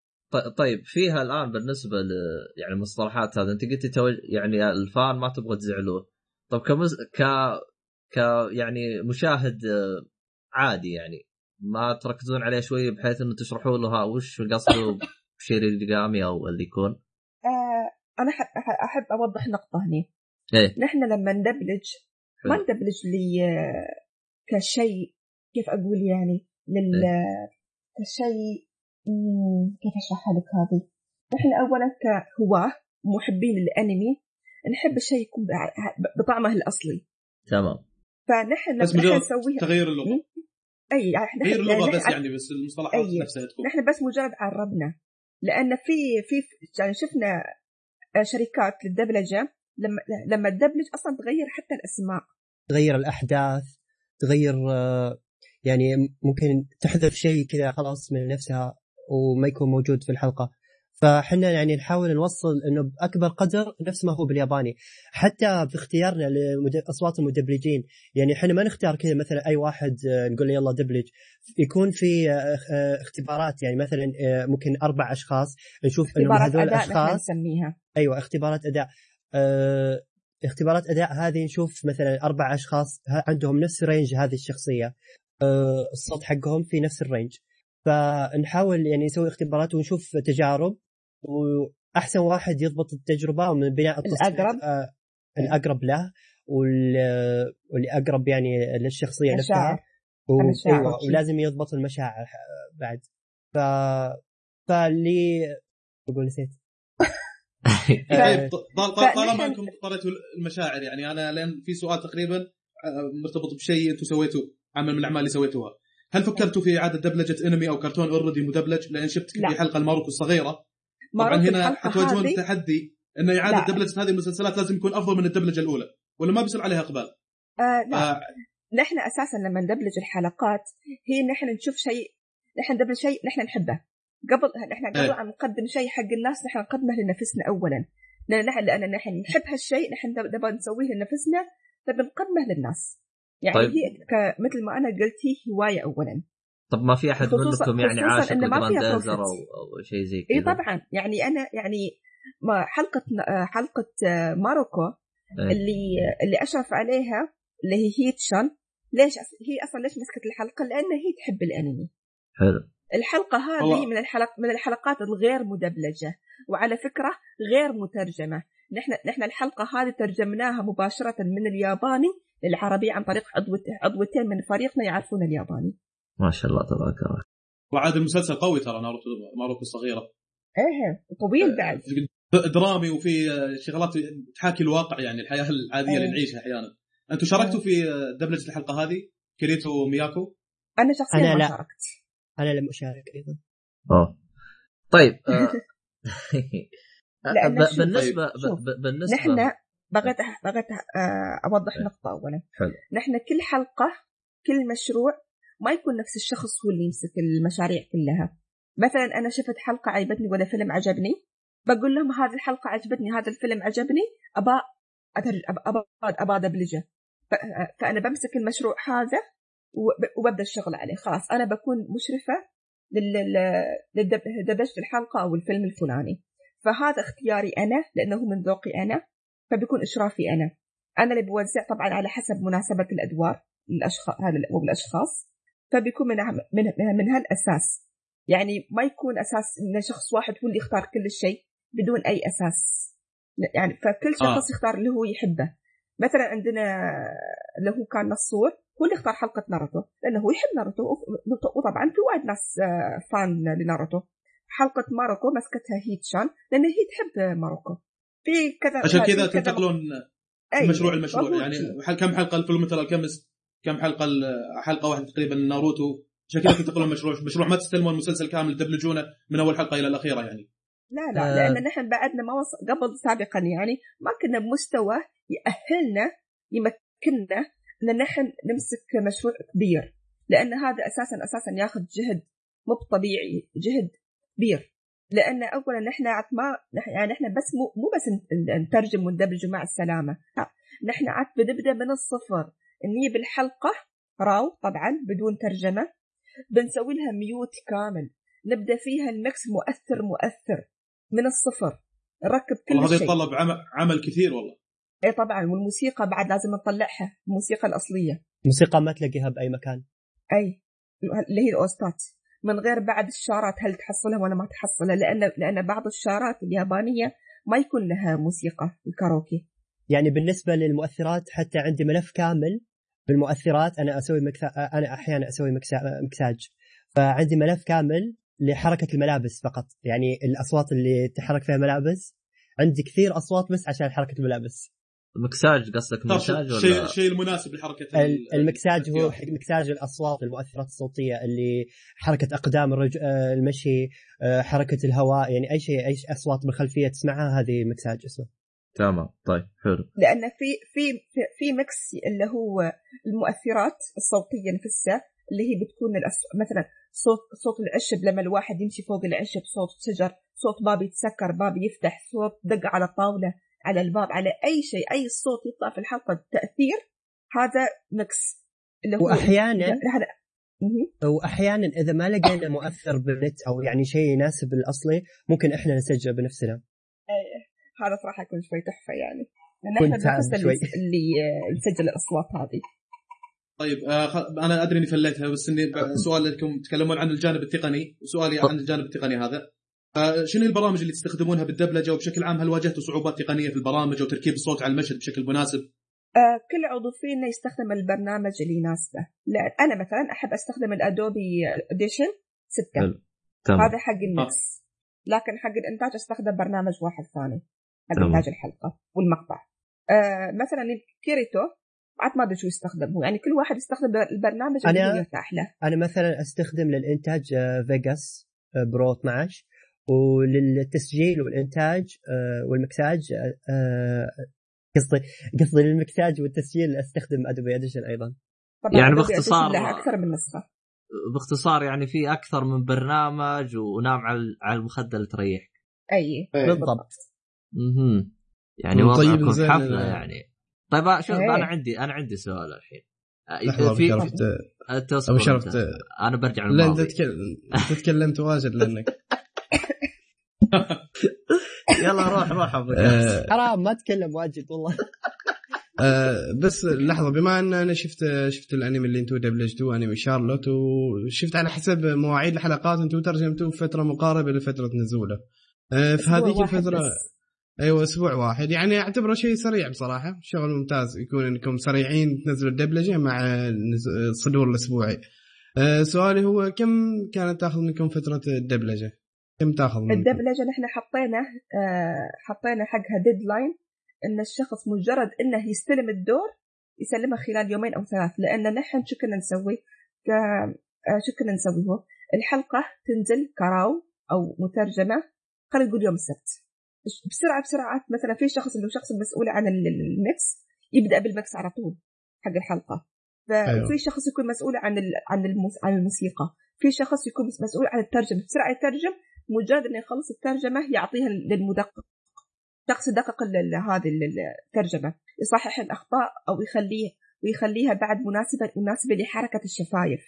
طيب فيها الآن بالنسبة ل يعني المصطلحات هذا أنت قلت توج... يعني الفان ما تبغى تزعلوه. طب كمز... ك ك يعني مشاهد عادي يعني ما تركزون عليه شوي بحيث إنه تشرحوا له ها وش قصده بشيريغامي أو اللي يكون؟ آه أنا أحب أوضح نقطة هنا إيه. نحن لما ندبلج ما. ندبلج لي آه، كشيء كيف أقول يعني لل كشيء مم، كيف اشرحها لك هذه؟ نحن اولا كهواة محبين للأنمي نحب الشيء يكون بع- بطعمه الأصلي. تمام. فنحن بس لما مجرد نسويها. تغيير اللغة. أي إحنا تغيير اللغة يعني بس يعني بس المصطلحات أي. نفسها تكون. نحن بس مجرد عربنا. لأن في في يعني شفنا شركات للدبلجة لما لما تدبلج أصلا تغير حتى الأسماء. تغير الأحداث تغير آه، يعني ممكن تحذف شيء كذا خلاص من نفسها وما يكون موجود في الحلقة. فحنا يعني نحاول نوصل إنه بأكبر قدر نفس ما هو بالياباني. حتى في اختيارنا لاصوات المدبلجين يعني إحنا ما نختار كذا مثلا أي واحد آه، نقول له يلا دبلج. يكون في آه، اختبارات يعني مثلا ممكن أربع أشخاص نشوف انه هذول الاشخاص نسميها. أيوه اختبارات أداء. آه، اختبارات أداء هذه نشوف مثلا أربع أشخاص عندهم نفس range هذه الشخصية. آه، الصوت حقهم في نفس ال range فنحاول يعني نسوي اختبارات ونشوف تجارب وأحسن واحد يضبط التجربة ومن بنا التصويت الأقرب. آه الأقرب له وال- واللي اقرب يعني للشخصية نفسها. و... أيوه ولازم يضبط المشاعر ح- بعد. ف فاللي بقول نسيت آه، طيب طال- طال- طالما فنحن- انكم اختاريتوا المشاعر يعني أنا لأن في سؤال تقريبا آه، مرتبط بشيء أنتم سويتوه عمل من الأعمال اللي سويتوها. هل فكرتوا في إعادة دبلجة انمي أو كرتون already مدبلج؟ لأن شفت. في حلقة الماروكو الصغيرة. طبعا هنا حتواجهون تحدي ان إعادة. دبلجة هذه المسلسلات لازم يكون أفضل من الدبلجة الأولى ولا ما بيصير عليها إقبال؟ آه لا. آه نحن أساسا لما ندبلج الحلقات هي نحن نشوف شيء نحن ندبلج شيء نحن نحبه. قبل نحن قبل إيه. أن نقدم شيء حق الناس نحن نقدمه لنفسنا اولا لأن نحن لأن نحن نحب هالشيء نحن نب- نبغى نسويه لنفسنا فبنقدمه للناس يعني طيب. هي مثل ما أنا قلت هي هواية اولا طب ما في أحد منكم يعني عاشق إنه ما فيها جراند ايزر profit. أو أو شيء زي إي كذا طبعا يعني أنا يعني ما حلقه حلقة ماروكو إيه. اللي اللي أشرف عليها اللي هي هيتشان ليش. هي أصلا ليش مسكت الحلقة؟ لأن هي تحب الأنمي حلو الحلقة هذه. من الحلق من الحلقات الغير مدبلجة وعلى فكرة غير مترجمة. نحن نحن الحلقة هذه ترجمناها مباشرة من الياباني للعربي عن طريق عضوت... عضوتين من فريقنا يعرفون الياباني. ما شاء الله تبارك الله. وعاد المسلسل قوي ترى ناروتو ماروكو الصغيره إيه طويل بعد. درامي وفي آه، شغلات تحاكي الواقع يعني الحياة العادية اللي إيه. نعيشها أحيانا. أنتم شاركتوا في آه، دبلجة الحلقة هذه؟ كيريتو ومياكو أنا شخصيا أنا ما لا. شاركت. أنا لم أشارك أيضا. اوه طيب آه، ب- شوف- بالنسبة طيب، بالنسبة نحن بغيت بغيت آه، أوضح نقطة اولا. حلو. نحن كل حلقة كل مشروع ما يكون نفس الشخص هو اللي يمسك المشاريع كلها. مثلا أنا شفت حلقة عجبتني ولا فيلم عجبني بقول لهم هذه الحلقة عجبتني هذا الفيلم عجبني ابى أترج... ابى ابى ادبلجه فأنا بمسك المشروع هذا وببدأ الشغل عليه. خلاص أنا بكون مشرفة لدبلجه الحلقة أو الفيلم الفلاني. فهذا اختياري أنا لأنه من ذوقي أنا فبيكون إشرافي أنا. أنا اللي بوزع طبعا على حسب مناسبة الأدوار للاشخاص هذا والاشخاص فبيكون من من من هالأساس. يعني ما يكون أساس إن شخص واحد هو اللي يختار كل شيء بدون أي أساس. يعني فكل شخص آه. آه. يختار اللي هو يحبه. مثلا عندنا اللي هو كان نصور. هو اللي اختار حلقة ناروتو لأنه هو يحب ناروتو وطبعا في وايد ناس آه، fan لناروتو. حلقة ماروكو مسكتها هيتشان لأن هي تحب ماروكو. في كذا عشان كذا تنتقلون أي، المشروع المشروع. يعني حل- كم حلقة الفيلم مثلا كم كم حلقة حلقة واحدة تقريبا ناروتو. عشان كذا تنتقلون المشروع مشروع ما تستلمون المسلسل كامل تدبلجونه من أول حلقة إلى الأخيرة يعني. لا لا آه. لأن نحن بعدنا ما وص... قبل سابقا يعني ما كنا بمستوى يأهلنا يمكننا إن نحن نمسك مشروع كبير لأن هذا أساسا أساسا ياخذ جهد مو طبيعي جهد كبير. لأن اولا نحن عاد ما يعني نحن بس مو مو بس نترجم وندبلج مع السلامة. لا نحن عاد بنبدأ من الصفر. نجيب الحلقة raw طبعا بدون ترجمة. بنسوي لها mute كامل. نبدأ فيها ال mix مؤثر مؤثر. من الصفر. نركب كل والله هذا شيء. يتطلب عمل, عمل كثير والله. اي طبعا والموسيقى بعد لازم نطلعها الموسيقى الأصلية. موسيقى ما تلاقيها بأي مكان. أي اللي هي ال OSTات. من غير بعض الشارات هل تحصلها ولا ما تحصلها؟ لأن لأن بعض الشارات اليابانية ما يكون لها موسيقى الكاروكي. يعني بالنسبة للمؤثرات حتى عندي ملف كامل بالمؤثرات أنا أسوي مكسا... أنا أحيانا أسوي مكسا... مكساج. فعندي ملف كامل لحركة الملابس فقط. يعني الأصوات اللي تحرك فيها ملابس عندي كثير أصوات بس عشان حركة الملابس. مكساج قصدك مكساج ولا الشيء المناسب لحركة ال- المكساج هو مكساج الأصوات المؤثرات الصوتية اللي حركة أقدام الرج... آه، المشي آه، حركة الهواء يعني أي شيء أي شيء اصوات بالخلفيه تسمعها هذه مكساج اسمه. تمام طيب حلو. لأن في في في, في mix اللي هو المؤثرات الصوتية نفسها اللي هي بتكون الأس... مثلا صوت صوت العشب لما الواحد يمشي فوق العشب صوت شجر صوت باب يتسكر باب يفتح صوت دق على الطاوله على الباب على أي شيء أي صوت يطلع في الحلقة تأثير هذا ميكس. اللي هو مهم. واحيانا إذا ما لقينا مؤثر بالنت أو يعني شيء يناسب الأصلي ممكن إحنا نسجل بنفسنا. هذا صراحة يكون شوي تحفة يعني. لأن إحنا. اللي, اللي آه، نسجل الأصوات هذه. طيب آه. أنا أدري إني فليتها بس إني سؤال لكم تتكلمون عن الجانب التقني. وسؤالي عن الجانب التقني هذا. شنو البرامج اللي تستخدمونها بالدبلجة وبشكل عام؟ هل واجهتوا صعوبات تقنية في البرامج وتركيب الصوت على المشهد بشكل مناسب؟ آه، كل عضو فينا يستخدم البرنامج اللي يناسبه. لأن أنا مثلا أحب أستخدم ال Adobe Audition 6 حلو. تمام. هذا حق ال mix لكن حق الإنتاج أستخدم برنامج واحد ثاني حق تمام. إنتاج الحلقة والمقطع. آه مثلا كيريتو عاد ما أدري شو يستخدم هو يعني كل واحد يستخدم البرنامج اللي أنا- يرتاح له. أنا مثلا أستخدم للإنتاج آه، Vegas آه، Pro 12 وللتسجيل والإنتاج آه، والمكساج آه، آه، قصدي قصدي للمكساج والتسجيل أستخدم Adobe Audition أيضا. طبعا يعني باختصار- Audition له أكثر من نسخة. باختصار يعني في أكثر من برنامج ونام على على المخدة اللي تريحك. أي. بالضبط. أها يعني طيب، وضعكم زين، حفله أنا- يعني. طيب آه، شوف إيه. أنا عندي أنا عندي سؤال الحين. في أبو شرف أنا برجع لا انت تكلمت واجد لأنك. يلا روح روح أبو آه، حرام ما اتكلم واجد والله. آه، بس لحظة بما أن أنا شفت شفت الأنمي اللي أنتم دبلجتوه أنمي شارلوت وشفت على حسب مواعيد الحلقات أنتم ترجمتوه في فترة مقاربة لفترة نزوله. آه، في هذيك الفترة. أيوه أسبوع واحد. يعني أعتبره شيء سريع بصراحة. شغل ممتاز يكون إنكم سريعين تنزلوا الدبلجة مع الصدور الأسبوعي. سؤالي هو كم كانت تاخذ منكم فترة الدبلجة؟ كم تاخذ منكم؟ الدبلجه نحن حطينا آه حطينا حقها ديدلاين إن الشخص مجرد إنه يستلم الدور يسلمها خلال يومين أو ثلاث لأن نحن شو كنا نسوي؟ ك... آه شو كنا نسوي هو؟ الحلقة تنزل ك raw أو مترجمة خلينا نقول يوم السبت بسرعة بسرعة مثلا في شخص اللي هو شخص المسؤول عن ال- ال- ال mix يبدأ بال mix على طول حق الحلقة أيوة. ففي شخص يكون مسؤول عن. عن. عن الموسيقى في شخص يكون مسؤول عن الترجمة بسرعة يترجم مجرد إنه يخلص الترجمة يعطيها للمدقق. شخص يدقق هذه ال- الترجمة. يصحح الأخطاء أو يخليه ويخليها بعد مناسبه مناسبة لحركة الشفايف.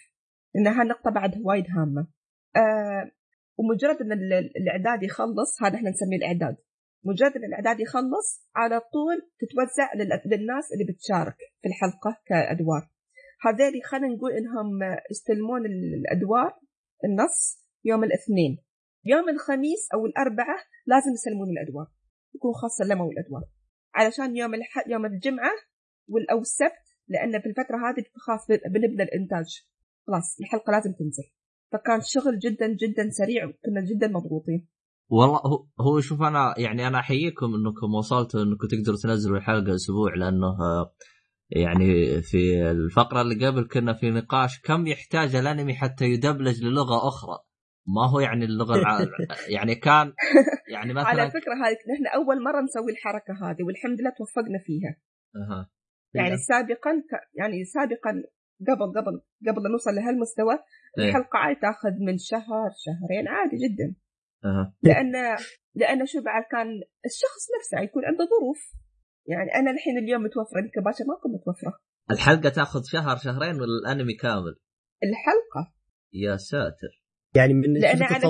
لأن هالنقطه بعد وايد هامة. آه ومجرد إن ال- ال- الإعداد يخلص هذا إحنا نسميه الإعداد. مجرد إن الإعداد يخلص على طول تتوزع لل- للناس اللي بتشارك في الحلقة كأدوار. هذول خلينا نقول إنهم يستلمون ال- الأدوار النص يوم الاثنين. يوم الخميس أو الاربعاء لازم يسلمون الأدوار يكون خاص سلموا الأدوار. علشان يوم الح... يوم الجمعة وال- أو السبت لأن في الفترة هذه خلاص بنبدأ الإنتاج. خلاص الحلقة لازم تنزل. فكان شغل جدا جدا سريع وكنا جدا مضغوطين. والله هو هو شوف أنا يعني أنا أحييكم إنكم وصلتوا إنكم تقدروا تنزلوا الحلقة أسبوع لأنه يعني في الفقرة اللي قبل كنا في نقاش كم يحتاج الأنمي حتى يدبلج للغة أخرى. ما هو يعني اللغة الع... يعني كان يعني على مثلا فكرة هذه نحن أول مرة نسوي الحركة هذه والحمد لله توفقنا فيها أها. يعني. سابقا ك- يعني سابقا قبل قبل قبل نوصل لهالمستوى إيه. الحلقة عادي تأخذ من شهر شهرين عادي جدا أها. لأن لأن شو بعد كان الشخص نفسه يكون عنده ظروف يعني أنا الحين اليوم متوفرة انت باشا ما كنت متوفرة الحلقة تأخذ شهر شهرين ولا الانمي كامل الحلقة يا ساتر يعني من لأن على فكرة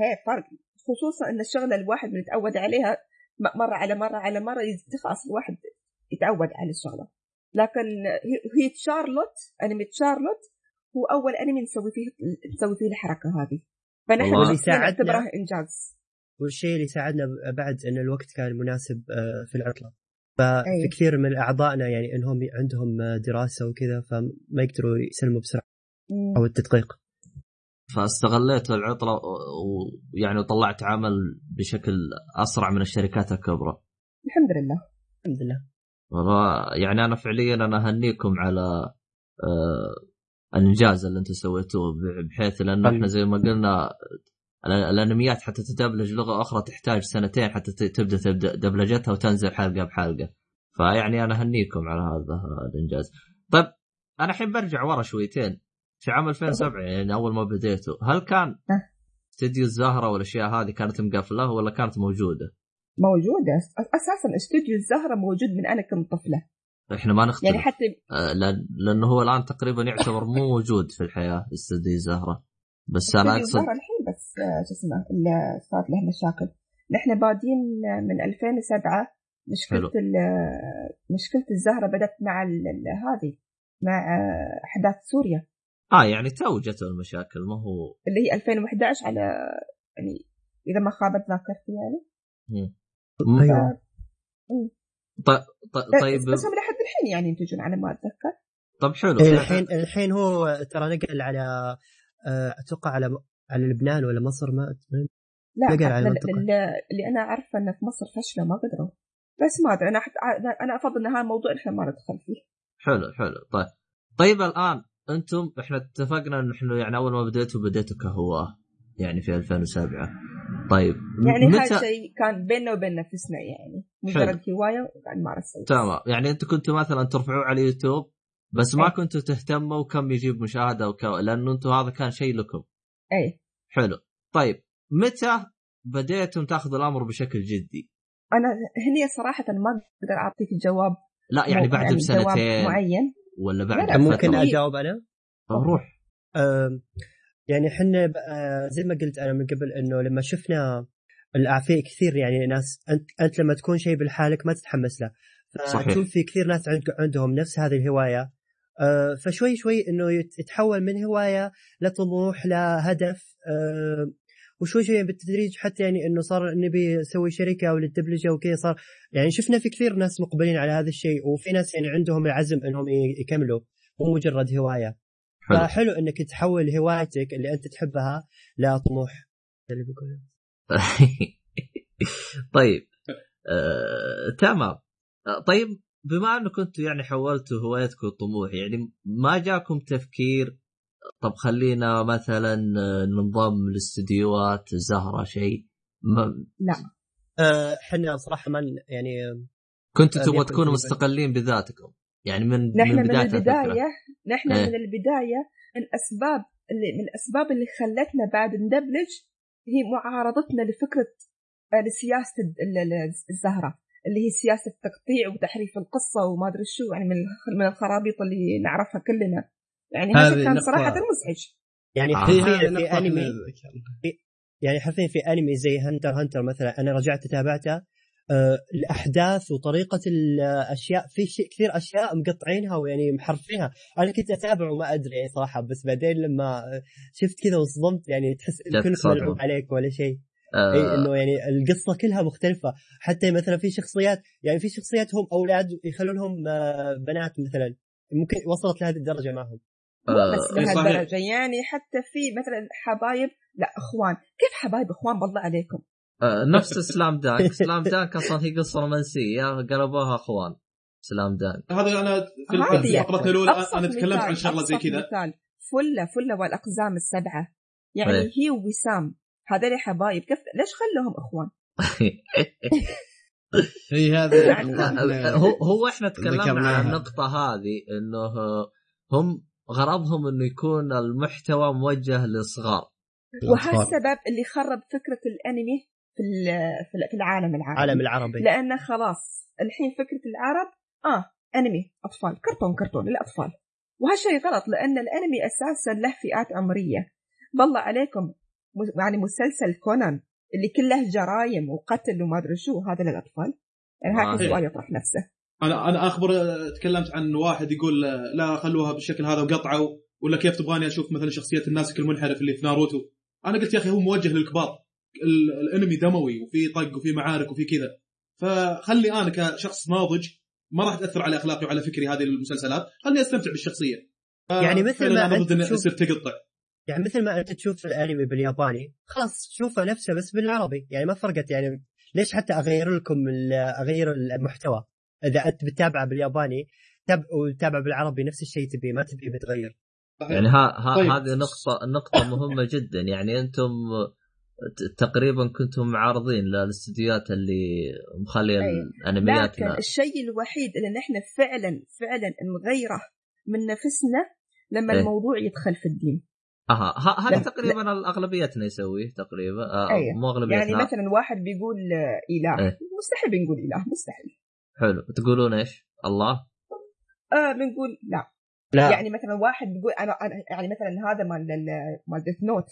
هي فرق خصوصا إن الشغله الواحد متعود عليها مرة على مرة على مرة خلاص الواحد يتعود على الشغلة. لكن هي شارلوت أنمي شارلوت هو أول أنمي نسوي فيه نسوي فيه الحركة هذه. فنحن. نعتبره إنجاز. والشيء اللي ساعدنا بعد إن الوقت كان مناسب آه، في العطلة. أي. ففي كثير من أعضائنا يعني إنهم عندهم آه، دراسة وكذا فما يقدروا يسلموا بسرعة. أو التدقيق. فاستغليت العطلة ويعني وطلعت عمل بشكل أسرع من الشركات الكبرى. الحمد لله. الحمد لله. والله يعني أنا فعليا أنا أهنيكم على آه الإنجاز اللي أنتم سويتوه بحيث لأن إحنا زي ما قلنا ال- الأنميات حتى تدبلج لغة أخرى تحتاج سنتين حتى تبدأ تبدأ دبلجتها وتنزل حلقة بحلقة. فيعني أنا أهنيكم على هذا الإنجاز. طيب أنا الحين برجع ورا شويتين. في عام 2007 يعني أول ما بديتوا هل كان. استديو الزهرة والأشياء هذه كانت مقفلة ولا كانت موجودة؟ موجودة. أساسا استوديو الزهرة موجود من أنا كنت طفلة. إحنا ما نختلف. يعني حتى آه، لأن- لأنه هو الآن تقريبا يعتبر مو موجود في الحياة استديو زهره بس أنا اقصد الزهرة الحين بس آه، شو اسمه اللي صارت له مشاكل. نحن بادين من 2007 حلو. مشكله مشكلة الزهرة بدأت مع هذه مع آه، أحداث سوريا. آه يعني تو جته المشاكل ما هو اللي هي 2011 على يعني إذا ما خابت ذاكرتي يعني. أيوه. ط- ط- طيب. بس هم لحد الحين يعني ينتجون على ما أتذكر. طب حلو إيه، الحين الحين هو ترى نقل على آه، أتوقع على على لبنان ولا مصر ما لا نقل على. ال- اللي أنا عارفه انه في مصر فشله ما قدروا. بس ما أدري أنا حت... أنا أفضل إن هذا الموضوع إحنا ما ندخل فيه. حلو حلو طيب. طيب الآن أنتم إحنا اتفقنا ان إحنا يعني اول ما بديتوا بديتوا كهواة يعني في 2007 طيب يعني متى؟ هذا شيء كان بيننا وبين نفسنا يعني مجرد هواية وقاعد نمارس تمام. يعني أنتم كنتوا مثلا ترفعوه على اليوتيوب بس ما إيه. كنتوا تهتموا كم يجيب مشاهدة وك... لأنه أنتم هذا كان شيء لكم. اي حلو. طيب متى بديتم تأخذوا الأمر بشكل جدي؟ أنا هني صراحة ما أقدر أعطيك جواب لا يعني بعد جواب بسنتين. معين. ولا لا، بعد لا، ممكن فترة؟ أجاوب أنا؟ طب روح يعني إحنا آه، زي ما قلت أنا من قبل إنه لما شفنا في كثير يعني ناس أنت أنت لما تكون شيء بالحالك ما تتحمس له صحيح. فتشوف في كثير ناس عند- عندهم نفس هذه الهواية آه، فشوي شوي إنه يت- يتحول من هواية لطموح لهدف وشوي شوي بالتدريج حتى يعني إنه صار نبي نسوي شركة أو للدبلجه وكذا صار يعني شفنا في كثير ناس مقبلين على هذا الشيء وفي ناس يعني عندهم العزم إنهم يكملوا مو مجرد هواية. حلو. فحلو إنك تحول هوايتك اللي أنت تحبها لطموح اللي بيقوله طيب آه، تمام. آه، طيب بما انكم كنتوا يعني حولتوا هوايتكم الطموح يعني ما جاكم تفكير طب خلينا مثلا آه، ننضم لاستديوهات زهرة شيء. ما آه، إحنا صراحة ما يعني كنتوا آه، تبغوا تكونوا مستقلين بذاتكم. يعني من نحن من من بداية الفكرة. البداية نحن إيه. من البداية من اسباب اللي من الأسباب اللي خلتنا بعد ندبلج هي معارضتنا لفكرة لسياسة ال- ال- ال- الزهرة اللي هي سياسة تقطيع وتحريف القصة وما أدري شو يعني من من الخرابيط اللي نعرفها كلنا. يعني هذا كان صراحة مزعج. يعني آه. حرفيا في أنمي يعني حرفيا في أنمي زي هنتر هنتر مثلا أنا رجعت تابعته آه، الاحداث وطريقة الأشياء في شيء كثير أشياء مقطعينها ويعني محرفينها. أنا كنت اتابع وما أدري يعني صراحة بس بعدين لما آه، شفت كذا وصدمت يعني تحس صدمة. ملعوب عليك ولا شيء. آه، إي إنه يعني القصة كلها مختلفة. حتى مثلا في شخصيات يعني في شخصيات هم أولاد يخلونهم آه، بنات مثلا ممكن وصلت لهذه الدرجة معهم. مو آه، بس إيه. لهالدرجه يعني حتى في مثلا حبايب لا أخوان. كيف حبايب أخوان؟ بالله عليكم. آه، نفس سلام دانك. سلام دانك أصلا هي قصة رومانسية. قلبوها أخوان. سلام دانك. هذا أنا في فقرتنا الأولى أنا تكلمت مثال- عن شغلة زي كذا. فلة فلة والأقزام السبعة. يعني إيه. هي ووسام هذول حبايب. كيف ليش خلوهم أخوان؟ هي إحنا- هو هو إحنا تكلمنا. عن النقطة هذه إنه هم غرضهم إنه يكون المحتوى موجه للصغار. الأطفال. وهالسبب اللي خرب فكرة الأنمي في ال- في ال- في العالم العربي. العالم العربي. لأن خلاص الحين فكرة العرب آه أنمي أطفال كرتون كرتون للاطفال وهالشيء غلط لأن الأنمي أساسا له فئات عمرية. بالله عليكم يعني مسلسل كونان اللي كله جرايم وقتل وما أدري شو هذا للأطفال. يعني آه. هذا سؤال يطرح نفسه. أنا أنا أخبر تكلمت عن واحد يقول لا خلوها بالشكل هذا وقطعوا ولا كيف تبغاني أشوف مثلا شخصية الناسك المنحرف اللي في ناروتو؟ أنا قلت يا أخي هو موجه للكبار ال- الأنمي دموي وفي طق وفي معارك وفي كذا. فخلي أنا كشخص ناضج ما راح تأثر على أخلاقي وعلى فكري هذه المسلسلات خليني أستمتع بالشخصية. يعني مثل ما انه تشوف- يصير تقطع. يعني مثل ما أنت تشوف الأنمي بالياباني خلاص شوفه نفسه بس بالعربي يعني ما فرقت يعني ليش حتى أغير لكم أغير المحتوى؟ إذا أنت بتتابعه بالياباني تاب وتتابعه بالعربي نفس الشيء تبيه ما تبيه بتغير يعني ها, ها طيب. هذه نقطة نقطة مهمة جدا يعني أنتم تقريبا كنتم معارضين للاستديوهات اللي مخلية أيوة. الأنميات لكن. الشيء الوحيد اللي نحن فعلا فعلا نغيره من نفسنا لما إيه. الموضوع يدخل في الدين أها هذا لا- تقريبا اغلبيتنا يسويه تقريبا آه أيوة. مو أغلبيتنا يعني مثلا واحد بيقول إله إيه. مستحيل بنقول إله مستحيل حلو. تقولون إيش؟ الله؟ آه بنقول لا. لا. يعني مثلا واحد بيقول أنا أنا يعني مثلا هذا مال ال- مال Death Note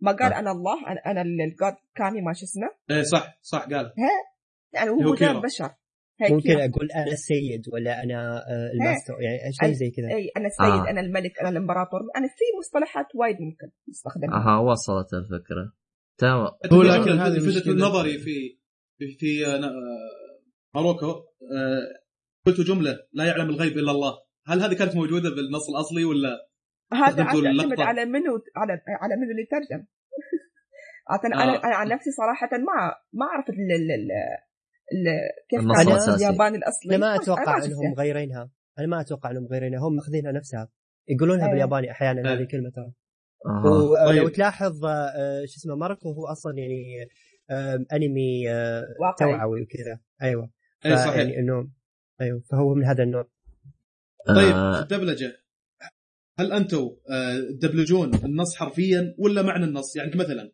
ما قال آه. أنا الله أنا أنا الجاد كامي ما شو اسمه؟ إيه صح صح قال. يعني هو كيرا. بشر. ممكن يعني. أقول أنا السيد ولا أنا آه، الماستر. يعني شيء زي كذا؟ اي أنا السيد آه. أنا الملك أنا الإمبراطور. أنا في مصطلحات وايد ممكن نستخدمها. أها وصلت الفكرة. تمام. هو لكن هذه مشكلة. نظري في في, في آه، آه، ماروكو آه، قلت جملة لا يعلم الغيب إلا الله هل هذه كانت موجودة بالنص الأصلي ولا هذا يعتمد. على منو على على منو اللي ترجم عاد أنا آه. أنا أنا عن نفسي صراحة ما ما أعرف ال ال كيف النص كان. الياباني الأصلي أنا ما أتوقع. أنهم مغيرينها أنا ما أتوقع أنهم مغيرينها هم ماخذينها نفسها يقولونها أيوة. بالياباني أحيانا أيوة. هذه الكلمة ترى أها ولو طيب. تلاحظ آه، شو اسمه ماركو هو أصلا يعني آه، أنمي آه، واقعي توعوي وكذا أيوه اي صحيح. يعني انه أيوه فهو من هذا النوع. طيب آه، الدبلجه هل أنتم آه، تدبلجون النص حرفيا ولا معنى النص؟ يعني مثلا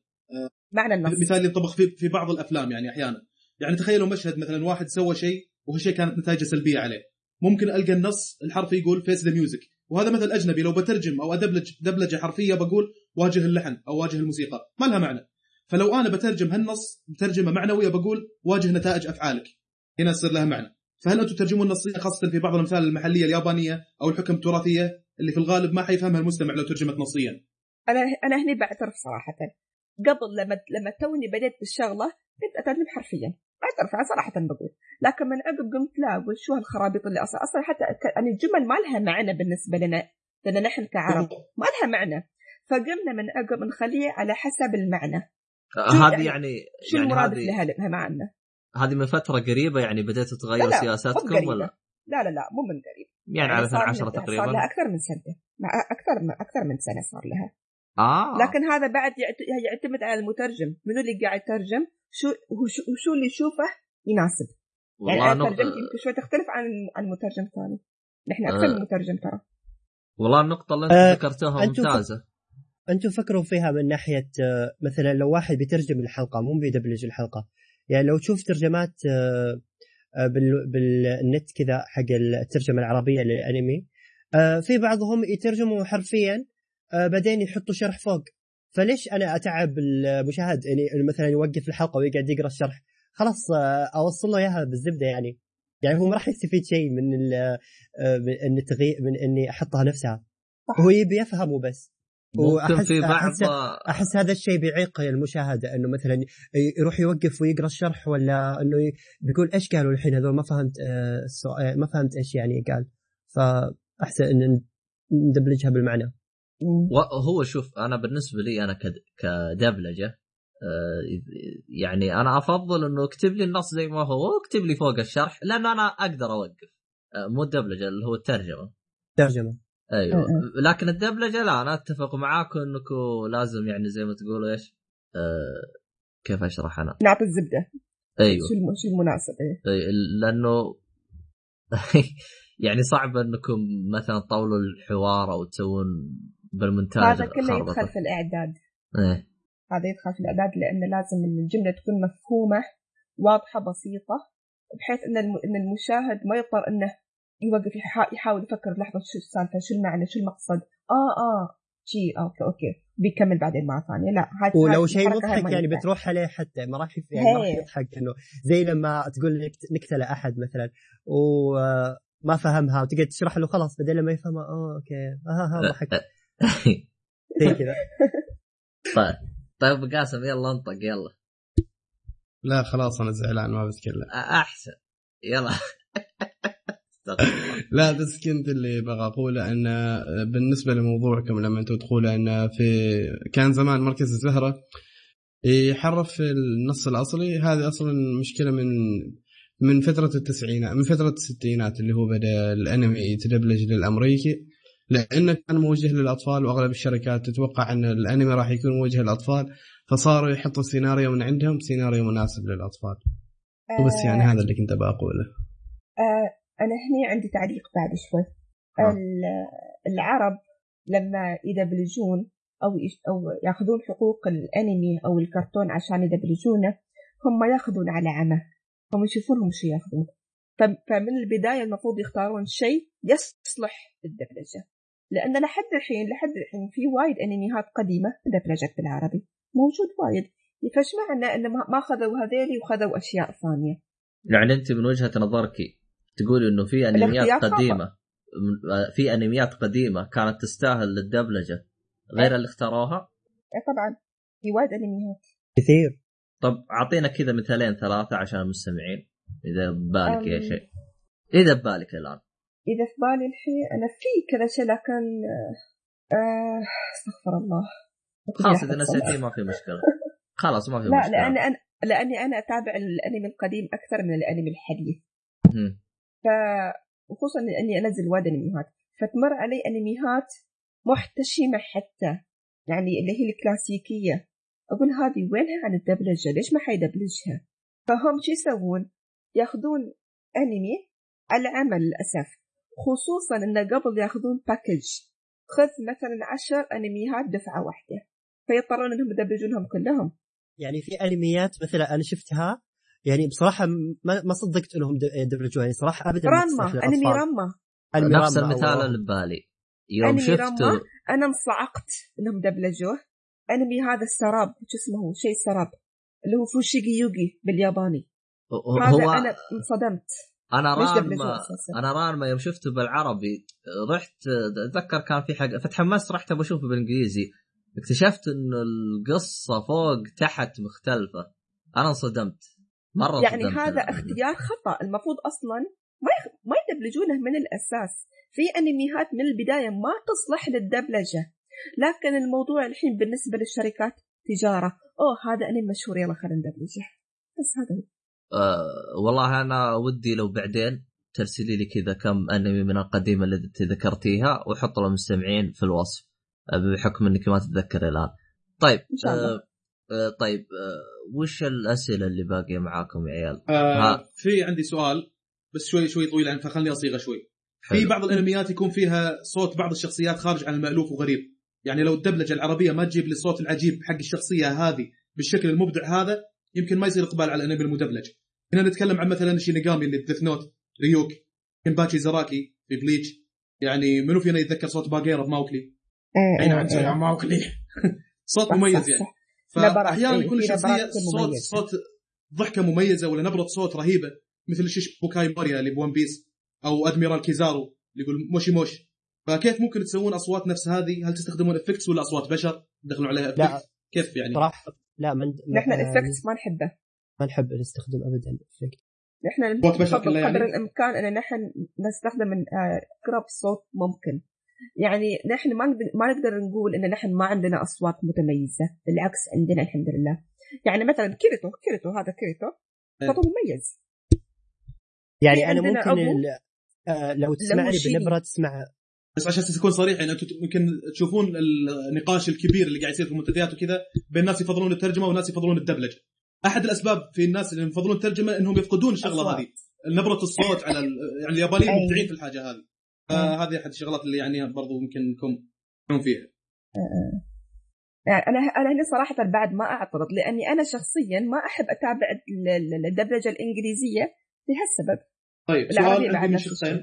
معنى النص. مثال ينطبق في في بعض الأفلام يعني أحيانا. يعني تخيلوا مشهد مثلا واحد سوى شيء وهالشيء كانت نتائجه سلبية عليه. ممكن ألقى النص الحرفي يقول face the music وهذا مثل أجنبي لو بترجم أو أدبلج دبلجه حرفية بقول واجه اللحن أو واجه الموسيقى. ما لها معنى. فلو أنا بترجم هالنص بترجمة معنوية بقول واجه نتائج أفعالك. هنا يصير لها معنى. فهل أنتم تترجمون نصيه خاصة في بعض الأمثال المحلية اليابانية أو الحكم التراثية اللي في الغالب ما حيفهمها المستمع لو ترجمت نصيا؟ أنا أنا هني بعترف صراحة. قبل لما لما توني بديت بالشغلة كنت أترجم حرفيا. بعترف صراحة بقول. لكن من عقب قمت لا أقول شو هالخرابيط اللي أصلا أصلا حتى يعني الجمل ما لها معنى بالنسبة لنا لأن نحن كعرب ما لها معنى. فقمنا من عقب نخليه على حسب المعنى. هذه يعني- يعني شو يعني المراد لها معنى؟ هذه من فترة قريبة يعني بديتوا لا تغيروا سياساتكم. ولا؟ لا لا لا مو من قريب. يعني على صار 2010 من- صار تقريبا لها أكثر من سنة. مع أكثر من أكثر من سنة صار لها. آه. لكن هذا بعد يعت- يعتمد على المترجم. منو اللي قاعد يترجم؟ شو هو شو, وشو اللي يشوفه؟ يناسب. يعني والله أنا نق... ترجمتي يمكن شوي تختلف عن عن مترجم ثاني. نحن أكثر آه. من مترجم ترى. والله النقطة اللي أنت آه، ذكرتوها ممتازة. أنتم فكروا فيها من ناحية آه، مثلا لو واحد بيترجم الحلقة مو بيدبلج الحلقة يعني لو تشوف ترجمات آه، آه، بال- بالنت كذا حق الترجمة العربية للأنمي آه، في بعضهم يترجموا حرفيا بعدين يحطوا شرح فوق. فليش أنا أتعب المشاهد يعني مثلا يوقف الحلقة ويقعد يقرأ الشرح. خلاص أوصل له إياها بالزبدة يعني. يعني هو ما راح يستفيد شيء من ال- من ان التغيير من إني أحطها نفسها. هو يبي يفهمه بس. ممكن في بعض أحس- احس هذا الشيء بيعيق المشاهدة إنه مثلا يروح يوقف ويقرأ الشرح ولا إنه ي- بيقول إيش قالوا الحين؟ هذول ما فهمت آه، السؤال ما فهمت إيش يعني قال. فاحسن إن ندبلجها بالمعنى. هو شوف أنا بالنسبة لي أنا كد... كدبلجة آه، يعني أنا أفضل إنه اكتب لي النص زي ما هو واكتب لي فوق الشرح لأنه أنا أقدر أوقف. آه، مو الدبلجة اللي هو الترجمة. ترجمة. أيوه م-م. لكن الدبلجة لا أنا أتفق معاكم انكم لازم يعني زي ما تقولوا إيش آه كيف أشرح أنا نعطي الزبدة أيوه شو الم- شو المناسب إيه. أي- لأنه يعني صعب إنكم مثلا تطولوا الحوار أو تسوون بالمونتاج هذا كله. يدخل في الإعداد إيه هذا يدخل في الإعداد لأن لازم الجملة تكون مفهومة واضحة بسيطة بحيث إن إن المشاهد ما يضطر إنه يوقف يحا- يحاول يفكر لحظه شو السالفة شو المعنى شو المقصد. آه آه. شي okay okay. بيكمل بعدين مرة ثانية. لا هاي ولو شيء مضحك يعني. بتروح عليه حتى ما راح يعني ما راح. يضحك إنه زي لما تقول نكت- نكته لاحد مثلا وما فهمها وتقعد تشرح له خلاص بعدين لما يفهمها آه okay. ها ها ضحك. زي كذا. طيب. طيب قاسم يلا انطق يلا. لا خلاص أنا زعلان ما بتكلم أحسن. يلا. لا بس كنت اللي بغى أقوله أن بالنسبة لموضوعكم لما أنتم تقولوا أن في كان زمان مركز الزهرة يحرف النص الأصلي. هذه أصلا مشكلة من من فترة التسعينات من فترة الستينات اللي هو بدأ الأنمي يتدبلج للأمريكي لأنه كان موجه للأطفال وأغلب الشركات تتوقع أن الأنمي راح يكون موجه للأطفال فصاروا يحطوا سيناريو من عندهم سيناريو مناسب للأطفال. وبس يعني هذا اللي كنت أبغى أقوله. أنا هني عندي تعليق بعد شوي. آه. ال- العرب لما يدبلجون أو يش- أو يأخذون حقوق الأنمي أو الكرتون عشان يدبلجونه هم يأخذون على عمى هم يشوفونهم شو يأخذون. فمن البداية المفروض يختارون شيء يصلح للدبلجه لأن لحد الحين لحد الحين في وايد انميات قديمة دبلجت بالعربي. موجود وايد. فايش معنى ان ما ما أخذوا هذيلي وخذوا أشياء ثانية؟ يعني أنت من وجهة نظرك تقول إنه في انميات. قديمة. في انميات قديمة كانت تستاهل للدبلجة. غير اللي اختاروها؟ إيه طبعا. في وايد انميات كثير. طب أعطينا كذا مثالين ثلاثة عشان المستمعين إذا ببالك يا. شيء إذا ببالك الآن. إذا في بالي الحين أنا في كذا شيء لكن آه، آه، أستغفر الله. خلاص إذا نسيتيه ما في مشكلة. خلاص ما في لا مشكلة. لأن أنا لأني أنا أتابع الأنمي القديم أكثر من الأنمي الحديث. مم. فخصوصا اني أنزل وايد انميات فتمر علي انميات محتشمة حتى يعني اللي هي الكلاسيكية. أقول هذه وينها عن الدبلجة؟ ليش ما حيدبلجها؟ فهم شو يسوون؟ ياخذون أنمي على للأسف. خصوصا انه قبل ياخذون باكج خذ مثلا عشر انميات دفعة واحدة. فيضطرون إنهم يدبلجونهم كلهم. يعني في أنميات مثلا أنا شفتها يعني بصراحة ما ما صدقت إنهم د- يدبلجوها يعني صراحة ابدا للأطفال. انمي رامة أنمي نفس المثال اللي ببالي. يوم أنمي شفت رامة. أنا انصعقت إنهم دبلجوه. انمي هذا السراب شو اسمه شيء سراب اللي هو فوشيجي يوغي بالياباني. هذا هو أنا انصدمت. أنا رانما أنا رانما يوم شفته بالعربي رحت أتذكر كان في حاجة فتحمست رحت ابى أشوفه بالإنجليزي. اكتشفت إنه القصة فوق تحت مختلفة. أنا انصدمت. مرة يعني. هذا اختيار خطأ المفروض أصلا ما يخ... ما يدبلجونه من الأساس في انميات من البداية ما تصلح للدبلجة لكن الموضوع الحين بالنسبة للشركات تجارة أوه هذا انمي مشهور يلا خلينا ندبلجه بس هذا هو. آه والله أنا ودي لو بعدين ترسلي لي كذا كم أنمي من القديمة اللي انت ذكرتيها وحط للمستمعين في الوصف آه، بحكم إنك ما تتذكر الآن. طيب إن شاء الله. آه طيب آه وش الأسئلة اللي باقية معاكم يا عيال؟ آه. في عندي سؤال بس شوي شوي طويل يعني فخلني أصيغه شوي في. بعض الأنميات يكون فيها صوت بعض الشخصيات خارج عن المألوف وغريب يعني لو الدبلجة العربية ما تجيب لي الصوت العجيب حق الشخصية هذه بالشكل المبدع هذا يمكن ما يصير إقبال على الأنمي المدبلج هنا نتكلم عن مثلا شينيغامي اللي في Death Note ريوك كنباتشي زراكي في Bleach يعني منو فينا يتذكر صوت باغيرا في ماوكلي إيه، أي نعم إيه، إيه. ماوكلي صوت مميز يعني فأحيانا إيه، يكون الشخصيه صوت مميزة. صوت ضحكة مميزة ولا نبرة صوت رهيبة مثل شيش بوكاي ماريا اللي ب One Piece أو أدميرال كيزارو اللي يقول もしもし فكيف ممكن تسوون أصوات نفس هذه؟ هل تستخدمون effects ولا أصوات بشر؟ تدخلون عليها لا. effects؟ كيف يعني؟ صراحة لا من نحن ال effects ما نحبه ما نحب نستخدم ابدا effect نحن صوت بشر نفضل كله يعني؟ قدر الإمكان إن نحن نستخدم من آه، اقرب صوت ممكن يعني نحن ما نقدر ما نقدر نقول إن نحن ما عندنا أصوات متميزة بالعكس عندنا الحمد لله يعني مثلا كيريتو كيريتو هذا كيريتو إيه. صوته مميز يعني أنا ممكن آه، لو تسمعني. بنبره تسمع بس عشان تكون صريح يعني أنتم يمكن تشوفون النقاش الكبير اللي قاعد يصير في المنتديات وكذا بين ناس يفضلون الترجمة وناس يفضلون الدبلجة. أحد الأسباب في الناس اللي يفضلون الترجمة إنهم يفقدون الشغلة. هذه نبرة الصوت على ال- يعني اليابانيين. مبدعين في الحاجة هذه. فهذه أحد الشغلات اللي يعني برضو ممكن تكونون فيها. يعني أنا أنا هنا صراحة بعد ما أعترض لأني أنا شخصيا ما أحب أتابع ال- ال- الدبلجة الإنجليزية لهالسبب. طيب سؤال عندي من شخصين.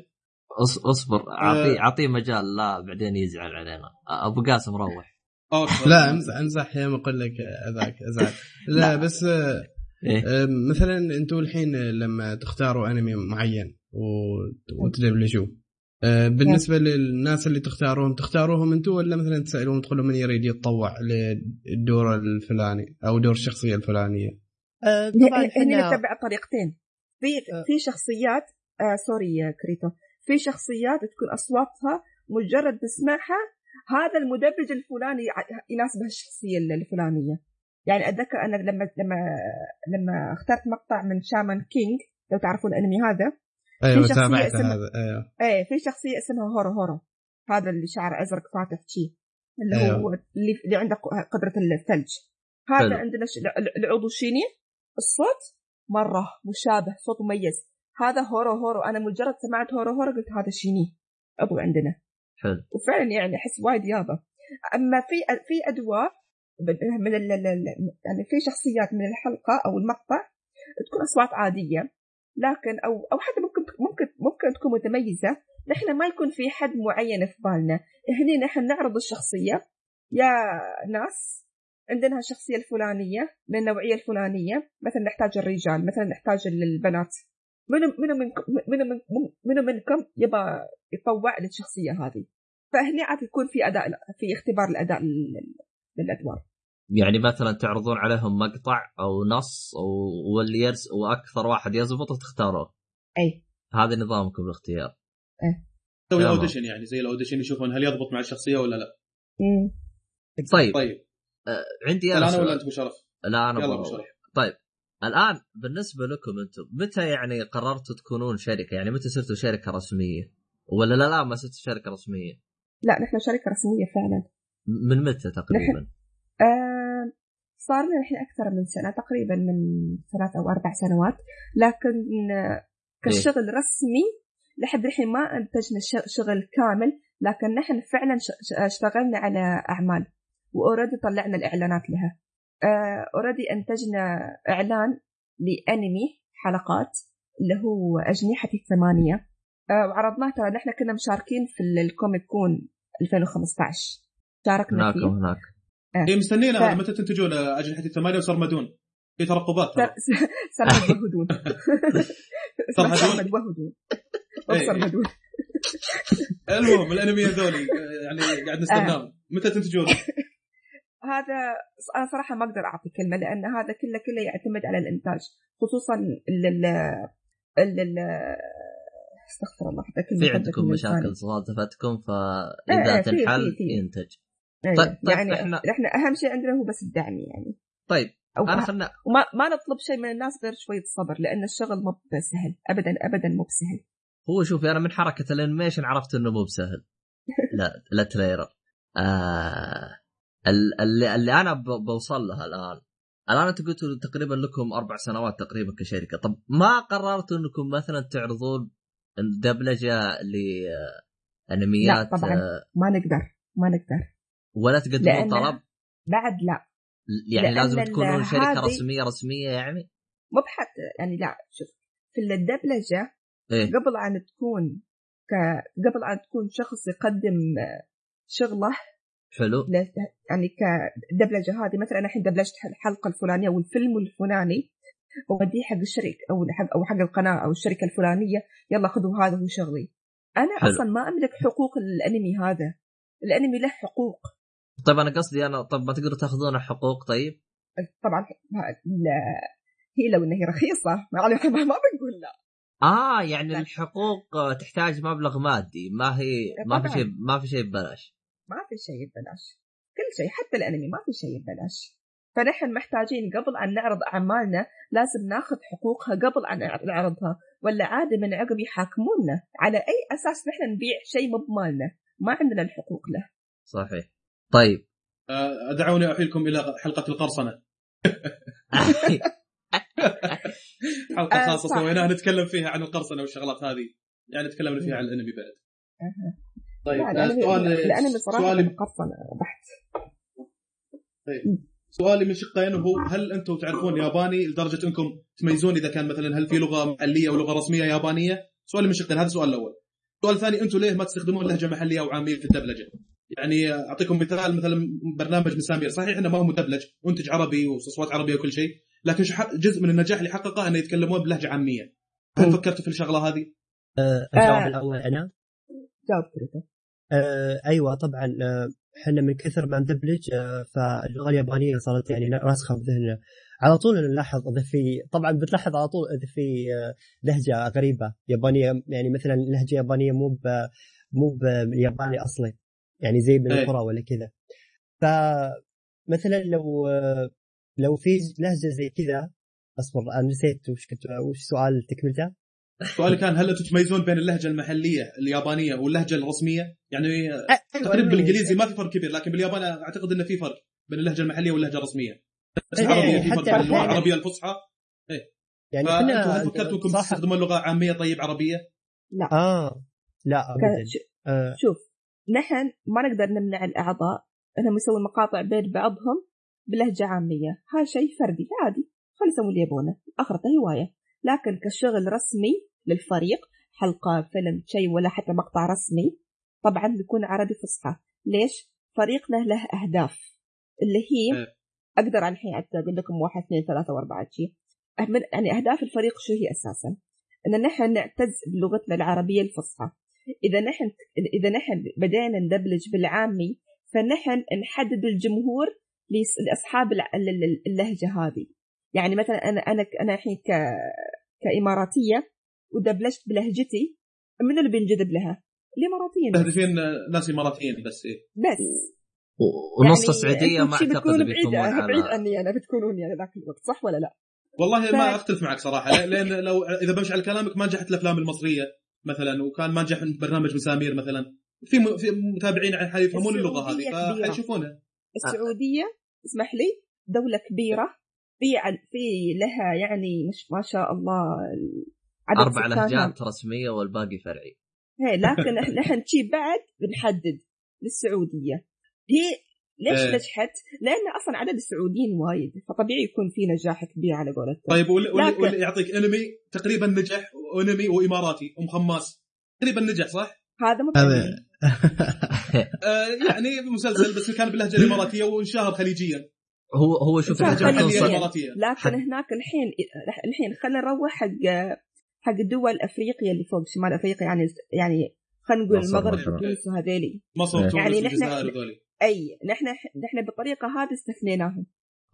أص- أصبر اعطيه أعطيه مجال لا بعدين يزعل علينا. أبو قاسم روح. لا امزح امزح يا ما أقول لك أذاك أزعل. لا بس آه، إيه؟ آه، مثلا أنتم الحين لما تختاروا أنمي معين وت- وتدبلجوه آه، بالنسبة للناس اللي تختاروهم تختاروهم أنتم ولا مثلا تسالون تقولون من يريد يتطوع للدور الفلاني أو دور الشخصية الفلانية؟ آه، طبعا هني إحنا نتبع طريقتين. في آه. في شخصيات آه sorry يا كريتو في شخصيات تكون أصواتها مجرد تسمعها هذا المدبلج الفلاني يناسب الشخصية الفلانية. يعني أتذكر أنا لما لما لما اخترت مقطع من Shaman King لو تعرفون الأنمي هذا. أيوه شخصية تابعت هذا أيوه. إيه في شخصية اسمها هورو هورو. هذا اللي شعره أزرق فاتح شي. اللي أيوه. هو اللي, اللي عنده قدرة الثلج. هذا حلو. عندنا ش... ال- العضو الشيني. الصوت مرة مشابه صوت مميز. هذا هورو هورو. أنا مجرد سمعت هورو هورو قلت هذا شيني. عضو عندنا. حلو. وفعلا يعني أحس وايد يابا. أما في في أدوار من ال- يعني في شخصيات من الحلقة أو المقطع تكون أصوات عادية. لكن أو أو حتى ممكن ممكن ممكن تكون متميزة نحن ما يكون في حد معين في بالنا. هنا نحن نعرض الشخصية. يا ناس عندنا الشخصية الفلانية من النوعية الفلانية مثلا نحتاج الرجال مثلا نحتاج البنات. منو منو منكم منو من منو منكم يبى يطوع للشخصية هذه؟ فهني عاد يكون في أداء في اختبار الأداء لل- للأدوار. يعني مثلا تعرضون عليهم مقطع أو نص و- واللي يرس وأكثر واحد يزبط تختاروه. أي. هذا نظامكم بالاختيار. تسوي تمام. audition يعني زي ال audition يشوفون هل يضبط مع الشخصية ولا لا. مم. طيب. طيب. عندي هل أنا ولا. أنت أبو شرف؟ لا أنا يلا بروح. ابو شرف. طيب. الآن بالنسبة لكم أنتم متى يعني قررتوا تكونون شركة؟ يعني متى صرتوا شركة رسمية؟ ولا لا لا ما صرتوا شركة رسمية؟ لا نحن شركة رسمية فعلا. من متى تقريبا؟ آه صار لنا الحين أكثر من سنة تقريبا من ثلاث أو أربع سنوات. لكن آه، كشغل رسمي لحد الحين ما أنتجنا ش- شغل كامل لكن نحن فعلا اشتغلنا على أعمال و already طلعنا الإعلانات لها. already أنتجنا إعلان لأنمي حلقات اللي هو أجنحة الثمانية. آه، وعرضناه ترى نحن كنا مشاركين في ال- ال Comic Con 2015 شاركنا هناك فيه وهناك هي مستنينا ف- هذا متى تنتجون اجنحه الثمانيه وسرمدون في ترقبات ترى. سرمد وهدون سرمدون؟ سرمد وهدون إيه. سرمدون المهم الأنمي هذولي يعني قاعد نستناهم متى تنتجون؟ هذا أنا صراحة ما أقدر أعطي كلمة لأن هذا كله كله يعتمد على الإنتاج خصوصا ال ال ال استغفر الله حتى في عندكم مشاكل. صادفتكم إيه، فإذا إيه، تنحل. ينتج. طيب- طيب يعني إحنا- إحنا أهم شيء عندنا هو بس الدعم يعني. طيب أو أنا خلنا وما ما نطلب شيء من الناس غير شوية صبر لأن الشغل مو بسهل ابدا ابدا مو بسهل. هو شوفي أنا من حركة ال animation عرفت إنه مو بسهل. لا لا trailer آه ال- اللي, اللي أنا بوصل لها الآن الآن أنتم قلتوا تقريبا لكم أربع سنوات تقريبا كشركة. طب ما قررتوا إنكم مثلا تعرضون دبلجة لانميات لا، طبعاً. آه، ما نقدر ما نقدر. ولا تقدمون طلب؟ بعد لا. يعني لازم تكونون شركة رسمية رسمية يعني؟ مو بحتى يعني لا شوف في الدبلجة إيه. قبل أن تكون ك... قبل أن تكون شخص يقدم شغله حلو. ل... يعني كدبلجة هذه مثلا الحين دبلجت الحلقة الفلانية والفيلم الفلاني ووديه حق الشركة أو حق أو حق القناة أو الشركة الفلانية يلا خذوا هذا هو شغلي أنا حلو. أصلا ما أملك حقوق الأنمي هذا. الأنمي له حقوق. طيب أنا قصدي أنا طب ما تقدروا تأخذون حقوق طيب؟ طبعا لا. هي لو إنها هي رخيصة ما ما ما بنقول لا. آه يعني لا. الحقوق آه، تحتاج مبلغ مادي ما هي ما في. شيء ما في شيء ببلاش. ما في شيء ببلاش. كل شيء حتى الأنمي ما في شيء ببلاش. فنحن محتاجين قبل أن نعرض أعمالنا لازم ناخذ حقوقها قبل أن نعرضها. ولا عادي من عقب يحاكمونا. على أي أساس نحن نبيع شيء مو بمالنا؟ ما عندنا الحقوق له. صحيح. طيب آه، دعوني أحيلكم إلى حلقة القرصنة حلقة آه، خاصة. سويناها نتكلم فيها عن القرصنة والشغلات هذه يعني تكلمنا فيها عن الأنمي بعد. طيب سؤال الأنمي صراحة سؤالي بحت سؤالي من شقين هو هل أنتم تعرفون ياباني لدرجة أنكم تميزون إذا كان مثلا هل في لغة محلية أو لغة رسمية يابانية؟ سؤالي من شقين هذا السؤال الأول. السؤال الثاني أنتم ليه ما تستخدمون لهجة محلية أو عامية في الدبلجة؟ يعني أعطيكم مثال مثلا برنامج مسامير صحيح إنه ما هو مدبلج منتج عربي واصوات عربيه وكل شيء لكن شح- جزء من النجاح اللي حققه إنه يتكلمون بلهجة عامية. هل فكرتوا في الشغلة هذه؟ آه، الجواب آه. الأول أنا جاوب آه أيوه طبعا آه، إحنا من كثر ما ندبلج فاللغة اليابانية صارت يعني راسخة بذهننا على طول نلاحظ إذا في طبعا بتلاحظ على طول إذا في لهجة غريبة يابانية يعني مثلا لهجة يابانية مو مو بالياباني أصلي يعني زي من إيه. القرى ولا كذا فمثلا لو لو في لهجة زي كذا أصبر أنا نسيت وش كنت وش سؤال تكملته؟ سؤالي كان هل أنتم تميزون بين اللهجة المحلية اليابانية واللهجة الرسمية؟ يعني أيوة، تقريبا أنا- بالإنجليزي ما في فرق كبير لكن باليابان أعتقد انه في فرق بين اللهجة المحلية واللهجة الرسمية. بس إيه، العربية في حتى فرق بين اللغة أحياناً. العربية الفصحى يعني فانتم إحنا هل فكرتوا انكم تستخدمون لغة عامية طيب عربية؟ لا آه لا ابدا ك- ش- آه شوف نحن ما نقدر نمنع الأعضاء إنهم يسوون مقاطع بين بعضهم بلهجة عامية. هذا شيء فردي عادي. خلي يسوون اللي يبونه. آخرته هواية. لكن كشغل رسمي للفريق حلقة فيلم شيء ولا حتى مقطع رسمي طبعا بيكون عربي فصحى. ليش؟ فريقنا له أهداف. اللي هي إيه. أقدر عن الحين أقول لكم واحد اثنين ثلاثة وأربعة شيء من يعني أهداف الفريق شو هي أساسا؟ إن نحن نعتز بلغتنا العربية الفصحى. إذا نحن إذا نحن بدينا ندبلج بالعامي فنحن نحدد الجمهور لأصحاب الع- ال- ال- اللهجة هذه يعني مثلا أنا أنا أنا الحين ك كإماراتية ودبلجت بلهجتي من اللي بينجذب لها؟ الإماراتيين بس, مستهدفين ناس إماراتيين بس إيه. بس ونص يعني السعودية ما اعتقد بيكونون بعيد بعيد عني أنا بتكونون يعني ذاك الوقت صح ولا لا؟ والله ف- ما أختلف معك صراحة لأن لو إذا بمشي على كلامك ما نجحت الأفلام المصرية مثلا وكان ما نجح برنامج مسامير مثلا. في م- في متابعين على يفهمون اللغة هذه. فحيشوفونها السعودية اسمح لي دولة كبيرة. في في لها يعني مش ما شاء الله عدد أربع. لهجات رسمية والباقي فرعي. هي لكن إحنا- نحن شي بعد بنحدد للسعودية. هي ليش إيه. نجحت؟ لأن أصلا عدد السعوديين وايد فطبيعي يكون في نجاح كبير على قولتهم. طيب واللي, لكن- يعطيك أنمي تقريبا نجح أنمي وإماراتي أم خماس تقريبا نجح صح؟ هذا مو هذا. آه يعني مسلسل بس كان باللهجه الاماراتيه وانشهر خليجيا. هو هو شوف الاماراتيه لكن حد- هناك الحين الحين خلينا نروح حق حق دول افريقيا اللي فوق شمال أفريقيا يعني يعني خلينا نقول مصر المغرب. وتونس وهذيلي. مصر يعني وتونس نحن- أي نحن نحن بالطريقة هذه استثنيناهم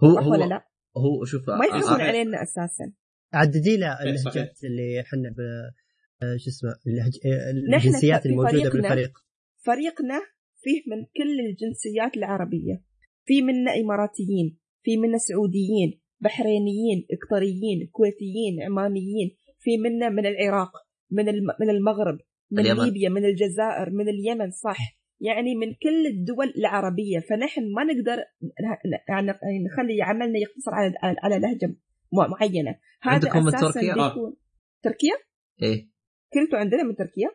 هو صح ولا هو لا؟ هو شوف ما يحكمون صحيح. علينا أساسا عددي له إيه،. اللهجات اللي إحنا ب آه، شو اسمه اللهج... آه، الجنسيات في الموجودة فريقنا- بالفريق فريقنا فيه من كل الجنسيات العربية في منا إماراتيين في منا سعوديين بحرينيين قطريين كويتيين عمانيين في منا من العراق من الم... من المغرب من اليمن. ليبيا من الجزائر من اليمن صح يعني من كل الدول العربية. فنحن ما نقدر يعني نخلي عملنا يقتصر على على- على لهجة م- معينة. هذا عندكم من أساساً تركيا؟ بيكون تركيا؟ إيه. كلتوا عندنا من تركيا؟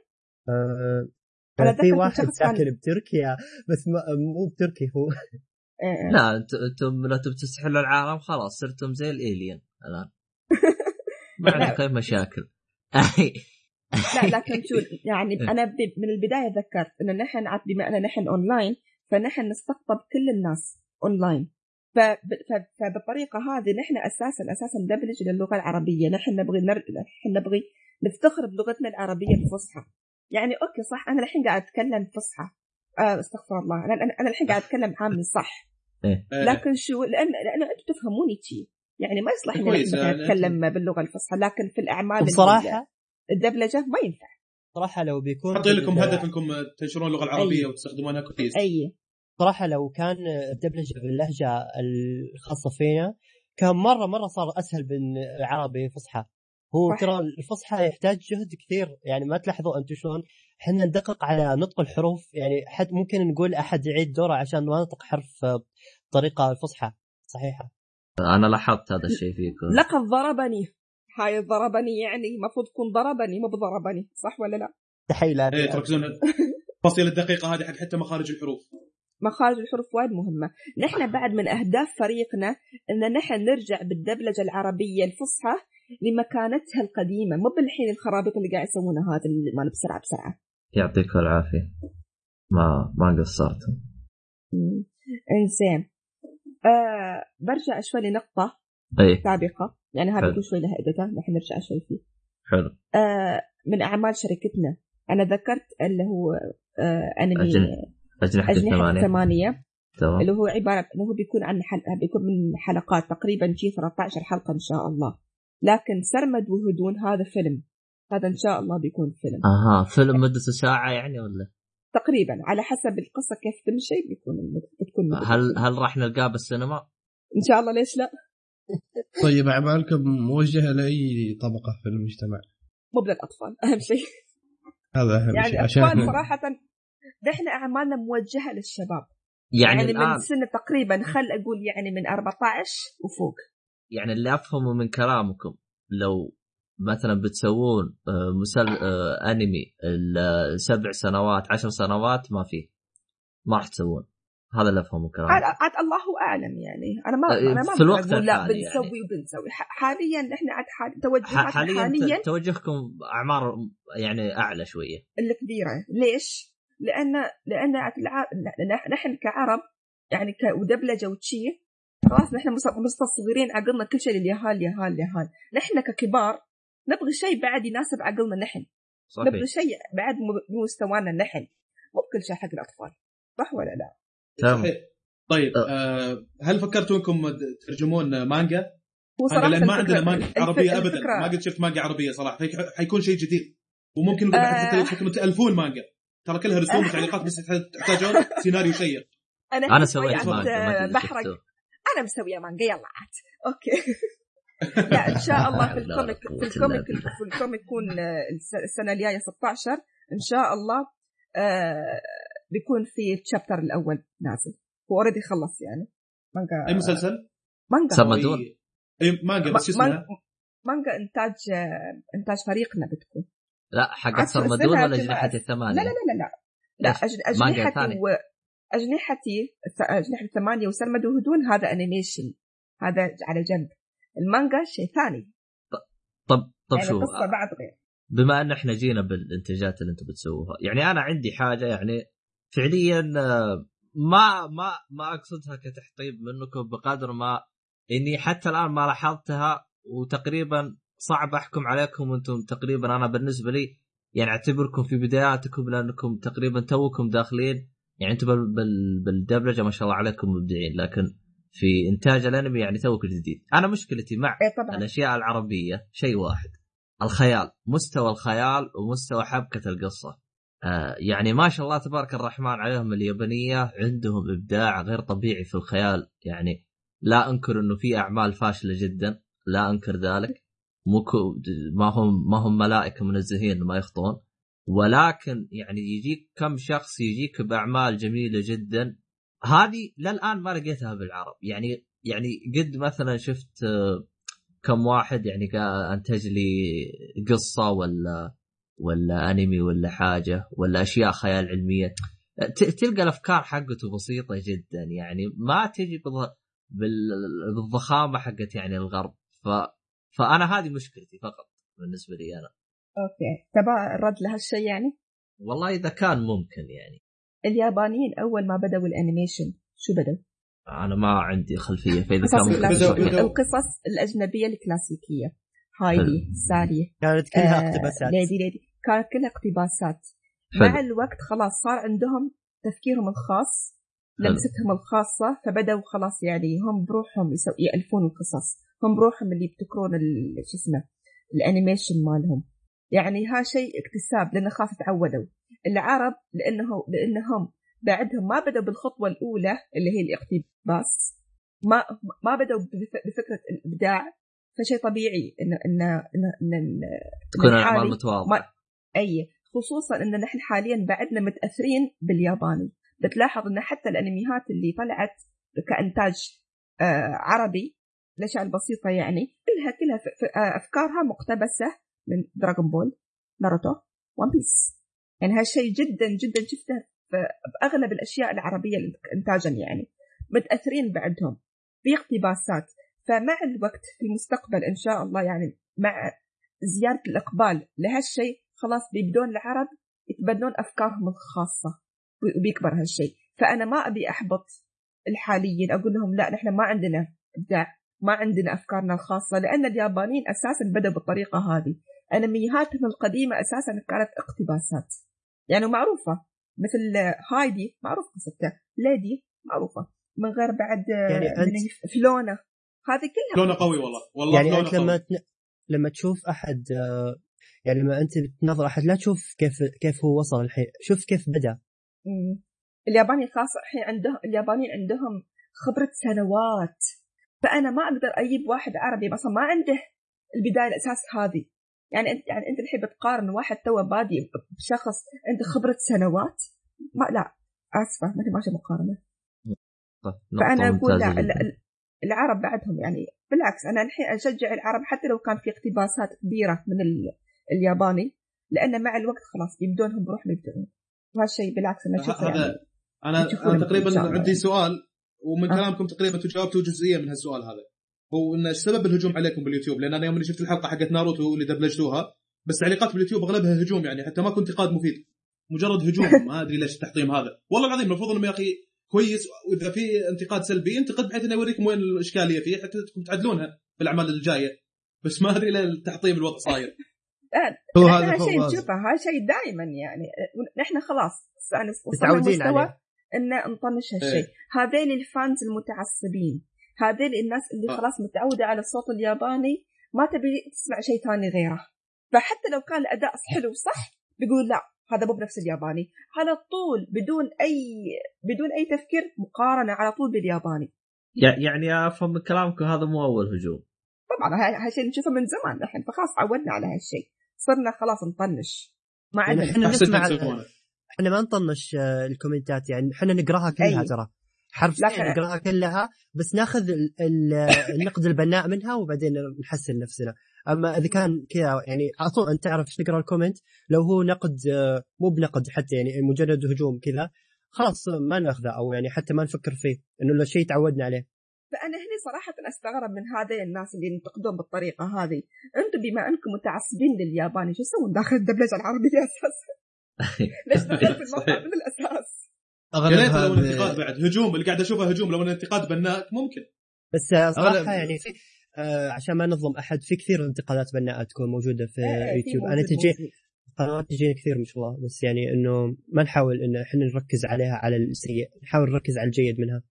آه، أنا في أتذكر واحد ساكن بتركيا بس ما مو بتركي هو. آه، لا أنتم أنتم لو تبي تستحلوا العالم خلاص صرتم زي ال alien الآن. ما عندك أي مشاكل. لا لكن شو يعني أنا ب- من البداية ذكرت إنه نحن عاد بما ان نحن اونلاين فنحن نستقطب كل الناس اونلاين فبالطريقه هذه نحن أساسا أساسا ندبلج للغة العربية. نحن نبغي نر... نحن نبغي نفتخر بلغتنا العربية الفصحى. يعني أوكي صح أنا الحين قاعد أتكلم فصحى. آه استغفر الله. أنا أنا أنا الحين قاعد أتكلم عامي صح. آه، لكن شو لأن لأنه أنتم تفهموني شيء. يعني ما يصلح إني يعني أتكلم باللغة الفصحى لكن في الأعمال بصراحه الدبلجه ما ينفع. صراحة لو بيكون حاطين لكم في- هدف انكم تنشرون اللغة العربية أي. وتستخدمونها كويس. أي. صراحة لو كان الدبلجه باللهجه الخاصة فينا كان مرة مرة صار أسهل من العربي فصحى. هو. ترى الفصحى يحتاج جهد كثير يعني ما تلاحظوا أنتم شلون إحنا ندقق على نطق الحروف يعني حد ممكن نقول أحد يعيد دوره عشان ما نطق حرف بطريقه الفصحى. صحيحة. أنا لاحظت هذا الشيء فيكم. لقد ضربني. هاي ضربني يعني المفروض تكون ضربني مو بضربني صح ولا لا؟ تحيه إيه تركزون. التفاصيل الدقيقة هذه حق حتى مخارج الحروف. مخارج الحروف وايد مهمة. نحن بعد من أهداف فريقنا أن نحن نرجع بالدبلجة العربية الفصحى لمكانتها القديمة مو بالحين الخرابيط اللي قاعد يسوونها هذا اللي مال بسرعة بسرعة. يعطيكم العافية. ما ما قصرتم. مم. إنزين. آه برجع شوي لنقطة. إيه. سابقة. يعني هذا شوي لها إدته نحن نرجع شوي فيه. حلو. آه من أعمال شركتنا. أنا ذكرت اللي هو آه أنمي أجنحة. أجنحة أجنحة الثمانية. تمام. اللي هو عبارة إنه هو بيكون عن حلقه بيكون من حلقات تقريبا شي 13 حلقة إن شاء الله. لكن سرمد وهدون هذا فيلم. هذا إن شاء الله بيكون فيلم. أها فيلم مدته ساعة يعني ولا؟ تقريبا. على حسب القصة كيف تمشي بيكون بتكون هل. هل راح نلقاه بالسينما؟ إن شاء الله ليش لا؟ طيب أعمالكم موجهة لأي طبقة في المجتمع؟ مو للاطفال أهم شيء. هذا أهم يعني شيء الاطفال عشان صراحة نحن أعمالنا موجهة للشباب. يعني, يعني, الآن. من سن تقريبا خل أقول يعني من 14 وفوق. يعني اللي افهمه من كلامكم لو مثلا بتسوون آه، مسل... آه، أنمي السبع سنوات عشر سنوات ما فيه. ما راح تسوون. هذا اللي أفهمه من عاد الله أعلم يعني. أنا ما آه، أنا ما في الوقت لا الحالي بنسوي يعني. وبنسوي حاليا إحنا عاد حال... توجهاتنا حاليا حاليا توجهكم أعمار يعني أعلى شوية. الكبيرة. ليش؟ لأن لأن الع- نحن كعرب يعني ك- ودبلجة وتشي خلاص نحن مس- مستصغرين عقلنا كل شيء لليهال اليهال اليهال نحن ككبار نبغي شيء بعد يناسب عقلنا نحن. نبغي صحيح شيء بعد بمستوانا نحن. مو بكل شيء حق الأطفال. صح ولا لا؟ تمام. طيب آه. هل فكرتوا انكم ترجمون مانجا؟ هو مانجا لأن ما عندنا مانجا عربية ابدا. ما قد شفت مانجا عربية صراحة. حيكون شيء جديد. وممكن بعد آه. تفكروا تألفون مانجا. ترى كلها رسوم وتعليقات بس تحتاجون سيناريو شيق أنا أنا سويت مانجا أدري بحرق. أنا مسوية مانجا يلا عاد. أوكي. لا إن شاء الله في ال comic في ال comic. في ال comic يكون آه، الس- السنة الجاية 16 إن شاء الله. آه بيكون في ال chapter الأول نازل. هو اوريدي خلص يعني. مانجا أي مسلسل؟ مانجا سمدون أي مانجا بس اسمها؟ مانجا إنتاج إنتاج فريقنا بتكون. لا حقت عاد سرمدون ولا لا الثمانية؟ لا لا لا لا لا. مانجا أجنحتي. و أجنحتي أجنحة ثمانيه وسلمد وهدون هذا انيميشن هذا على جنب. المانجا شيء ثاني. طب طب يعني شو؟ قصة بعد غير. بما أن إحنا جينا بالإنتاجات اللي أنتم بتسووها يعني أنا عندي حاجة يعني فعليا آه، ما ما ما أقصدها كتحطيم منكم بقدر ما إني حتى الآن ما لاحظتها وتقريبا صعب أحكم عليكم أنتم تقريبا أنا بالنسبة لي يعني أعتبركم في بداياتكم لأنكم تقريبا توكم داخلين يعني أنتم بال بال بالدبلجة ما شاء الله عليكم مبدعين لكن في إنتاج الأنمي يعني توك جديد. أنا مشكلتي مع إيه طبعا. الأشياء العربية شيء واحد الخيال مستوى الخيال ومستوى حبكة القصة. آه يعني ما شاء الله تبارك الرحمن عليهم اليابانية عندهم إبداع غير طبيعي في الخيال. يعني لا أنكر إنه في أعمال فاشلة جدا لا أنكر ذلك. مو ما هم ما هم ملائكة منزهين ما يخطئون. ولكن يعني يجيك كم شخص يجيك بأعمال جميلة جدا. هذه للآن ما لقيتها بالعرب. يعني يعني قد مثلا شفت آه، كم واحد يعني أنتج لي قصة ولا ولا أنمي ولا حاجة ولا أشياء خيال علمية. ت- تلقى الأفكار حقته بسيطة جدا يعني ما تجي بالض- بال- بالضخامة حقت يعني الغرب. ف فأنا هذه مشكلتي فقط بالنسبة لي أنا. أوكي. تبع الرد لهالشيء يعني؟ والله إذا كان ممكن يعني. اليابانيين أول ما بدأوا ال animation شو بدأوا؟ أنا ما عندي خلفية فإذا كان القصص الأجنبية الكلاسيكية. هايدي سالي كانت كلها آه، اقتباسات ليدي ليدي. كانت كلها اقتباسات. حلو. مع الوقت خلاص صار عندهم تفكيرهم الخاص. لمستهم الخاصة فبدأوا خلاص يعني هم بروحهم يسو- يألفون القصص. هم بروحهم اللي يبتكرون ال- شو اسمه ال animation مالهم. يعني ها شيء اكتساب لأن خلاص تعودوا. العرب لأنه لأنهم بعدهم ما بدأوا بالخطوة الأولى اللي هي الاقتباس. ما ما بدأوا بف- بفكرة الإبداع. فشيء طبيعي إن إن إن, إن, إن تكون الحالي الأعمال أي خصوصا إن نحن حاليا بعدنا متأثرين بالياباني. بتلاحظ إن حتى الانميات اللي طلعت كإنتاج آه عربي الاشياء البسيطه يعني كلها كلها آه، أفكارها مقتبسة من دراغون بول ناروتو ون بيس يعني هالشيء جدا جدا شفته باغلب الأشياء العربية انتاجا يعني. متأثرين بعدهم في اقتباسات فمع الوقت في المستقبل إن شاء الله يعني مع زياده الإقبال لهالشيء خلاص بيبدون العرب يتبنون أفكارهم الخاصة وبيكبر هالشيء. فأنا ما أبي أحبط الحاليين أقول لهم لا نحن ما عندنا إبداع ما عندنا أفكارنا الخاصة لأن اليابانيين أساسا بدأوا بالطريقة هذه. أنمياتهم القديمة أساسا كانت اقتباسات. يعني معروفة مثل هايدي معروف قصتها ليدي معروفة. من غير بعد يعني من أنت- فلونا هذه كلها لونة قوي والله. والله يعني أنت لما قوي تن... لما تشوف أحد آه، يعني لما أنت بتنظر أحد لا تشوف كيف كيف هو وصل الحين شوف كيف بدأ. مم. الياباني خاصة الحين عندهم اليابانيين عندهم خبرة سنوات. فأنا ما أقدر أجيب واحد عربي مثلا ما عنده البداية الأساس هذه. يعني أنت يعني أنت الحين بتقارن واحد تو بادي بشخص عنده خبرة سنوات؟ ما لا آسفة ما ماشي مقارنة. طيب، نقطة فأنا أقول لا العرب بعدهم يعني بالعكس أنا الحين أشجع العرب حتى لو كان في اقتباسات كبيرة من ال- الياباني لأن مع الوقت خلاص يبدونهم بروحهم يبدعون وهالشيء بالعكس أنا أشوفه هذا يعني أنا أنا تقريبا عندي. سؤال ومن آه. كلامكم تقريبا تجاوبتوا جزئيه من هالسؤال هذا. هو إن سبب الهجوم عليكم باليوتيوب لأن أنا يوم اللي شفت الحلقة حقت ناروتو اللي دبلجتوها بس تعليقات باليوتيوب أغلبها هجوم يعني حتى ما كنت انتقاد مفيد. مجرد هجوم ما أدري ليش التحطيم هذا. والله العظيم المفروض انهم يا أخي كويس وإذا في انتقاد سلبي انتقد بحيث إنه يوريكم وين الإشكالية فيه حتى تعدلونها في الاعمال الجاية. بس ما أدري إلى التحطيم الوضع صاير. هو هذا شيء نشوفه هذا شيء دائما يعني نحن خلاص وصلنا مستوى عليه. ان نطنش هالشيء. إيه. هذيل الفانز المتعصبين هذيل الناس اللي آه. خلاص متعودة على الصوت الياباني ما تبي تسمع شيء ثاني غيره. فحتى لو كان الأداء حلو صح بيقول لا هذا مو بنفس الياباني. على طول بدون أي بدون أي تفكير مقارنة على طول بالياباني. يع- يعني أفهم من كلامكم هذا مو أول هجوم. طبعا هالشيء نشوفه من زمان نحن فخلاص تعودنا على هالشيء. صرنا خلاص نطنش. ما عندنا. إحنا نسمع إحنا ما نطنش آه، ال commentات يعني. إحنا نقراها كلها أي. ترى حرفيا نقراها كلها بس ناخذ ال- ال- النقد البناء منها وبعدين نحسن نفسنا. أما إذا كان كذا يعني على طول أنت تعرف إيش تقرأ ال comment؟ لو هو نقد آه، مو بنقد حتى يعني مجرد هجوم كذا خلاص ما ناخذه أو يعني حتى ما نفكر فيه إنه لو شيء تعودنا عليه. فأنا هنا صراحة أستغرب من هذه الناس اللي ينتقدون بالطريقة هذه. أنتم بما أنكم متعصبين للياباني شو تسوون داخل الدبلجة العربية أساسا؟ ليش دخلت الموضوع من الاساس يا ريت لو الانتقاد بعد هجوم اللي قاعد أشوفه هجوم لو الانتقاد بناء ممكن. بس آه، صراحة أغلب- يعني في آه عشان ما نظلم أحد في كثير انتقادات بناءه تكون موجودة في في يوتيوب. أنا تجي. قنوات تجينا كثير ما شاء الله بس يعني إنه ما نحاول إن إحنا نركز عليها على السيء نحاول نركز على الجيد منها.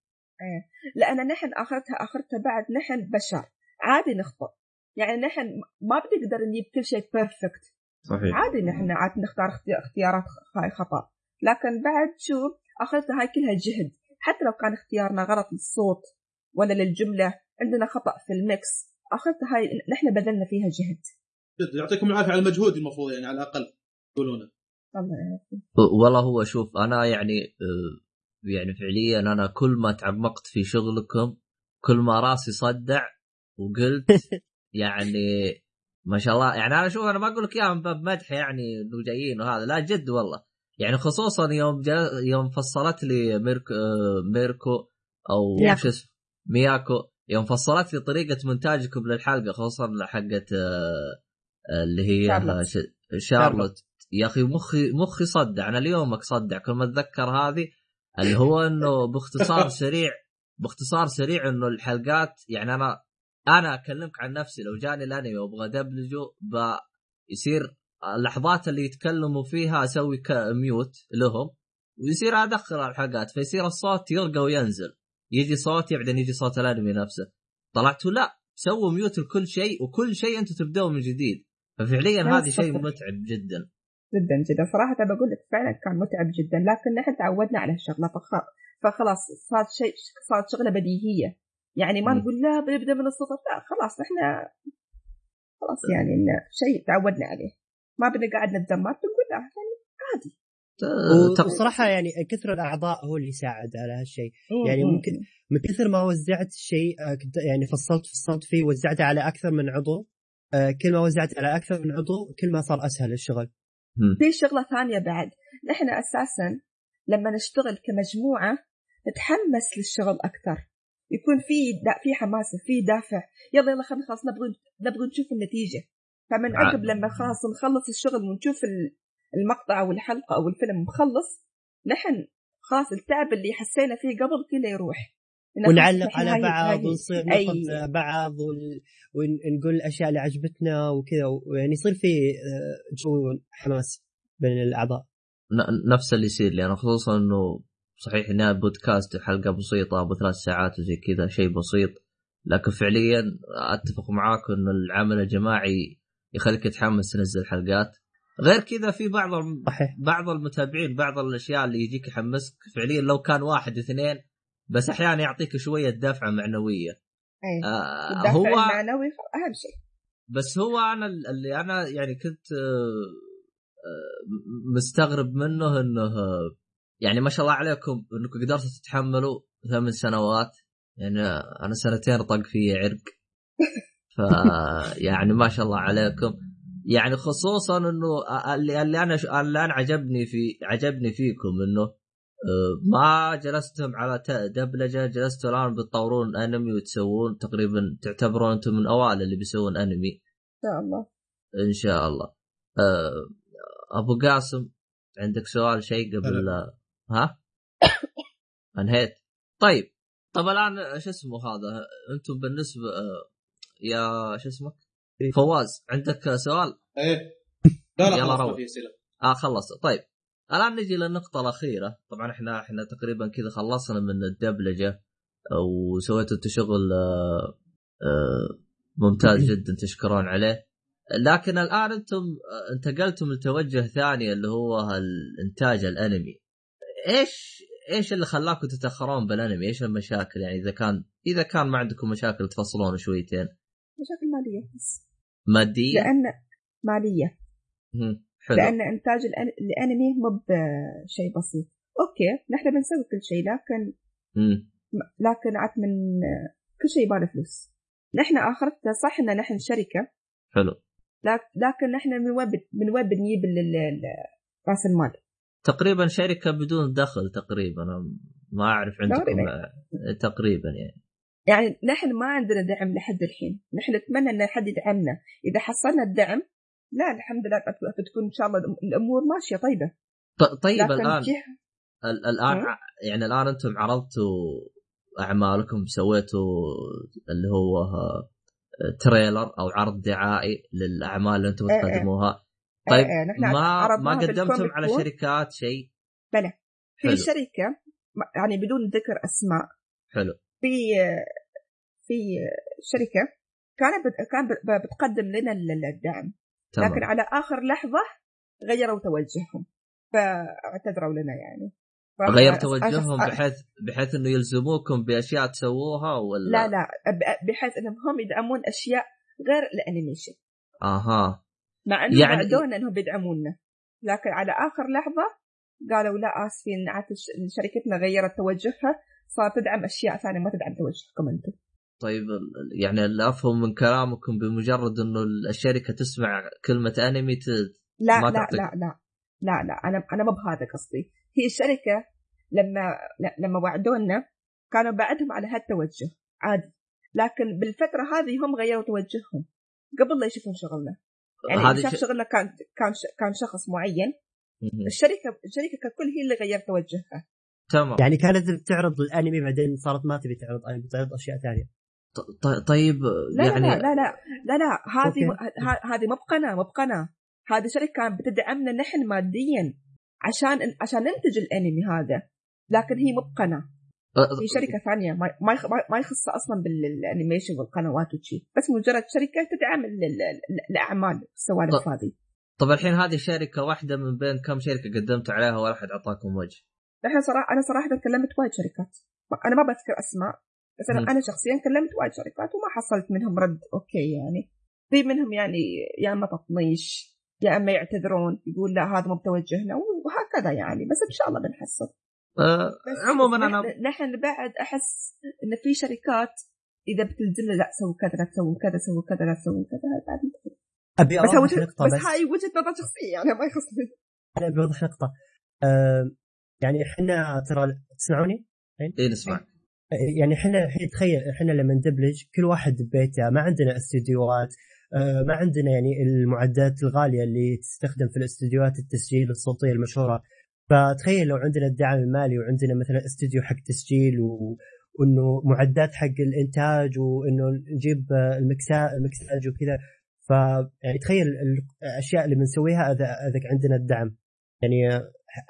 لأن نحن آخرتها آخرتها بعد نحن بشر. عادي نخطئ. يعني نحن ما بنقدر نجيب كل شيء perfect صحيح. عادي نحن عاد نختار اختي- اختيارات خ- خطأ. لكن بعد شوف آخرتها هاي كلها جهد. حتى لو كان اختيارنا غلط للصوت ولا للجملة عندنا خطأ في ال mix. آخرتها هاي نحن بذلنا فيها جهد. يعطيكم العافية على المجهود المفروض يعني على الأقل. يقولونه الله يعافيك. والله هو شوف أنا يعني آه، يعني فعليا أنا كل ما تعمقت في شغلكم كل ما راسي صدع وقلت يعني ما شاء الله. يعني أنا شوف أنا ما أقول لك اياها من باب مدح يعني إنه جايين وهذا لا جد والله. يعني خصوصا يوم جا يوم فصلت لي ميركو آه، ميركو أو. شو اسمه؟ مياكو. يوم فصلت لي طريقة مونتاجكم للحلقة خصوصا حقت آه، اللي هي شارلوت. شارلوت. يا أخي مخي مخي صدع. أنا اليومك صدع. كل ما أتذكر هذه اللي هو إنه باختصار سريع باختصار سريع إنه الحلقات يعني أنا أنا أكلمك عن نفسي لو جاني الأنمي وأبغى دبلجه يصير اللحظات اللي يتكلموا فيها أسوي ميوت لهم ويصير أدخل على الحلقات فيصير الصوت يرقى وينزل. يجي صوتي بعدين يجي صوت الأنمي نفسه. طلعتوا؟ لا سووا ميوت لكل شيء وكل شيء أنتم تبدأوا من جديد. ففعليا هذا شيء. متعب جدا. جدا جدا. صراحة بقول لك فعلا كان متعب جدا لكن نحن تعودنا على الشغله فخ... فخلاص صارت شيء صارت شغلة بديهية. يعني ما. نقول لا بنبدا من الصفر. لا خلاص نحن خلاص يعني إن شيء تعودنا عليه. ما بدنا قاعد نتذمر بنقول لا يعني عادي. ت- وصراحه يعني كثر الأعضاء هو اللي يساعد على هالشيء. يعني مم. ممكن من كثر ما وزعت شيء آه، كنت يعني فصلت فصلت فيه وزعته على أكثر من عضو. آه، كل ما وزعت على أكثر من عضو كل ما صار أسهل الشغل. في شغلة ثانية بعد. نحن أساسا لما نشتغل كمجموعة نتحمس للشغل أكثر. يكون في دا في حماسه في دافع. يلا يلا خلينا خلاص نبغى نبغى نشوف النتيجة. فمن عاد. عقب لما خلاص نخلص الشغل ونشوف ال- المقطع أو الحلقة أو الفيلم مخلص نحن خلاص التعب اللي حسينا فيه قبل كله يروح. ونعلق على بعض ونصير نقد بعض ون- ونقول الاشياء اللي عجبتنا وكذا. ويعني يصير في آه، جو حماس بين الأعضاء. ن- نفس اللي يصير لي أنا خصوصا إنه صحيح إنها بودكاست حلقه بسيطة أبو ثلاث ساعات وزي كذا شيء بسيط. لكن فعليا أتفق معاك إنه العمل الجماعي يخليك تحمس تنزل حلقات. غير كذا في بعض الم... بعض المتابعين بعض الأشياء اللي يجيك يحمسك. فعليا لو كان واحد اثنين بس أحيانا يعطيك شوية دفعة معنوية. أي. آه هو المعنوي أهم شيء. بس هو أنا اللي أنا يعني كنت آه، آه، مستغرب منه إنه آه، يعني ما شاء الله عليكم إنكم قدرتوا تتحملوا ثمان سنوات. يعني أنا سنتين طق في عرق. ف يعني ما شاء الله عليكم. يعني خصوصا إنه اللي اللي أنا اللي أنا عجبني في عجبني فيكم إنه ما جلستم على دبلجة جلستوا الآن بتطورون انمي وتسوون تقريبا تعتبرون أنتم من أوائل اللي بيسوون أنمي. إن شاء الله. إن شاء الله. آه، أبو قاسم عندك سؤال شيء قبل ها؟ أنهيت. طيب. طب الآن شو اسمه هذا؟ أنتم بالنسبة آه، يا شو اسمك؟ فواز عندك سؤال؟ إيه. لا لا يلا روح. ما في أسئلة. آه خلص طيب. الآن نجي للنقطة الأخيرة. طبعا إحنا إحنا تقريبا كذا خلصنا من الدبلجة وسويتوا أنتم شغل آه، آه، ممتاز جدا تشكرون عليه. لكن الآن أنتم آه، انتقلتم لتوجه ثاني اللي هو الانتاج الأنمي. إيش إيش اللي خلاكم تتأخرون بالأنمي؟ إيش المشاكل؟ يعني إذا كان إذا كان ما عندكم مشاكل تفصلون شويتين. مشاكل مالية بس. ماديا؟ لأن مالية. مم، حلو. لأن إنتاج الأنمي مو بشيء بسيط. أوكي نحن بنسوي كل شيء لكن مم، لكن عاد من كل شيء يبغى فلوس. نحن آخرتنا صح إن نحن شركة. حلو. لك- لكن نحن من وين من وين بنجيب ال- ال- ال- رأس المال؟ تقريبا شركة بدون دخل تقريبا. ما أعرف عندكم تقريباً. تقريبا يعني. يعني نحن ما عندنا دعم لحد الحين. نحن نتمنى إن حد يدعمنا. إذا حصلنا الدعم لا الحمد لله بت- بتكون إن شاء الله الأمور ماشية طيبة. طيب الآن. الآن يعني الآن أنتم عرضتوا أعمالكم سويتوا اللي هو آه، تريلر أو عرض دعائي للأعمال اللي أنتم إيه إيه. تقدموها. طيب آه، نحن ما ما قدمتم على. شركات شيء؟ بلى. في حلو. شركة يعني بدون ذكر أسماء. حلو. في في شركة كانت كان بتقدم لنا ال- الدعم لكن تمام. على آخر لحظة غيروا توجههم فاعتذروا لنا يعني. غير توجههم أس- بحيث بحيث إنه يلزموكم بأشياء تسووها ولا؟ لا لا. بحيث إنهم هم يدعمون أشياء غير الأنيميشن. أها. مع انهم يعني- وعدونا إنهم بيدعمونا. لكن على آخر لحظة قالوا لا آسفين شركتنا غيرت توجهها صار تدعم أشياء ثانية ما تدعم توجهكم أنتم. طيب ال- يعني اللي أفهم من كلامكم بمجرد إنه الشركة تسمع كلمة أنمي ت... لا ما لا تعطيك. لا لا لا لا أنا أنا ما بهذا قصدي. هي الشركة لما لما وعدونا كانوا بعدهم على هالتوجه عادي. لكن بالفترة هذه هم غيروا توجههم قبل لا يشوفون شغلنا. يعني اللي هذه شاف ش- شغلنا كان كان ش- كان شخص معين. الشركة الشركة ككل هي اللي غيرت توجهها. تمام. يعني كانت بتعرض الانمي بعدين صارت ما تبي تعرض انمي تعرض أشياء ثانية. طيب لا يعني لا لا لا لا لا هذه هذه مو بقناه مو بقناه هذه شركة كانت بتدعمنا نحن ماديا عشان عشان ننتج الأنمي هذا لكن هي مو بقناه هي شركة ثانية ما ما يخ- ما- ما يخصها أصلا بال animation والقنوات وشي. بس مجرد شركة تدعم ال- ال- ال- الأعمال السوالف طب- هذه. طب الحين هذه شركة واحدة من بين كم شركة قدمت عليها ولا أحد أعطاكم وجه؟ نحن صراحة أنا صراحة كلمت وايد شركات. أنا ما بذكر أسماء. بس أنا شخصيا كلمت وايد شركات وما حصلت منهم رد. أوكي يعني في منهم يعني يا إما تطنيش يا إما يعتذرون يقول لا هذا مو بتوجهنا وهكذا يعني. بس إن شاء الله بنحصل. أه عموما نحن- انا نحن بعد أحس إن في شركات إذا بتلزمنا لا سووا كذا لا تسوون كذا سووا كذا لا تسوون كذا هذا بعد أبي بس نقطة بس, بس, هاي وجهة نظر شخصية يعني ما يخصني أنا أبي أوضح نقطة. أه يعني إحنا ترى تسمعوني؟ اي نسمع يعني إحنا الحين تخيل إحنا لما ندبلج كل واحد ببيته ما عندنا استديوهات آه، ما عندنا يعني المعدات الغالية اللي تستخدم في الاستديوهات التسجيل الصوتية المشهورة. فتخيل لو عندنا الدعم المالي وعندنا مثلا استوديو حق تسجيل و... وإنه معدات حق الإنتاج وإنه نجيب آه، المكسا المكساج وكذا. ف يعني تخيل الأشياء اللي بنسويها إذا إذا عندنا الدعم. يعني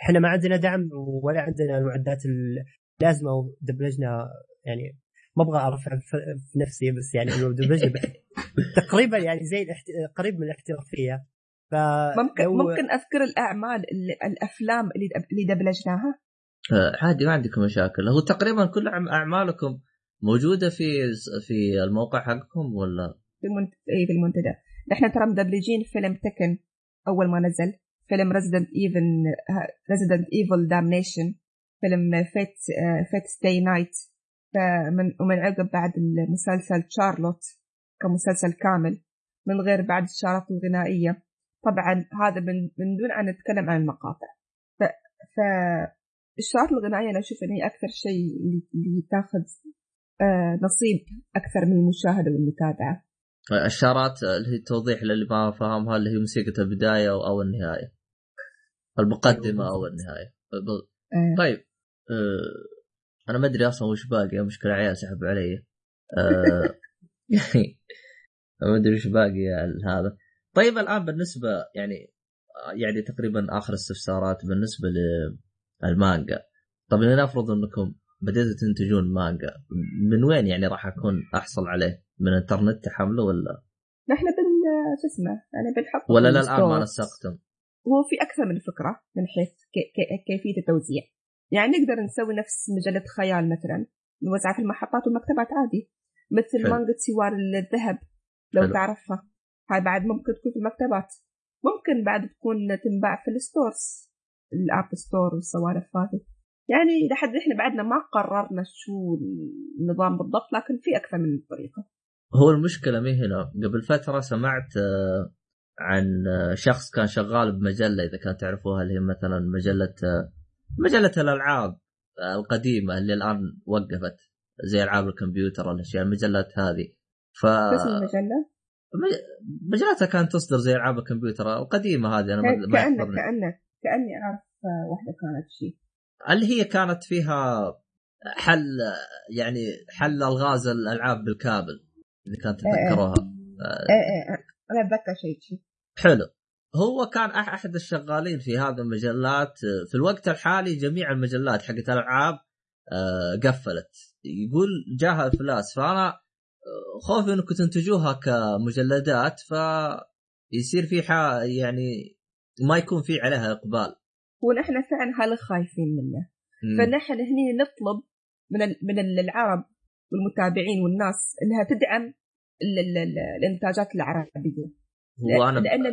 إحنا ما عندنا دعم ولا عندنا المعدات اللازمه ودبلجنا يعني ما أبغى ارفع في في نفسي بس يعني إنه دبلجنا تقريبا يعني زي الاحت... قريب من الاحترافية. ف ممكن لو- ممكن أذكر الأعمال اللي الأفلام اللي اللي دبلجناها؟ أه عادي ما عندكم مشاكل. هو تقريبا كل أعمالكم موجودة في في الموقع حقكم ولا؟ في المنت... اي في المنتدى. نحن ترى مدبلجين فيلم تكن أول ما نزل. فيلم Resident Even Resident Evil Damnation فيلم Fate Fate Stay Night فمن ومن عقب بعد المسلسل شارلوت كمسلسل كامل من غير بعد الشارات الغنائية. طبعا هذا من, من دون أن نتكلم عن المقاطع. ف, ف الشارات الغنائية أنا أشوف إن هي أكثر شيء اللي, تاخذ آه نصيب أكثر من المشاهدة والمتابعة. الشارات اللي هي توضيح للي ما فهمها اللي هي موسيقى البداية أو أو النهاية. المقدمة أو النهاية. ب- آه. طيب. أه أنا ما أدري أصلا وش باقي مشكله عيال سحبوا علي آه، يعني ما أدري وش باقي هذا طيب الآن بالنسبة يعني يعني تقريبا آخر استفسارات بالنسبة للمانجا طب لنفرض إنكم بديتوا تنتجون مانجا من وين يعني راح أكون أحصل عليه؟ من انترنت تحمله ولا؟ نحن بال شو اسمه يعني بنحط ولا للآن ما نسقتم؟ هو في أكثر من فكرة من حيث كي- كي- كيفية التوزيع يعني نقدر نسوي نفس مجلة خيال مثلا نوزعها في المحطات والمكتبات عادي. مثل حلو. مانجا سوار الذهب لو حلو. تعرفها. هاي بعد ممكن تكون في المكتبات. ممكن بعد تكون تنباع في ال stores ال App Store والسوالف هذه يعني لحد إحنا بعدنا ما قررنا شو النظام بالضبط لكن في أكثر من طريقة. هو المشكلة مي هنا قبل فترة سمعت آه، عن آه، شخص كان شغال بمجلة إذا كان تعرفوها اللي هي مثلا مجلة آه، مجلة الألعاب القديمة اللي الآن وقفت زي ألعاب الكمبيوتر والأشياء المجلات هذه. ف المجلة؟ مجلاتها كانت تصدر زي ألعاب الكمبيوتر القديمة هذه أنا ما ما كأنك كأنك كأني أعرف آه، واحدة كانت شيء اللي هي كانت فيها حل يعني حل ألغاز الألعاب بالكامل إذا كانت تتذكروها إيه. إيه إيه، أنا أتذكر شيء شيء حلو. هو كان أحد الشغالين في هذه المجلات في الوقت الحالي جميع المجلات حقت الألعاب آه، قفلت. يقول جاها افلاس فأنا آه، خوفي إنكم تنتجوها كمجلدات فيصير في حا يعني ما يكون في عليها إقبال. ونحن فعلا هذا خايفين منه. مم. فنحن هني نطلب من من ال- العرب والمتابعين والناس إنها تدعم ال- ال- ال- الإنتاجات العربية. هو أنا لأن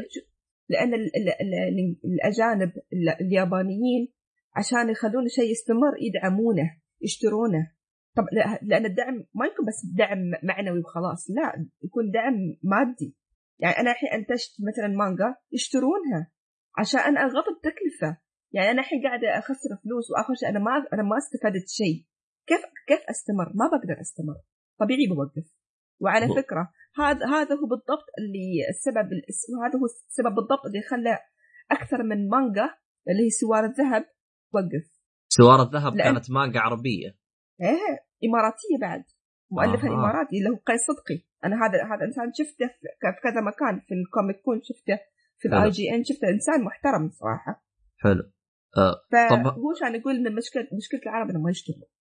الج- لأن ال- ال- ال- الأجانب ال- اليابانيين عشان يخلون شيء يستمر يدعمونه يشترونه. طب لأن الدعم ما يكون بس دعم معنوي وخلاص لا يكون دعم مادي. يعني أنا الحين أنتجت مثلا مانجا يشترونها عشان أنا أغطي التكلفة. يعني أنا الحين قاعدة أخسر فلوس وآخر شيء أنا ما أنا ما استفدت شيء. كيف كيف أستمر؟ ما بقدر أستمر. طبيعي بوقف. وعلى فكرة هذا هذا هو بالضبط اللي السبب الس- هذا هو السبب بالضبط اللي خلى أكثر من مانجا اللي هي سوار الذهب وقف سوار الذهب لأن- كانت مانجا عربية. إيه إماراتية بعد. مؤلفها أها. إماراتي اللي هو قيس صدقي. أنا هذا هذا إنسان شفته في كذا مكان في ال Comic Con شفته في. ال IGN شفته إنسان محترم صراحة. حلو. آه، طب- فهو عشان يقول إن مشكله مشكلة العرب انهم ما يشتروا. آه،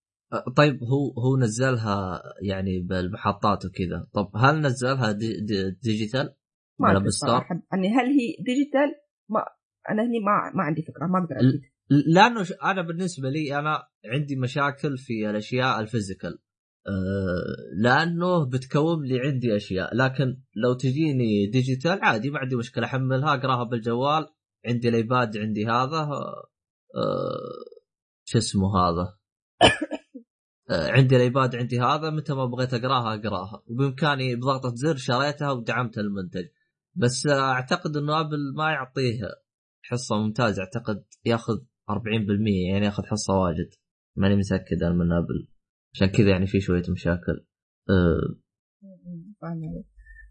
طيب هو هو نزلها يعني بالمحطات وكذا. طب هل نزلها di- di- digital؟ ما ولا بال store يعني هل هي digital؟ ما أنا هني ما ما عندي فكرة ما أقدر أكيد. لأنه ش- أنا بالنسبة لي أنا عندي مشاكل في الأشياء ال physical. أه لأنه بتكوم لي عندي أشياء. لكن لو تجيني digital عادي ما عندي مشكلة. أحملها أقراها بالجوال عندي ال iPad عندي هذا أه شو اسمه هذا؟ عندي ال iPad عندي هذا متى ما بغيت أقراها أقراها. وبإمكاني بضغطة زر شريتها ودعمت المنتج. بس آه، أعتقد إنه Apple ما يعطيه حصة ممتازة. أعتقد ياخذ 40% يعني ياخذ حصة واجد. ماني متأكد أنا من Apple. عشان كذا يعني في شوية مشاكل. علي؟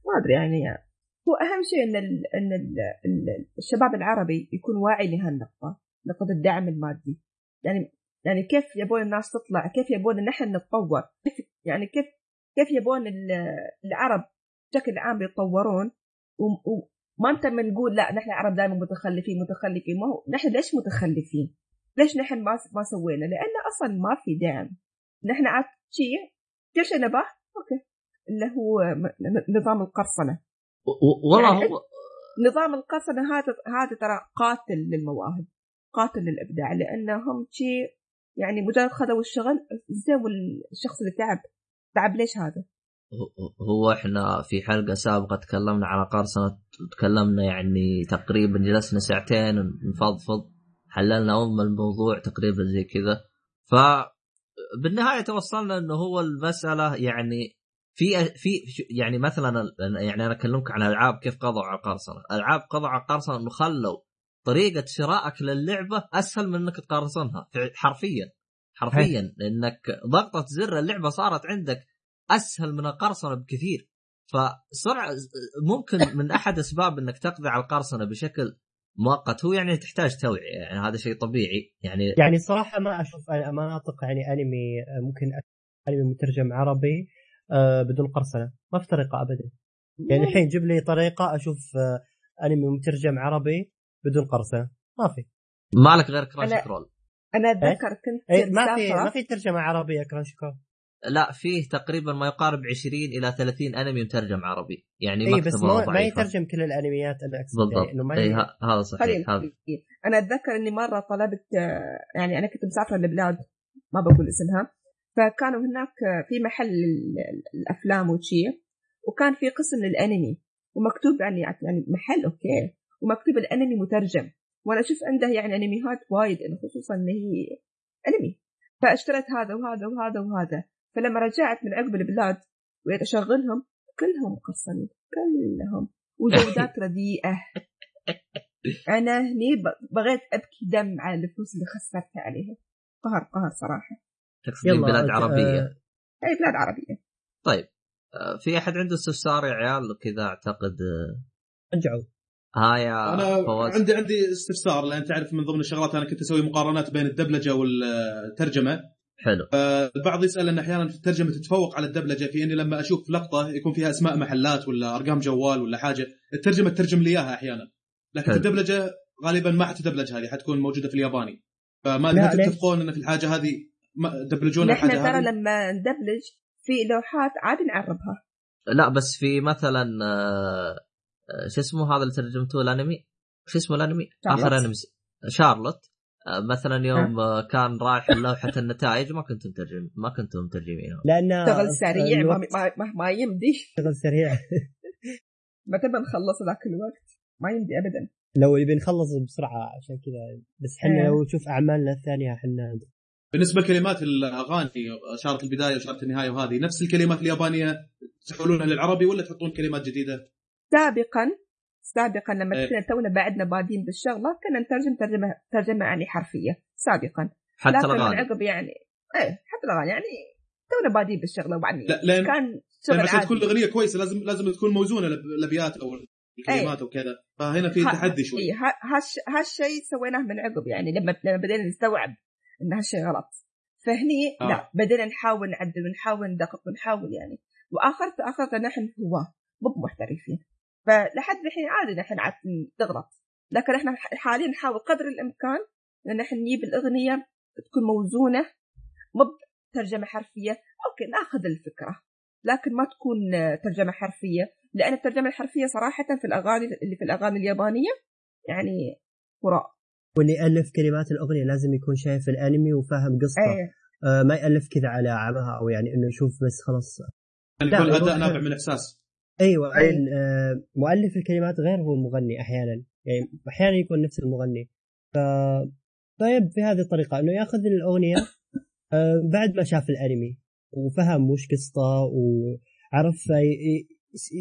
ما أدري يعني هو أهم شيء إن ال إن ال ال الشباب العربي يكون واعي لهالنقطة نقطة الدعم المادي. يعني يعني كيف يبون الناس تطلع كيف يبون نحن نتطور؟ كيف يعني كيف كيف يبون ال- العرب بشكل عام يتطورون؟ وما أنت من نقول لا نحن العرب دائما متخلفين متخلفين. ما هو نحن ليش متخلفين؟ ليش نحن ما ما سوينا؟ لأن أصلا ما في دعم نحن عاد شيء كل شيء نباه أوكي. اللي هو نظام و- والله يعني هو نظام القرصنة هذا هذا ترى قاتل للمواهب قاتل للإبداع لأنهم شيء يعني مجرد خذوا الشغل زو الشخص اللي تعب. تعب ليش هذا؟ هو- إحنا في حلقة سابقة تكلمنا على قرصنه تكلمنا يعني تقريبا جلسنا ساعتين نفضفض حللنا ام الموضوع تقريبا زي كذا. ف بالنهاية توصلنا إنه هو المسألة يعني في في يعني مثلا يعني أنا أكلمك عن ألعاب كيف قضوا على القرصنه، ألعاب قضوا على القرصنه إنه خلوا طريقة شرائك للعبة أسهل من إنك تقرصنها فع- حرفيا حرفيا لأنك ضغطة زر اللعبة صارت عندك أسهل من القرصنة بكثير. فسرعة ممكن من أحد أسباب إنك تقضي على القرصنة بشكل مؤقت هو يعني تحتاج توعية. يعني هذا شيء طبيعي. يعني يعني صراحة ما أشوف مناطق يعني أنمي ممكن أنمي مترجم عربي آه، بدون قرصنة. ما في طريقة ابدا. يعني الحين جيب لي طريقة أشوف آه، أنمي مترجم عربي بدون قرصنه ما في. ما لك غير كراش أنا- كرول أنا أتذكر كنت إيه ما في. ما في ترجمة عربية كراش كور لا فيه تقريبا ما يقارب 20 إلى 30 أنمي مترجم عربي. يعني اي بس ما, ما. يترجم كل الأنميات أنا اقصد بالضبط. يعني إنه ما اي ي- ه- هذا صحيح هذا. أنا أتذكر إني مرة طلبت آه، يعني أنا كنت مسافرة لبلاد ما بقول اسمها فكانوا هناك آه، في محل ال- الافلام وشي وكان في قسم للأنمي ومكتوب يعني يعني محل أوكي. ومكتوب الأنمي مترجم. وأنا أشوف عنده يعني انميات وايد خصوصا إن هي أنمي. فاشتريت هذا وهذا وهذا وهذا. فلما رجعت من عقب البلاد وبقيت أشغلهم كلهم مقصرين كلهم. وجودات رديئة. أنا هني بغيت أبكي دم على الفلوس اللي خسرتها عليها. قهر قهر صراحة. تقصدين يلا بلاد أنت- عربية. آه، اي بلاد عربية. طيب آه، في أحد عنده استفسار يا عيال؟ كذا أعتقد آه، رجعوا ها يا أنا فواز. عندي عندي استفسار لأن تعرف من ضمن الشغلات أنا كنت أسوي مقارنات بين الدبلجة والترجمة. حلو. البعض يسأل أن أحيانا في الترجمة تتفوق على الدبلجة في إني لما أشوف لقطة يكون فيها أسماء محلات ولا أرقام جوال ولا حاجة. الترجمة تترجم لي إياها أحيانا. لكن حلو. الدبلجة غالبا ما حتدبلج هذه حتكون موجودة في الياباني. فما ليش؟ تتفقون أن في الحاجة هذه ما- دبلجون نحن الحاجة ترى هذه؟ لما ندبلج في لوحات عادي نعربها. لا بس في مثلا آه، آه، شو اسمه هذا اللي ترجمتوه الانمي شو اسمه الانمي. آخر أنمي. شارلوت. آه، مثلا يوم آه، كان رايح لوحه النتائج ما كنتم مترجم ما كنتم مترجمينها لأن اشتغل سريع ما, ما, ما, يمدي. اشتغل سريع. ما تبى نخلص ذاك الوقت؟ ما يمدي ابدا. لو يبي نخلص بسرعة عشان كذا. بس حنا إيه. لو تشوف أعمالنا الثانية حنا بالنسبة لكلمات الأغاني اشاره البداية واشاره النهاية وهذه نفس الكلمات اليابانية تحولونها للعربي ولا تحطون كلمات جديدة؟ سابقا سابقا لما إيه. كنا تونا بعدنا بادين بالشغلة كنا نترجم ترجمة ترجمة يعني حرفية سابقا. حتى الأغاني. عقب يعني إيه حتى الأغاني يعني تونا بادين بالشغلة وبعدين لا لأن كان شغل عشان عادي. تكون الأغنية كويسة لازم لازم تكون موزونة الابيات أو الكلمات أو كذا. فهنا في تحدي شوي. إيه ها- هالش- هالشيء سويناه من عقب يعني لما لما بدينا نستوعب إن هالشيء غلط. فهني آه. لا بدينا نحاول نعدل ونحاول ندقق ونحاول يعني. وآخر آخر نحن هواه مو محترفين فلحد الحين عادي نحن عاد نغلط لكن إحنا حاليا نحاول قدر الإمكان إن نحن نجيب الأغنية تكون موزونة مو ترجمه حرفية. أوكي ناخذ الفكرة. لكن ما تكون آه، ترجمة حرفية. لأن الترجمة الحرفية صراحة في الأغاني اللي في الأغاني اليابانية يعني هراء واللي يألف كلمات الأغنية لازم يكون شايف الأنمي وفاهم قصته. إيه. آه ما يألف كذا على عمها أو يعني إنه يشوف بس خلاص. يعني يكون يروح- أداء نابع من إحساس. أيوه أي. آه مؤلف الكلمات غير هو المغني أحيانا. يعني أحيانا يكون نفس المغني. ف طيب في هذه الطريقة إنه يأخذ الأغنية آه بعد ما شاف الأنمي وفهم وش قصته وعرف ي- ي-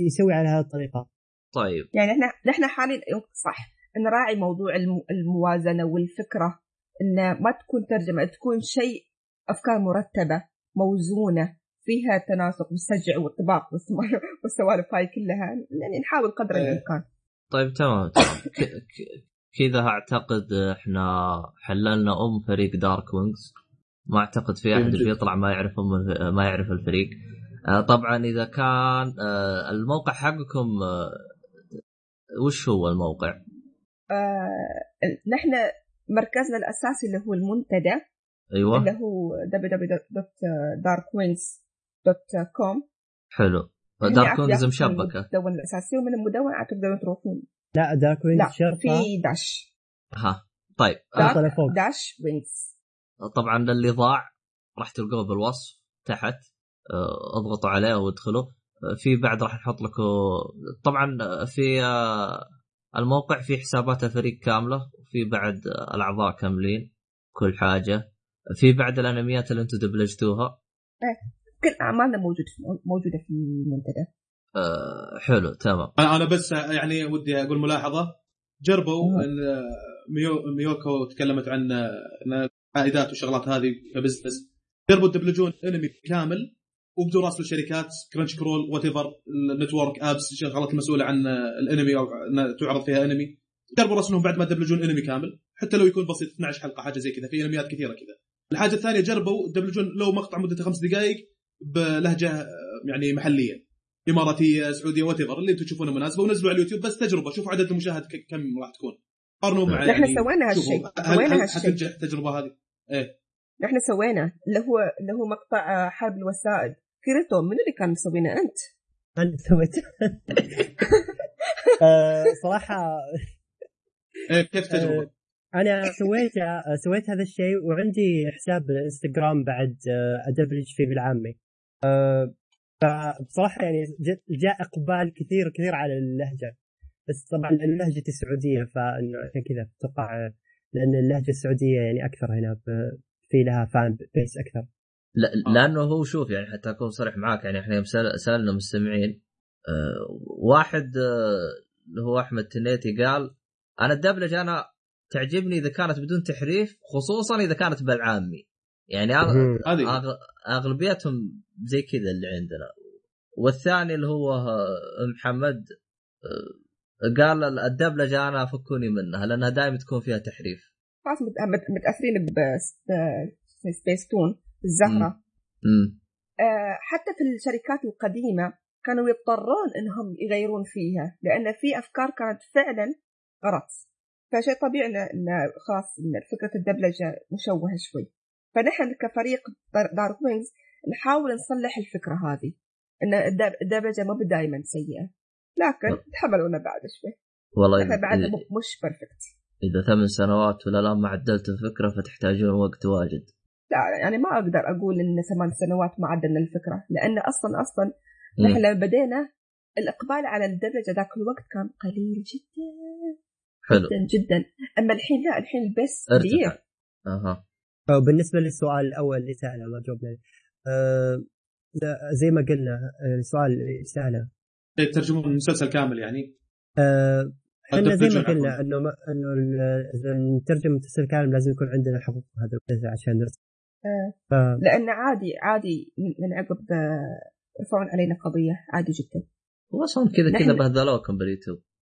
يسوي على هذه الطريقة. طيب. يعني إحنا نحن حاليا صح. نراعي موضوع الم- الموازنة والفكرة إن ما تكون ترجمة تكون شيء أفكار مرتبة موزونة فيها تناسق والسجع والطباق والسوالف هاي كلها يعني نحاول قدر إيه. الإمكان طيب تمام كذا أعتقد إحنا حللنا أم فريق دارك وينجز ما أعتقد في أحد. بيطلع ما يعرف أم ما يعرف الفريق آه، طبعا إذا كان آه، الموقع حقكم آه، وش هو الموقع؟ آه نحن مركزنا الأساسي اللي هو المنتدى أيوه اللي هو www.darkwings.com حلو. Dark Wings مشبكه المدونة الأساسية ومن المدونة عاد تقدرون تروحون. لا Dark Wings لا شرطة. في dash. ها طيب. Dark Dark فوق. dash Wings طبعا للي ضاع راح تلقوه بالوصف تحت. آه، اضغطوا عليه وادخلوا. آه، في بعد راح نحط لكم طبعا آه، في الموقع في حسابات الفريق كاملة. وفي بعد الأعضاء كاملين. كل حاجة. في بعد الأنميات اللي أنتم دبلجتوها. كل أعمالنا موجود في موجودة في المنتدى آه، حلو تمام. أنا أنا بس يعني ودي أقول ملاحظة. جربوا ميو ميوكو تكلمت عن ان عائدات وشغلات هذه ك business جربوا تدبلجون انمي كامل وبعدين راسلوا الشركات Crunchyroll whatever ال network apps الشغلات المسؤوله عن الانمي أو تعرض فيها انمي. جربوا راسلوهم بعد ما دبلجون انمي كامل حتى لو يكون بسيط 12 حلقة حاجة زي كذا في انميات كثيرة كذا. الحاجة الثانية جربوا دبلجون لو مقطع مدته خمس دقائق بلهجة آه، يعني محلية. إماراتية سعودية وات اللي أنتم تشوفونه مناسبة ونزلوا على اليوتيوب بس تجربة. شوفوا عدد المشاهد كم راح تكون. قارنوا مع نحن يعني سوينا هالشيء سوينا هالشيء حتنجح التجربة هذه؟ نحن سوينا. اللي هو اللي هو مقطع آه، حرب الوسائد. كريتو من اللي كان مسوينه أنت؟ أنا سويت. آه، صراحة. إيه كيف تجربة؟ أنا سويت سويت هذا الشيء وعندي حساب بالانستغرام بعد آه، أدبلج فيه بالعامي. آه، فبصراحة يعني ج- جاء إقبال كثير كثير على اللهجة. بس طبعا لهجتي سعوديه فإنه عشان كذا أتوقع آه، لأن اللهجة السعودية يعني أكثر هنا في لها فان بيس أكثر. لا لأنه هو شوف يعني حتى أكون صريح معاك يعني إحنا يوم سأل- سألنا مستمعين آه، واحد آه، اللي هو أحمد تنيتي قال أنا الدبلجة أنا تعجبني إذا كانت بدون تحريف خصوصا إذا كانت بالعامي. يعني. أغلبيتهم زي كذا اللي عندنا. والثاني اللي هو محمد آه، قال الدبلجة أنا فكوني منها لأنها دائما تكون فيها تحريف. خلاص مت- مت- متأثرين بسبيس تون الزهره امم آه، حتى في الشركات القديمة كانوا يضطرون إنهم يغيرون فيها لأن في أفكار كانت فعلا غلط. فشيء طبيعي ان إن خلاص فكرة الدبلجة مشوهة شوي. فنحن كفريق دار- دارك وينز نحاول نصلح الفكرة هذه. إن الدب- الدبلجة مو دائما سيئة. لكن تحملونا بعد شوي. والله إحنا مو- مش بيرفكت إذا ثمان سنوات ولا الان ما عدلت الفكرة فتحتاجون وقت واجد. لا يعني ما أقدر أقول إن ثمان سنوات ما عدلنا الفكرة لأن أصلا أصلا مم. نحن لما بدينا الإقبال على الدبلجة ذاك الوقت كان قليل جدا. حلو. جدا جدا. أما الحين لا الحين بس. كبير. أها. وبالنسبه للسؤال الأول اللي سأله ما جاوبنا عليه. آه، زي ما قلنا آه، السؤال اللي سأله. إيه، ترجمون المسلسل كامل يعني؟ آه، إحنا زي ما قلنا. إنه ما إنه نترجم المسلسل كامل لازم يكون عندنا حقوق هذا المسلسل عشان نرسل آه، ف لأن عادي عادي من عقب آه، يرفعون علينا قضية عادي جدا. هو أصلا كذا نحن- كذا بهدلوكم باليوتيوب.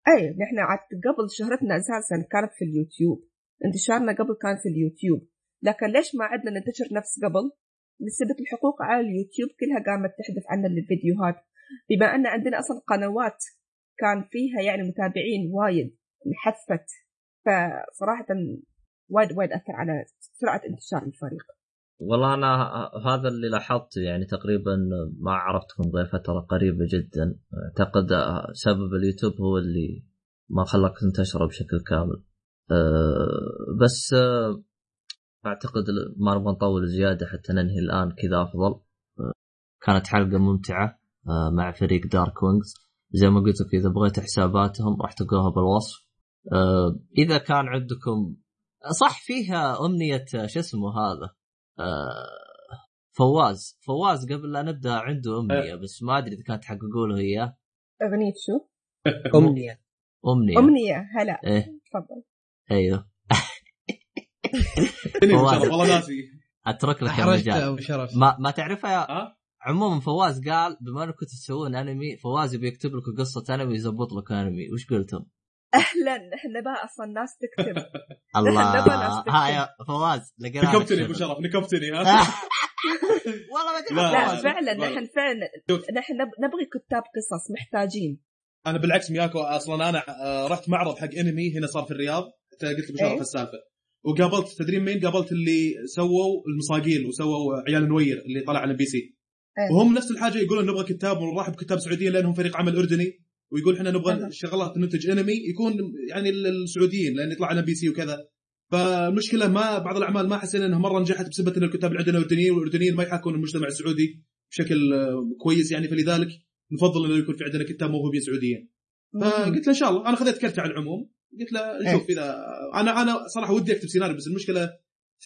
اي نحن عاد قبل شهرتنا أساسا كانت في اليوتيوب. انتشارنا قبل كان في اليوتيوب. لكن ليش ما عدنا ننتشر نفس قبل؟ نسبة الحقوق على اليوتيوب كلها قامت تحذف عنا الفيديوهات بما أن عندنا أصلا قنوات كان فيها يعني متابعين وايد انحذفت فصراحة وايد وايد أثر على سرعة انتشار الفريق. والله أنا هذا اللي لاحظته يعني تقريبا ما عرفتكم غير فتره قريبة جدا. أعتقد سبب اليوتيوب هو اللي ما خلاك تنتشر بشكل كامل. أه، بس أه، أعتقد ما نبغى نطول زيادة حتى ننهي الآن كذا أفضل. أه، كانت حلقة ممتعة أه، مع فريق Dark Wings زي ما قلت لك إذا بغيت حساباتهم راح تلقوها بالوصف. أه، إذا كان عندكم صح فيها أمنية شو اسمه هذا؟ آه، فواز. فواز قبل لا نبدأ عنده أمنية بس ما أدري إذا كانت تحققوا له اياه أغنية شو؟ أمنية. أمنية. أمنية. هلا. إيه. تفضل. أيوه. والله ناسي أترك لك المجال ابو ما ما تعرفها يا ها؟ عموما فواز قال بما إنكم تسوون أنمي فواز يبي يكتب لكم قصة أنمي يزبط لكم أنمي وش قلتم؟ أهلا إحنا بقى أصلا ناس تكتب الله نبغى ناس تكتب. ها يا فواز نكبتني أبو. شرف نكبتني ها والله ما ادري لا،. فعلا لا. نحن فعلا. نحن نب- نبغي كتاب قصص محتاجين أنا بالعكس مياكو أصلا أنا آه، رحت معرض حق أنمي هنا صار في الرياض قلت لابو شرف إيه. السالفة وقابلت تدرين مين؟ قابلت اللي سووا المصاقيل وسووا عيال نوير اللي طلع على بي سي إيه. وهم نفس الحاجة يقولون نبغى كتاب ونرحب بكتاب سعوديين لأنهم فريق عمل أردني ويقول إحنا نبغى. شغلات ننتج أنمي يكون يعني ال- السعوديين لأن يطلع على MBC وكذا فالمشكلة ما بعض الأعمال ما حسينا إنها مرة نجحت بسبب إن الكتاب اللي عندنا اردنيين والأردنيين ما يحاكون المجتمع السعودي بشكل كويس يعني فلذلك نفضل إنه يكون في عندنا كتاب موهوبين سعوديين فقلت له إن شاء الله أنا خذيت كرت على العموم قلت له نشوف اذا أنا أنا صراحة ودي أكتب سيناريو بس المشكلة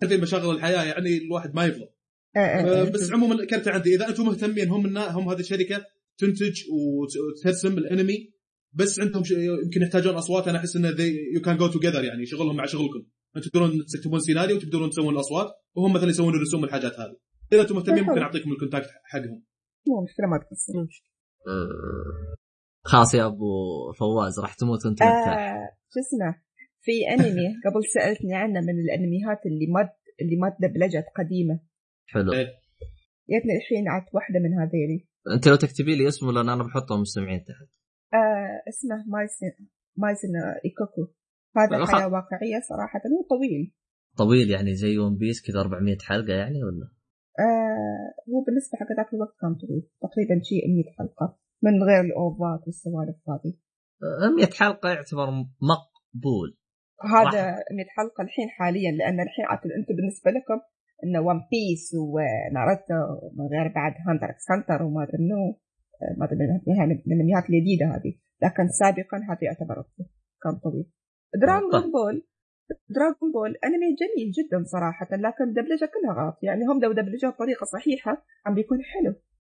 تعرفين مشاغل الحياة يعني الواحد ما يفضل آه، آه، آه، بس عموما كرت عندي إذا أنتم مهتمين هم النا- هم هذه الشركة تنتج وت- وترسم الأنمي بس عندهم ش... يمكن يحتاجون أصوات أنا أحس انه you can go together يعني شغلهم مع شغلكم. أنتم تقدرون تكتبون سيناريو وتقدرون تسوون الأصوات وهم مثلا يسوون الرسوم والحاجات هذه. إذا أنتم مهتمين ممكن أعطيكم ال contact حقهم. مو مشكلة ما تقصر خلاص يا أبو فواز راح تموت انت مرتاح آه شو اسمه؟ في أنمي قبل سألتني عنه من الانميات اللي ما اللي ما تدبلجت قديمة. حلو. إيه. جتني الحين عاد واحدة من هذيلي أنت لو تكتبي لي اسمه لأن أنا بحطه مستمعين تحت. آه اسمه Maison Maison Ikkoku. هذا حياة واقعية صراحة هو طويل. طويل يعني زي One Piece كذا 400 حلقة يعني ولا؟ آه هو بالنسبة حق ذاك الوقت كان طويل. تقريبا شيء 100 حلقة. من غير ال OVA ات والسوالف هذه. آه، 100 حلقة يعتبر مقبول. هذا 100 حلقة الحين حاليا لأن الحين عاد أنتم بالنسبة لكم انه One Piece و Naruto من غير بعد Hunter x Hunter وما أدري منو ما أدري من الانميات الجديدة هذه. لكن سابقا هذا يعتبر كان طويل. Dragon. Ball Dragon Ball أنمي جميل جدا صراحة لكن دبلجة كلها غلط. يعني هم لو دبلجوه بطريقة صحيحة عم بيكون حلو.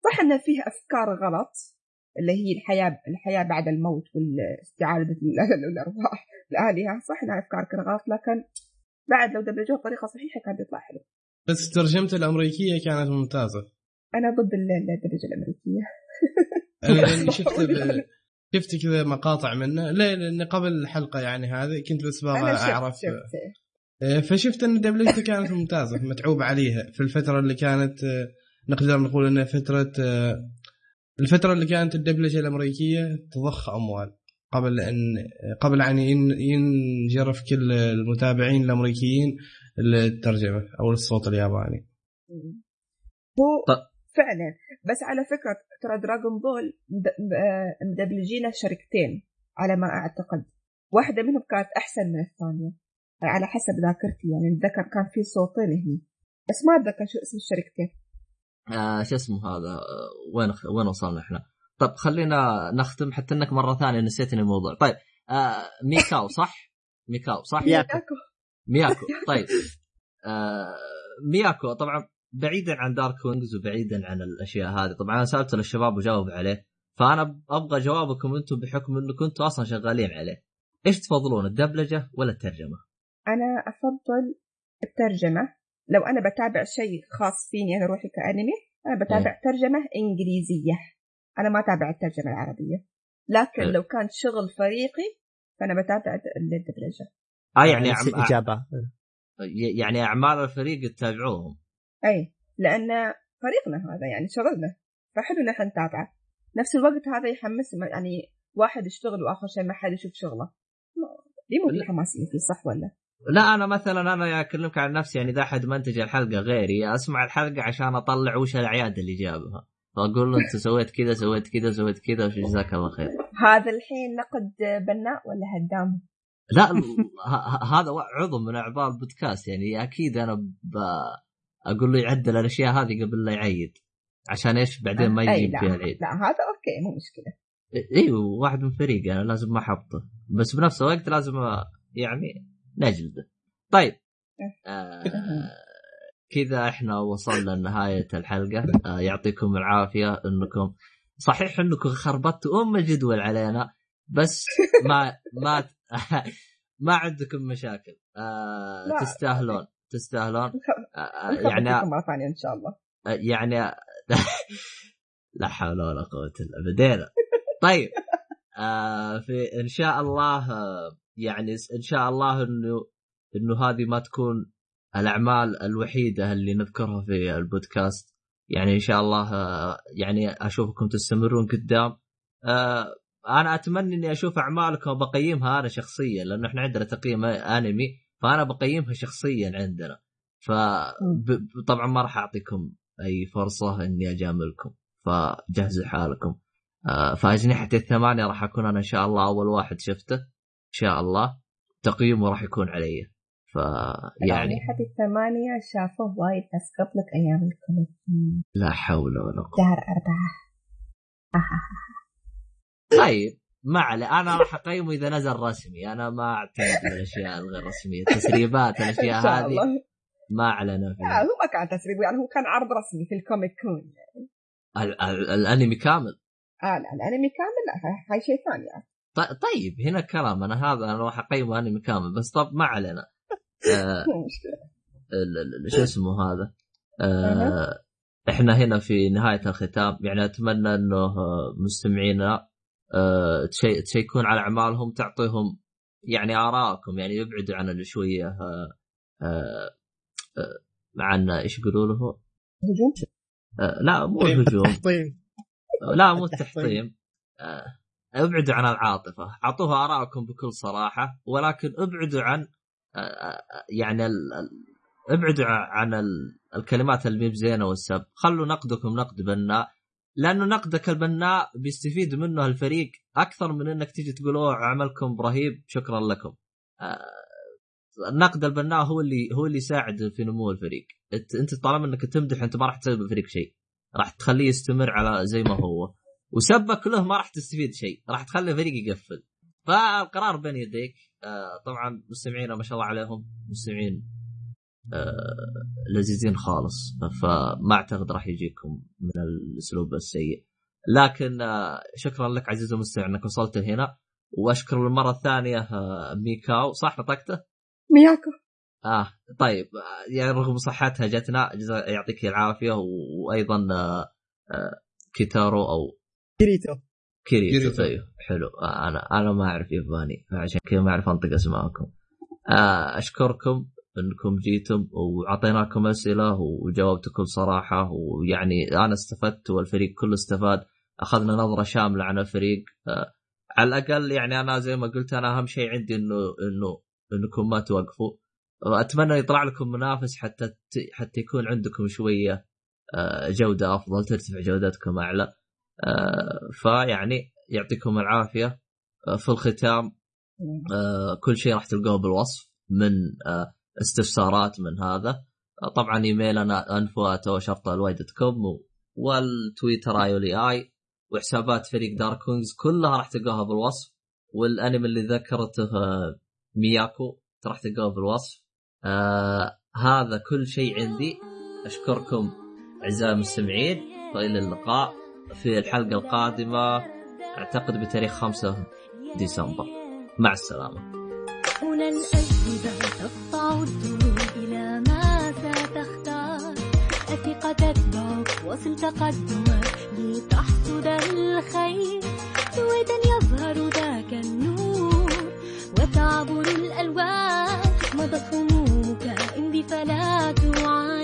صح انه فيه أفكار غلط اللي هي الحياة الحياة بعد الموت والاستعادة ال- الارواح الالهه صح انها أفكار كلها غلط لكن بعد لو دبلجوه بطريقة صحيحة كان بيطلع حلو. بس ترجمته الأمريكية كانت ممتازة. أنا ضد ال- الدبلجة الأمريكية. أنا لأني شفت ب... شفت كذا مقاطع منه. لا لاني قبل الحلقة يعني هذه كنت بس بابغى شفت أعرف. شفت. آه، فشفت إن دبلجته كانت ممتازة متعوب عليها. في الفترة اللي كانت آه، نقدر نقول إنها فترة الفترة اللي كانت الدبلجة الأمريكية تضخ أموال. قبل ان قبل أن ين- ينجرف كل المتابعين الأمريكيين الترجمه أو الصوت الياباني. هو. فعلا. بس على فكرة ترى دراغون بول آه، مدبلجينه شركتين على ما أعتقد. واحدة منهم كانت أحسن من الثانية على حسب ذاكرتي. يعني أتذكر كان في صوتين هني. بس ما أتذكر شو اسم الشركتين. آه شو اسمه هذا آه، وين وين وصلنا إحنا؟ طيب خلينا نختم حتى إنك مرة ثانية نسيتني الموضوع طيب آه ميكاو صح؟ ميكاو صح؟ مياكو. مياكو طيب آه مياكو طبعا بعيدا عن دارك وينجز وبعيدا عن الأشياء هذه طبعا أنا سالته للشباب وجاوب عليه فأنا أبغى جوابكم أنتم بحكم انكم أنتم أصلا شغالين عليه إيش تفضلون الدبلجة ولا الترجمة؟ أنا أفضل الترجمة لو أنا بتابع شيء خاص فيني أنا روحي كأنمي أنا بتابع ترجمة إنجليزية. أنا ما أتابع الترجمة العربية. لكن حلو. لو كان شغل فريقي فأنا بتابع الدبلجة. آه يعني نفس عم... الاجابه يعني أعمال الفريق تتابعوهم اي لأن فريقنا هذا يعني شغلنا. فحلو نحن نتابعه. نفس الوقت هذا يحمس يعني واحد يشتغل وآخر شيء ما حد يشوف شغله. يموت لا. الحماسيه فيه صح ولا؟ لا أنا مثلا أنا أكلمك عن نفسي يعني إذا أحد منتج الحلقة غيري أسمع الحلقة عشان أطلع وش الأعياد اللي جابها فاقول له أنت سويت كذا سويت كذا سويت كذا وش جزاك الله خير هذا الحين نقد بناء ولا هدام؟ لا هذا عضو من أعضاء البودكاست يعني أكيد أنا. أقول له يعدل الأشياء هذه قبل لا يعيد عشان إيش بعدين ما يجيب. فيها العيد لا هذا okay مو مشكلة أيوه واحد من فريق أنا لازم ما احبطه بس بنفس الوقت لازم يعني نجلده طيب. آه كذا إحنا وصلنا لنهاية الحلقة. آه يعطيكم العافية إنكم صحيح إنكم خربطتوا أم الجدول علينا بس ما ما ما عندكم مشاكل. آه. تستاهلون تستاهلون. آه يعني مرة ثانية إن شاء الله. يعني لا حول ولا قوة إلا بدينا طيب. آه في إن شاء الله آه يعني إن شاء الله انه إنه هذه ما تكون الأعمال الوحيدة اللي نذكرها في البودكاست. يعني إن شاء الله يعني أشوفكم تستمرون قدام. آه أنا أتمنى إني أشوف أعمالكم وبقيمها أنا شخصيا لأنه إحنا عندنا تقييم أنمي فأنا بقيمها شخصيا عندنا. فطبعا ما راح أعطيكم أي فرصة إني أجاملكم فجهزوا حالكم. آه، فاجنحه الثمانية راح أكون أنا إن شاء الله أول واحد شفته. شاء الله تقييمه راح يكون علي. فيعني يعني حتى الثمانية شافوه وايد بس قبلك أيام الكوميك لا حول ولا قوة. شهر أربعة. طيب ما عليه أنا راح أقيمه إذا نزل رسمي. أنا ما اعتمد الاشياء الغير رسمية. التسريبات الأشياء هذه ما اعلن لا فيها هو ما كان تسريب يعني هو كان عرض رسمي في الكوميك كون. ال- ال- الأنمي كامل. آه لا الأنمي كامل لا هاي شيء ثاني. يعني. ط- طيب هنا كلام. أنا هذا أنا راح أقيمه انمي كامل بس طب ما علينا. آه شو اسمه هذا؟ آه إحنا هنا في نهاية الختام. يعني أتمنى إنه مستمعينا آه، تشي- تشيكون على أعمالهم تعطيهم يعني ارائكم يعني يبعدوا عن اللي شوية آه، آه، آه، عن إيش يقولوا له؟ هجوم؟ لا مو تحطيم. لا مو التحطيم. ابعدوا عن العاطفة. أعطوها ارائكم بكل صراحة ولكن ابعدوا عن آه، آه، يعني ال- ابعدوا عن ال- الكلمات اللي مي بزينة والسب. خلوا نقدكم نقد بناء لأنه نقدك البناء بيستفيد منه الفريق أكثر من إنك تيجي تقول أوه عملكم رهيب شكرا لكم. آه، النقد البناء هو اللي هو اللي يساعد في نمو الفريق. أنت طالما إنك تمدح أنت ما راح تسوي بالفريق شيء. راح تخليه يستمر على زي ما هو. وسبك له ما راح تستفيد شيء راح تخلي الفريق يقفل. فالقرار بين يديك آه طبعا مستمعينا ما شاء الله عليهم مستمعين آه لذيذين خالص. فما أعتقد راح يجيكم من الأسلوب السيء. لكن آه شكرا لك عزيزي المستمع إنك وصلت هنا. وأشكر المره الثانية آه ميكاو. صح نطقته؟ مياكو. آه طيب يعني رغم صحتها جتنا يعطيك العافية. وأيضا كيتارو أو كيريتو. كيريتو. طيب حلو. آه، أنا أنا ما أعرف ياباني فعشان كذا ما أعرف أنطق اسمائكم آه أشكركم إنكم جيتم وعطيناكم أسئلة وجاوبتوا بكل صراحة ويعني أنا استفدت والفريق كله استفاد. أخذنا نظرة شاملة عن الفريق. آه على الأقل يعني أنا زي ما قلت أنا أهم شيء عندي إنه إنه إنكم ما توقفوا. أتمنى يطلع لكم منافس حتى حتى يكون عندكم شوية جودة أفضل ترتفع جودتكم أعلى. فيعني يعطيكم العافية. آه، في الختام آه، كل شيء راح تلقوه بالوصف من آه، استفسارات من هذا. آه، طبعا إيميلنا انفو شرطه الواي دوت كوم والتويتر آي آي وحسابات فريق داركونز كلها راح تلقوها بالوصف. والأنمي اللي ذكرته آه، مياكو راح تلقوه بالوصف. آه هذا كل شيء عندي. أشكركم أعزائي المستمعين. والى اللقاء. في الحلقة القادمة. أعتقد بتاريخ 5 ديسمبر. مع السلامة. هنا الأجوبة تقطع الدروب إلى ما ستختار الثقة تتبعك وصل تقدمك لتحصد الخير. سويدا يظهر ذاك النور وتعبر الألوان. مضت همومك امضي فلا تعاني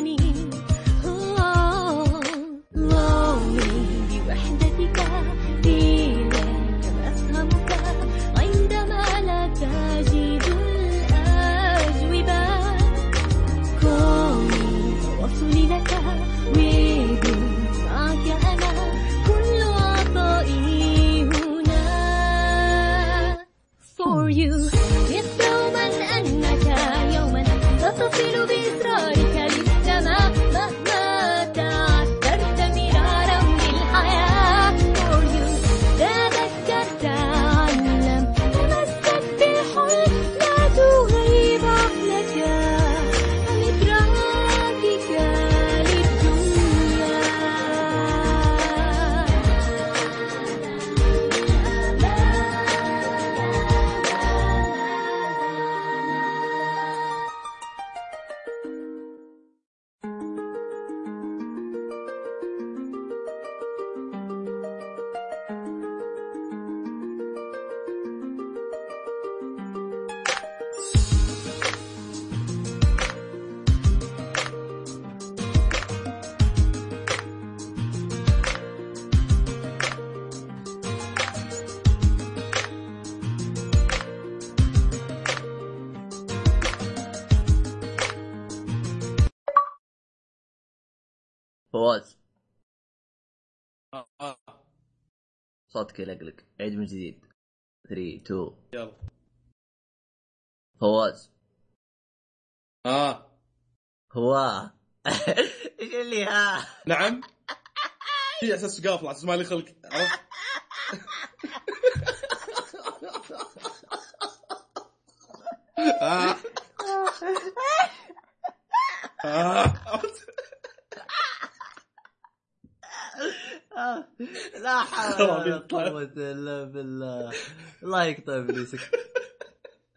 صوتك يلقلق عيد من جديد. 3 2 يلا. فواز. آه. هو إيش اللي ها؟ نعم. في أساس قافل على أساس ما لي خلق. عرفت؟ آه. آه. عرفت؟ آه، لا حول ولا قوة إلا بالله. الله يقطع إبليسك.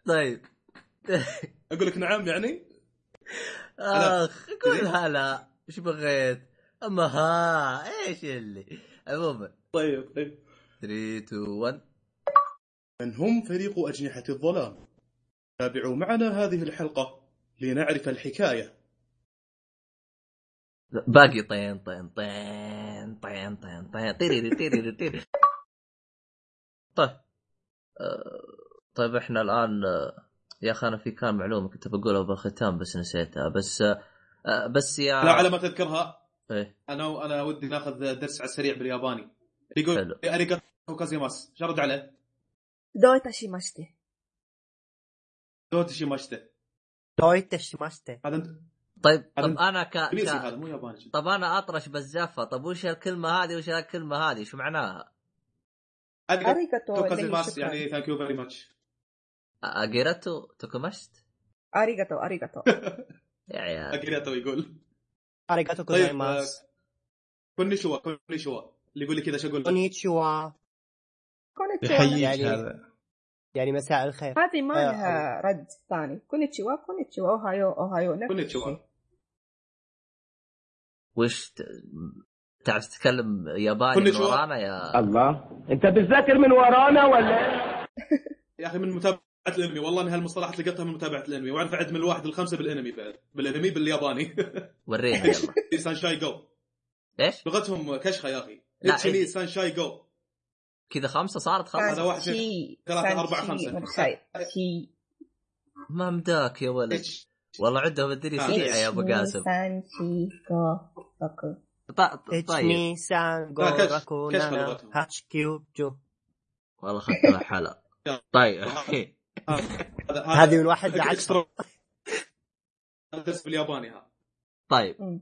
طيب. أقول لك نعم يعني؟ أخ قول هلا. إيش بغيت؟ أما ها إيش اللي؟ عموما طيب طيب. 3 2 1 من هم فريق أجنحة الظلام؟ تابعوا معنا هذه الحلقة لنعرف الحكاية. باقي طين طين طين. طين طين طين طين تيري تيري تيري طيب آه، طيب إحنا الآن آه، يا أخي أنا في كان معلومة كنت بقولها بالختام بس نسيتها بس آه، بس يا لا على ما تذكرها إيه. أنا أنا ودي ناخذ درس على السريع بالياباني. يقول إيه، ありがとうございます. ايش ارد عليه. どういたしまして. どういたしまして. دويتا شيماشتي. هذا طيب طب أنا ك... ك... طب أنا أطرش بالزفه طب وش الكلمة هذه وش الكلمة هذه؟ شو معناها؟ توكازيماس يعني ثانك يو فيري ماتش اجيراتو توكوماشت اريغاتو اريغاتو يا عيال. اجيراتو يقول. اريغاتو طيب، كوزايماس آه، كونيشوا كونيشوا. اللي يقول لي كذا شو أقول؟ كونيشوا كونيتشوا. يعني يعني مساء الخير. هذه ما لها آه، رد ثاني. こんにちは こんにちは. おはよう おはよう. こんにちは. وش ت... تعرف تتكلم ياباني من. ورانا يا الله. انت بتذاكر من ورانا ولا؟ يا أخي من متابعة الأنمي. والله اني هالمصطلحات لقيتها من متابعة الأنمي. وأعرف اعد من الواحد للخمسة بالأنمي بعد. بالأنمي بالياباني. ورينا يلا. さんしご. إيش؟ لغتهم كشخة يا أخي. لا، いちに. さんしご. كذا خمسة صارت خمسة؟ هذا واحد خمسة. متخيل شي ما مداك يا ولد. والله عندهم الدنيا. سريعه يا أبو قاسم. 3 4 5 6 ط- 1、طيب 2、3、5、لا، كشف- 6、كشف 7、لغتهم. 8、9、10。والله اخذت حلا. طيب هذه من واحد لعشرة. هذا درس بالياباني ها طيب.